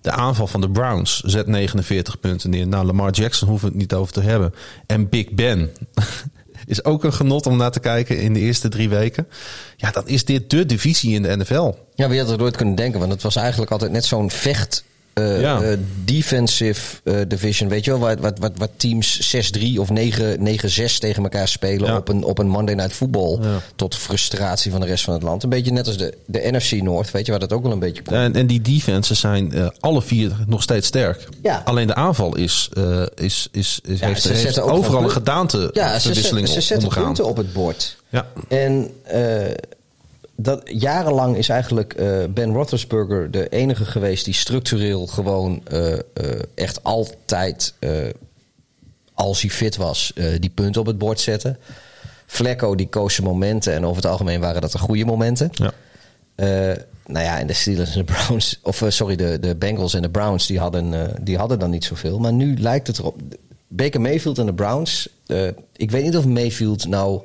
De aanval van de Browns zet 49 punten neer. Nou, Lamar Jackson hoeven we het niet over te hebben. En Big Ben [LAUGHS] is ook een genot om naar te kijken in de eerste drie weken. Ja, dan is dit de divisie in de NFL. Ja, wie had er nooit kunnen denken? Want het was eigenlijk altijd net zo'n vecht uh, ja. uh, defensive uh, division. Weet je wel, wat, wat, wat, wat teams 6-3 of 9-6 tegen elkaar spelen ja. op, een, op een Monday Night Football. Ja. Tot frustratie van de rest van het land. Een beetje net als de, de NFC North, weet je waar dat ook wel een beetje komt. En, en die defenses zijn alle vier nog steeds sterk. Ja. Alleen de aanval is, is, is, is heeft, heeft overal een gedaante ja, ze, ze, ze zetten punten op het bord. Ja. En dat jarenlang is eigenlijk uh, Ben Roethlisberger de enige geweest die structureel gewoon uh, uh, echt altijd, als hij fit was, die punten op het bord zette. Flecko die koos zijn momenten en over het algemeen waren dat de goede momenten. Ja. nou ja, en de Steelers en de Browns, of sorry, de, de Bengals en de Browns, die hadden, die hadden dan niet zoveel. Maar nu lijkt het erop. Baker Mayfield en de Browns. ik weet niet of Mayfield nou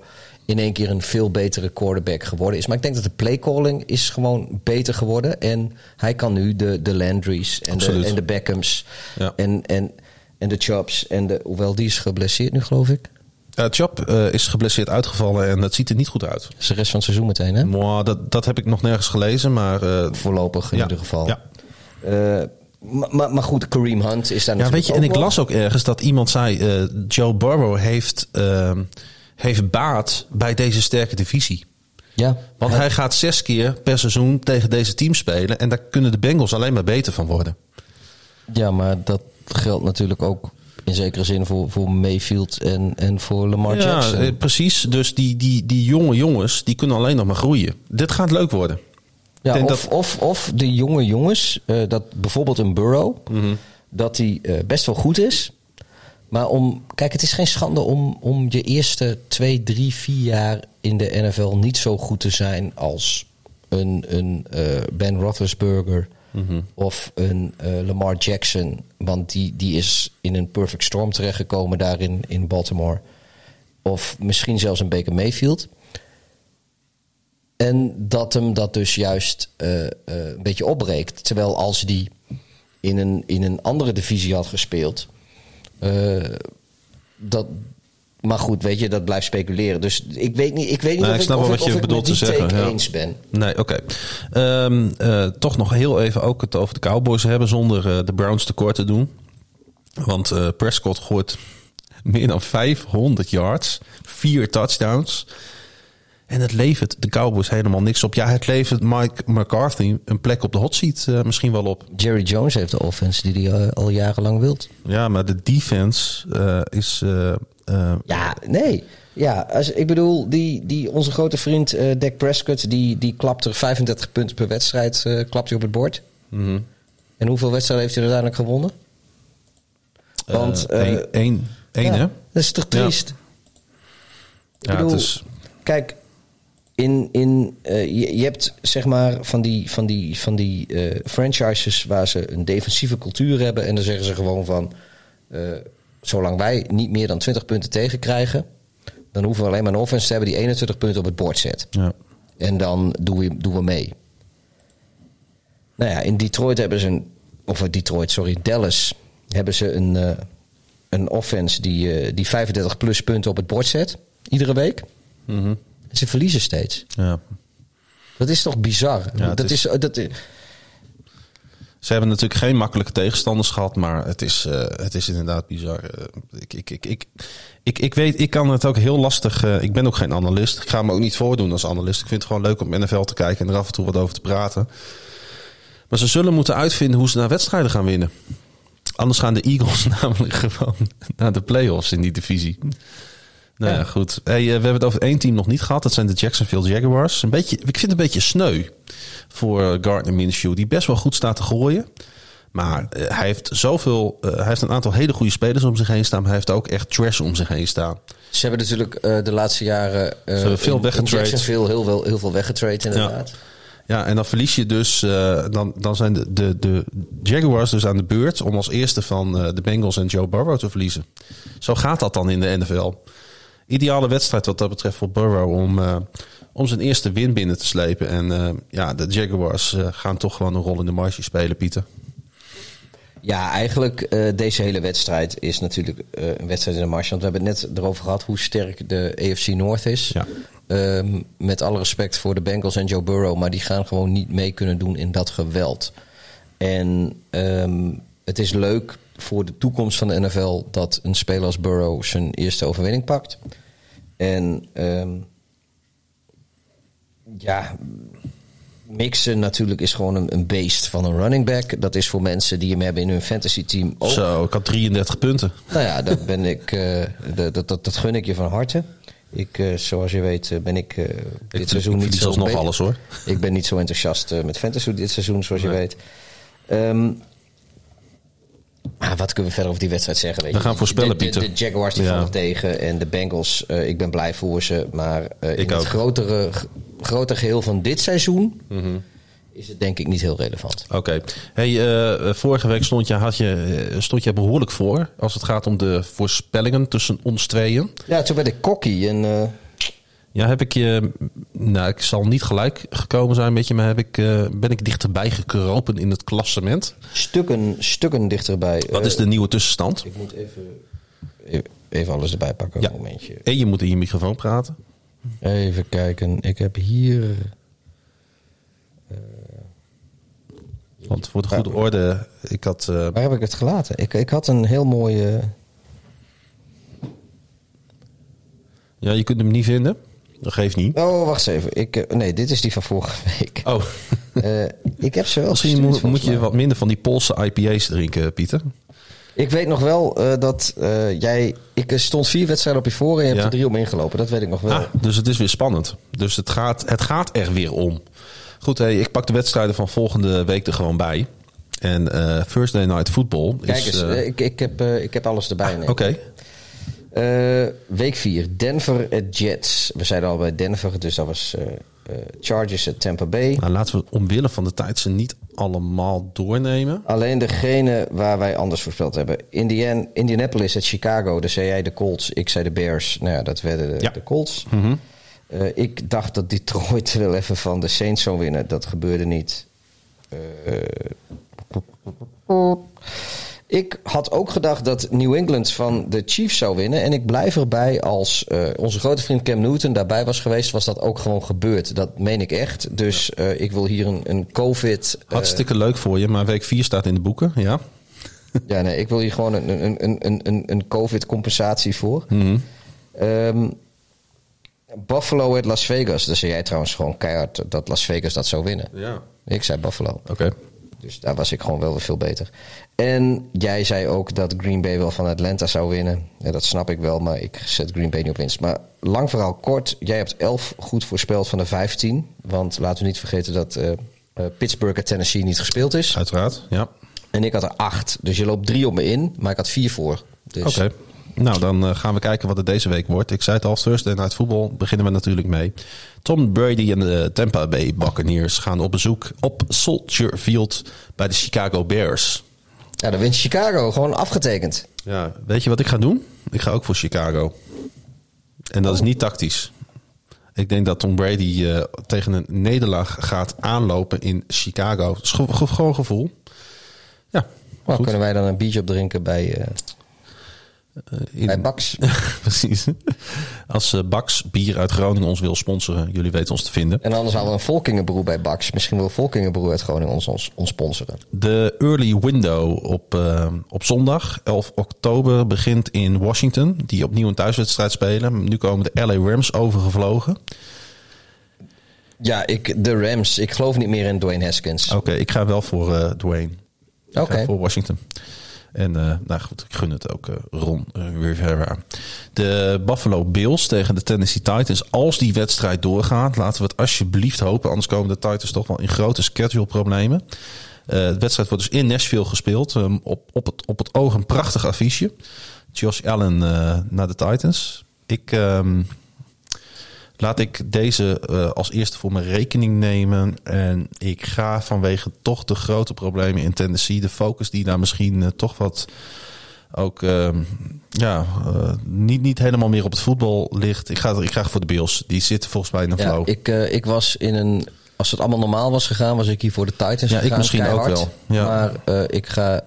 in één keer een veel betere quarterback geworden is. Maar ik denk dat de playcalling is gewoon beter geworden. En hij kan nu de, de Landry's en de, en de Beckhams ja. en, en, en de Chops. En de, hoewel die is geblesseerd nu, geloof ik. Uh, Chop uh, is geblesseerd uitgevallen en het ziet er niet goed uit. is de rest van het seizoen meteen, hè? Moi, dat, dat heb ik nog nergens gelezen, maar... Uh, Voorlopig in ja, ieder geval. Ja. Maar, maar, goed, Kareem Hunt is daar ja, weet je, En ik las ook ergens dat iemand zei... Joe Burrow heeft ehm, heeft baat bij deze sterke divisie. Ja, Want hij... gaat zes keer per seizoen tegen deze teams spelen. En daar kunnen de Bengals alleen maar beter van worden. Ja, maar dat geldt natuurlijk ook in zekere zin voor, voor Mayfield en, en voor Lamar ja, Jackson. Ja, precies. Dus die, die, die jonge jongens, die kunnen alleen nog maar groeien. Dit gaat leuk worden. Ja, of, dat... of, of de jonge jongens, uh, dat bijvoorbeeld een Burrow, mm -hmm. dat die uh, best wel goed is. Maar om, kijk, het is geen schande om, om je eerste twee, drie, vier jaar in de NFL niet zo goed te zijn als een, een uh, Ben Roethlisberger mm -hmm. of een uh, Lamar Jackson. Want die, die is in een perfect storm terechtgekomen daar in, in Baltimore. Of misschien zelfs een Baker Mayfield. En dat hem dat dus juist uh, een beetje opbreekt. Terwijl als die in een, in een andere divisie had gespeeld dat, maar goed, weet je, dat blijft speculeren. Dus ik weet niet, ik weet niet nou, of ik snap wel wat je bedoelt te zeggen. Ja. eens ben. Nee, oké. Okay. Um, uh, toch nog heel even ook het over de Cowboys hebben zonder uh, de Browns tekort te doen. Want Prescott gooit meer dan 500 yards, vier touchdowns. En het levert de Cowboys helemaal niks op. Ja, het levert Mike McCarthy een plek op de hot seat uh, misschien wel op. Jerry Jones heeft de offense die hij uh, al jarenlang wilt. Ja, maar de defense uh, is... ja, nee. Ja, als, ik bedoel, die, die, onze grote vriend Dak Prescott... die, die klapt er 35 punten per wedstrijd klapt hij op het bord. Mm -hmm. En hoeveel wedstrijden heeft hij uiteindelijk gewonnen? Want... Eén, één, één ja, hè? Dat is toch triest? Ja, ja bedoel, het is... Kijk, in, in, uh, je, je, hebt zeg maar van die, van die, van die uh, franchises waar ze een defensieve cultuur hebben. En dan zeggen ze gewoon van, uh, zolang wij niet meer dan 20 punten tegenkrijgen, dan hoeven we alleen maar een offense te hebben die 21 punten op het bord zet. Ja. En dan doen we, doen we mee. Nou ja, in Detroit hebben ze een. Of eh, Detroit, sorry, Dallas. Hebben ze een, eh, een offense die, eh, die 35 plus punten op het bord zet. Iedere week. Mhm. Ze verliezen steeds. Ja. Dat is toch bizar? Ja, dat is- is, dat is, Ze hebben natuurlijk geen makkelijke tegenstanders gehad, maar het is, eh, het is inderdaad bizar. Eh, ik, ik, ik, ik, ik, ik weet, ik kan het ook heel lastig. eh, ik ben ook geen analist. Ik ga me ook niet voordoen als analist. Ik vind het gewoon leuk om NFL te kijken en er af en toe wat over te praten. Maar ze zullen moeten uitvinden hoe ze naar wedstrijden gaan winnen. Anders gaan de Eagles [LAUGHS] namelijk gewoon naar de playoffs in die divisie. Nou ja, goed. Hey, eh, we hebben het over één team nog niet gehad. Dat zijn de Jacksonville Jaguars. Een beetje, ik vind het een beetje sneu voor eh, Gardner Minshew. Die best wel goed staat te gooien. Maar eh, hij heeft zoveel... eh, hij heeft een aantal hele goede spelers om zich heen staan. Maar hij heeft ook echt trash om zich heen staan. Ze hebben natuurlijk de laatste jaren veel weggetrade. Jacksonville heel, veel, heel veel weggetrade inderdaad. Ja, en dan verlies je dus... dan, dan zijn de, de, de Jaguars dus aan de beurt... om als eerste van de Bengals en Joe Burrow te verliezen. Zo gaat dat dan in de NFL. Ideale wedstrijd wat dat betreft voor Burrow... om, eh, om zijn eerste win binnen te slepen. En eh, ja, de Jaguars eh, gaan toch gewoon een rol in de marge spelen, Pieter. Ja, eigenlijk deze hele wedstrijd is natuurlijk een wedstrijd in de marge. Want we hebben het net erover gehad hoe sterk de AFC North is. Ja. Ehm, met alle respect voor de Bengals en Joe Burrow. Maar die gaan gewoon niet mee kunnen doen in dat geweld. En ehm, het is leuk voor de toekomst van de NFL dat een speler als Burrow zijn eerste overwinning pakt. En ehm, ja, Mixen natuurlijk is gewoon een, een beest van een running back. Dat is voor mensen die hem hebben in hun fantasy team ook. Zo, ik had 33 punten. Nou ja, dat, ben [LAUGHS] ik, eh, dat, dat, dat, dat gun ik je van harte. Ik, eh, zoals je weet, eh, ben ik dit ik, seizoen ik niet zo... be- alles hoor. [LAUGHS] Ik ben niet zo enthousiast met fantasy dit seizoen, zoals je weet. Ehm, maar wat kunnen we verder over die wedstrijd zeggen? Weet We gaan voorspellen, de, de, Pieter. De Jaguars die Ja. vallen tegen en de Bengals, eh, ik ben blij voor ze. Maar eh, in Ik het ook. grotere, grotere geheel van dit seizoen Mhm. is het denk ik niet heel relevant. Oké. Hey, eh, vorige week stond je, had je, stond je behoorlijk voor als het gaat om de voorspellingen tussen ons tweeën. Ja, toen werd ik cocky en... eh, Ja, heb ik je. Nou, ik zal niet gelijk gekomen zijn met je, maar heb ik, eh, ben ik dichterbij gekropen in het klassement. stukken, stukken dichterbij. Wat Eh, is de nieuwe tussenstand? Ik moet even, even- even alles erbij pakken. Ja. Een momentje. En je moet in je microfoon praten. Even kijken. Ik heb hier... Want voor de goede orde, ik had. eh, Waar heb ik het gelaten? Ik, ik had een heel mooie... ja, je kunt hem niet vinden. Dat geeft niet. Oh, wacht eens even. Ik, eh, nee, dit is die van vorige week. Oh, Eh, ik heb ze wel misschien moet, moet je wat minder van die Poolse IPA's drinken, Pieter. Ik weet nog wel eh, dat jij... Ik stond vier wedstrijden op je voor en je hebt er drie om ingelopen. Dat weet ik nog wel. Ah, dus het is weer spannend. Dus het gaat, het gaat er weer om. Goed, hey, ik pak de wedstrijden van volgende week er gewoon bij. En Thursday Night Football is... Kijk eens, ik, ik, heb, ik heb alles erbij. nee. Oké, Eh, week 4, Denver at Jets. We zeiden al bij Denver, dus dat was eh, eh, Chargers at Tampa Bay. nou, laten we omwille van de tijd ze niet allemaal doornemen. Alleen degene waar wij anders voorspeld hebben. Indian, Indianapolis at Chicago, daar zei jij de Colts, ik zei de Bears. Nou ja, dat werden de, Ja. de Colts. Mhm. Ik dacht dat Detroit wel even van de Saints zou winnen. Dat gebeurde niet. Ik had ook gedacht dat New England van de Chiefs zou winnen. En ik blijf erbij als eh, onze grote vriend Cam Newton daarbij was geweest, was dat ook gewoon gebeurd. Dat meen ik echt. Dus eh, ik wil hier een, een COVID. eh, Hartstikke leuk voor je, maar week 4 staat in de boeken, ja. [LAUGHS] ja, nee, ik wil hier gewoon een, een, een, een, een, een COVID-compensatie voor. Mhm. Ehm, Buffalo at Las Vegas. Daar zei jij trouwens gewoon keihard dat Las Vegas dat zou winnen. Ja. Ik zei Buffalo. Oké. Dus daar was ik gewoon wel weer veel beter. En jij zei ook dat Green Bay wel van Atlanta zou winnen. Ja, dat snap ik wel, maar ik zet Green Bay niet op winst. Maar lang verhaal kort. Jij hebt 11 goed voorspeld van de 15. Want laten we niet vergeten dat eh, eh, Pittsburgh at Tennessee niet gespeeld is. Uiteraard, ja. En ik had er 8. Dus je loopt 3 op me in, maar ik had 4 voor. Dus Oké. Nou, dan eh, gaan we kijken wat het deze week wordt. Ik zei het al, Thursday Night Football beginnen we natuurlijk mee. Tom Brady en de Tampa Bay Buccaneers gaan op bezoek op Soldier Field bij de Chicago Bears. ja, dan wint Chicago. Gewoon afgetekend. Ja, weet je wat ik ga doen? Ik ga ook voor Chicago. En dat is niet tactisch. Ik denk dat Tom Brady eh, tegen een nederlaag gaat aanlopen in Chicago. Gewoon gevoel. Ja, Nou, kunnen wij dan een biertje opdrinken bij, eh In- bij Bax? [LAUGHS] Precies. Als eh Bax bier uit Groningen ons wil sponsoren, jullie weten ons te vinden. En anders hadden we een Volkingenbroer bij Bax. Misschien wil Volkingenbroer uit Groningen ons, ons, ons sponsoren. De early window op, eh, op zondag, 11 oktober, begint in Washington. Die opnieuw een thuiswedstrijd spelen. Nu komen de LA Rams overgevlogen. Ja, ik, de Rams. Ik geloof niet meer in Dwayne Haskins. Oké, ik ga wel voor eh, Dwayne. Oké. voor Washington. En eh, nou goed, ik gun het ook eh, Ron eh, Rivera. De Buffalo Bills tegen de Tennessee Titans. Als die wedstrijd doorgaat, laten we het alsjeblieft hopen. Anders komen de Titans toch wel in grote schedule problemen. De wedstrijd wordt dus in Nashville gespeeld. Ehm, op, op, het, op het oog een prachtig affiche. Josh Allen naar de Titans. Ik... ehm, Laat ik deze eh, als eerste voor mijn rekening nemen. En ik ga vanwege toch de grote problemen in Tennessee, de focus die daar misschien eh, toch wat ook ehm, ja, eh, niet, niet helemaal meer op het voetbal ligt. Ik ga, ik ga voor de Bills. Die zitten volgens mij in een Ja, flow. ik, ik was in een... Als het allemaal normaal was gegaan, was ik hier voor de Titans Ja, ik misschien ook wel, ja. Maar ik, ga,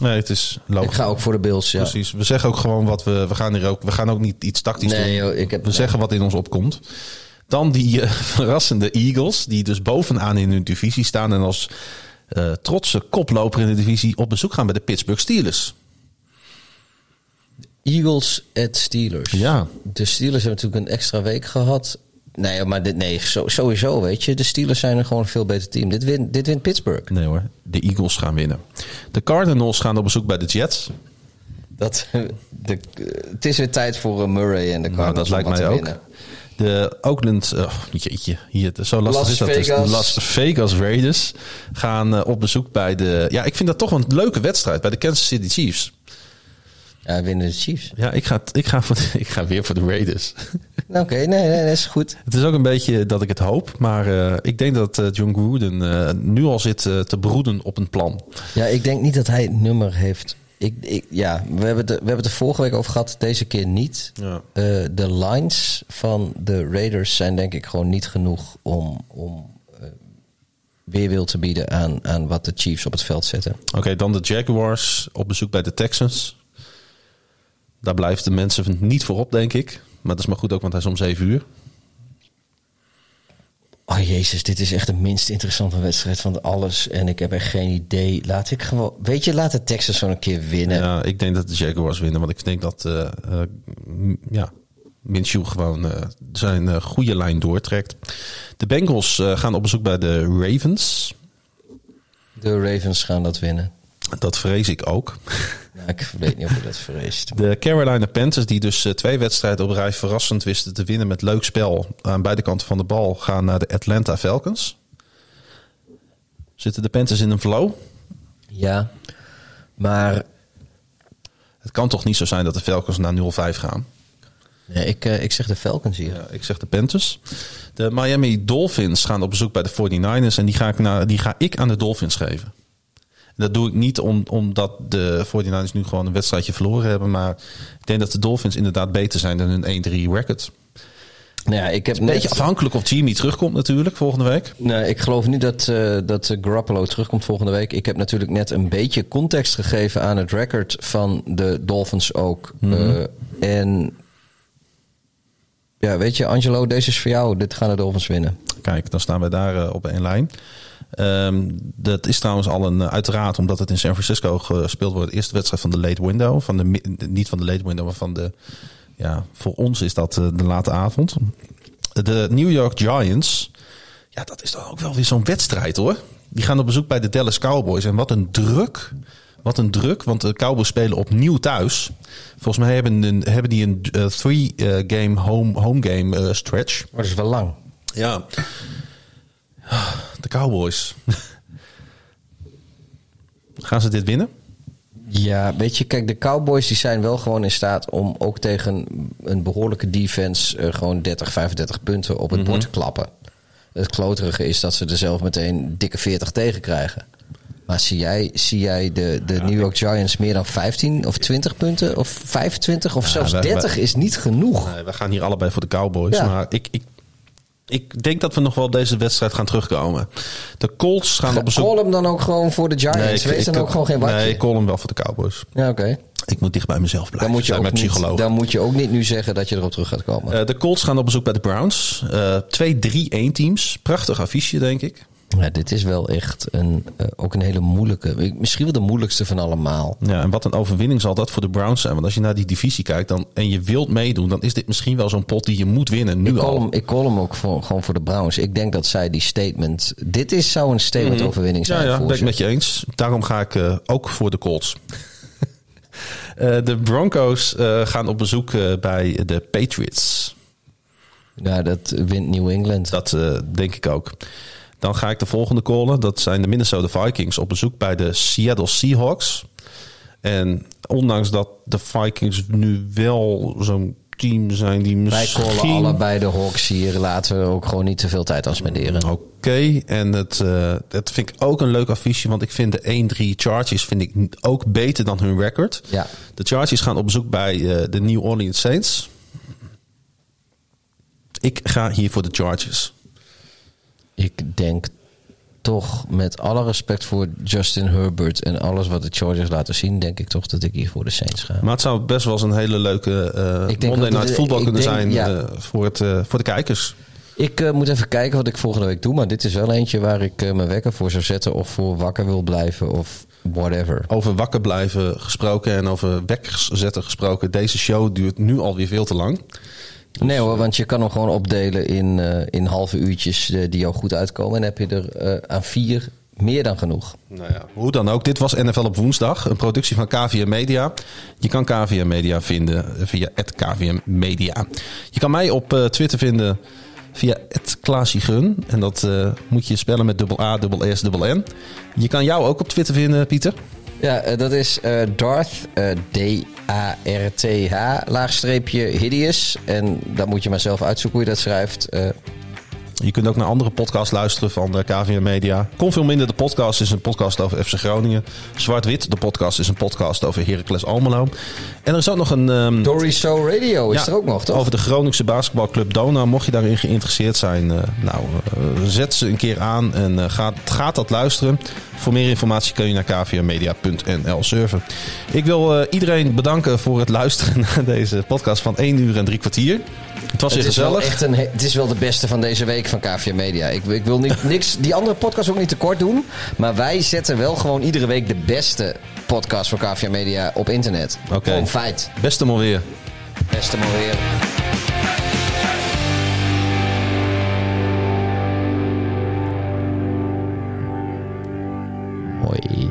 nee, het is logisch. ik ga ook voor de Bills, ja. Precies. We zeggen ook gewoon wat we. We gaan hier ook. We gaan ook niet iets tactisch Nee, doen. joh, ik heb- we zeggen wat in ons opkomt. Dan die eh, [LAUGHS] verrassende Eagles, die dus bovenaan in hun divisie staan en als eh, trotse koploper in de divisie op bezoek gaan bij de Pittsburgh Steelers. Eagles at Steelers. Ja. De Steelers hebben natuurlijk een extra week gehad. Nee, maar dit, nee, sowieso, weet je. De Steelers zijn er gewoon een veel beter team. Dit wint, dit wint Pittsburgh. Nee hoor, de Eagles gaan winnen. De Cardinals gaan op bezoek bij de Jets. Dat, de, het is weer tijd voor eh, Murray en de Nou, Cardinals dat lijkt mij ook. winnen. De Oakland, oh, jeetje, hier, zo lastig Las is dat. dus. Vegas. De Las Vegas Raiders gaan eh, op bezoek bij de. Ja, ik vind dat toch een leuke wedstrijd bij de Kansas City Chiefs. Ja, winnen de Chiefs. Ja, ik ga, ik ga, voor, [LAUGHS] ik ga weer voor de Raiders. Nou, Oké, nee, nee, dat is goed. Het is ook een beetje dat ik het hoop. Maar eh, ik denk dat eh, John Gruden eh, nu al zit eh, te broeden op een plan. Ja, ik denk niet dat hij het nummer heeft. Ik, ik, ja, we hebben, het, er- we hebben het er vorige week over gehad, deze keer niet. Ja. Eh, de lines van de Raiders zijn denk ik gewoon niet genoeg om, om eh, weerwil te bieden aan, aan wat de Chiefs op het veld zetten. Oké, dan de Jaguars op bezoek bij de Texans. Daar blijft de mensen niet voor op, denk ik. Maar dat is maar goed ook, want hij is om 7 uur. Oh jezus, dit is echt de minst interessante wedstrijd van alles. En ik heb echt geen idee. Laat ik gewoon. Weet je, laat de Texans zo een keer winnen. Ja, ik denk dat de Jaguars winnen. Want ik denk dat m- ja, Minshew gewoon eh, zijn goede lijn doortrekt. De Bengals gaan op bezoek bij de Ravens. De Ravens gaan dat winnen. Dat vrees ik ook. Nou, ik weet niet of je dat vreest. De Carolina Panthers, die dus eh, twee wedstrijden op rij verrassend wisten te winnen met leuk spel aan beide kanten van de bal, gaan naar de Atlanta Falcons. Zitten de Panthers in een flow? Ja, maar Het kan toch niet zo zijn dat de Falcons naar 0-5 gaan? nee, ik, eh, ik zeg de Falcons hier. Ja, ik zeg de Panthers. De Miami Dolphins gaan op bezoek bij de 49ers en die ga ik, naar, die ga ik aan de Dolphins geven. Dat doe ik niet om, omdat de 49ers nu gewoon een wedstrijdje verloren hebben, maar ik denk dat de Dolphins inderdaad beter zijn dan hun 1-3 record. Nou ja, ik heb Een beetje afhankelijk of Jimmy terugkomt natuurlijk volgende week. Nee, ik geloof niet dat, eh dat eh, Garoppolo terugkomt volgende week. Ik heb natuurlijk net een beetje context gegeven aan het record van de Dolphins ook. Eh, en ja, weet je, Angelo, deze is voor jou. Dit gaan de Dolphins winnen. Kijk, dan staan wij daar op één lijn. Ehm, dat is trouwens al een, eh, uiteraard, omdat het in San Francisco gespeeld wordt, de eerste wedstrijd van de late window. Van de, niet van de late window, maar van de, ja, voor ons is dat eh, de late avond. De New York Giants, ja, dat is dan ook wel weer zo'n wedstrijd hoor. Die gaan op bezoek bij de Dallas Cowboys. En wat een druk. Wat een druk, want de Cowboys spelen opnieuw thuis. Volgens mij hebben, een, hebben die een eh, three-game home, home game stretch. Maar dat is wel lang. Ja. De Cowboys. [LAUGHS] Gaan ze dit winnen? Ja, weet je, kijk, de Cowboys die zijn wel gewoon in staat om ook tegen een behoorlijke defense eh, gewoon 30, 35 punten op het bord te klappen. Het kloterige is dat ze er zelf meteen dikke 40 tegen krijgen. Maar zie jij, zie jij de, de New York Giants meer dan 15 of 20 punten? Of 25 of zelfs wij- 30 is niet genoeg. Nee, we gaan hier allebei voor de Cowboys. Ja. Maar ik, ik, ik denk dat we nog wel op deze wedstrijd gaan terugkomen. De Colts gaan op bezoek... Call hem dan ook gewoon voor de Giants. ik- Wees dan ook gewoon geen watje. Nee, ik call hem wel voor de Cowboys. Ja, oké. Ik moet dicht bij mezelf blijven. Dan moet je ook niet, dan moet je ook niet nu zeggen dat je erop terug gaat komen. Eh, de Colts gaan op bezoek bij de Browns. Eh, twee 3-1 teams. Prachtig affiche, denk ik. Ja, dit is wel echt een, eh, ook een hele moeilijke. Misschien wel de moeilijkste van allemaal. Ja, en wat een overwinning zal dat voor de Browns zijn. Want als je naar die divisie kijkt dan, en je wilt meedoen... dan is dit misschien wel zo'n pot die je moet winnen. Nu Ik al. hem, ik call hem ook voor, gewoon voor de Browns. Ik denk dat zij die statement. Dit is, zou een statement overwinning zijn. Mhm. Ja, ja voor ben ik met je eens. Daarom ga ik eh, ook voor de Colts. [LAUGHS] Eh, de Broncos gaan op bezoek bij de Patriots. Ja, dat wint New England. Dat denk ik ook. Dan ga ik de volgende callen. Dat zijn de Minnesota Vikings op bezoek bij de Seattle Seahawks. En ondanks dat de Vikings nu wel zo'n team zijn die Wij misschien... callen allebei de Hawks hier. Laten we ook gewoon niet te veel tijd aan spenderen. Oké, en het, eh, dat vind ik ook een leuk affiche. Want ik vind de 1-3 Chargers vind ik ook beter dan hun record. Ja. De Chargers gaan op bezoek bij eh, de New Orleans Saints. Ik ga hier voor de Chargers. Ik denk toch, met alle respect voor Justin Herbert en alles wat de Chargers laten zien, denk ik toch dat ik hier voor de Saints ga. Maar het zou best wel eens een hele leuke denk Monday Night Football ik kunnen denk- zijn ja. eh, voor, het, eh, voor de kijkers. Ik moet even kijken wat ik volgende week doe, maar dit is wel eentje waar ik eh, mijn wekker voor zou zetten of voor wakker wil blijven of whatever. Over wakker blijven gesproken en over wekkers zetten gesproken. Deze show duurt nu alweer veel te lang. Nee hoor, want je kan hem gewoon opdelen in, eh, in halve uurtjes eh, die jou goed uitkomen. En heb je er eh, aan vier meer dan genoeg. Nou ja, hoe dan ook. Dit was NFL op woensdag, een productie van KVM Media. Je kan KVM Media vinden via KVM Media. Je kan mij op Twitter vinden via @klaasiegun en dat moet je spellen met dubbel A, dubbel S, dubbel N. Je kan jou ook op Twitter vinden, Pieter. Ja, eh, dat is eh, Darth, eh, D-A-R-T-H, laagstreepje Hideous. En dan moet je maar zelf uitzoeken hoe je dat schrijft. Je kunt ook naar andere podcasts luisteren van de KVM Media. Kon veel minder. De podcast is een podcast over FC Groningen. Zwart-Wit, de podcast is een podcast over Heracles Almelo. En er is ook nog een... ehm, Dory So Radio is Ja, er ook nog, toch? Over de Groningse basketbalclub Dona. Mocht je daarin geïnteresseerd zijn, eh, nou, eh, zet ze een keer aan en eh, gaat, gaat dat luisteren. Voor meer informatie kun je naar kvmedia.nl surfen. Ik wil iedereen bedanken voor het luisteren [LAUGHS] naar deze podcast van 1 uur en drie kwartier. Het was Het is, wel gezellig. echt een, he- het is wel de beste van deze week van KVM Media. Ik, ik wil niet, [LAUGHS] niks, die andere podcast ook niet tekort doen. Maar wij zetten wel gewoon iedere week de beste podcast van KVM Media op internet. Oké. Gewoon feit. Beste maar weer. Beste maar weer. Hoi.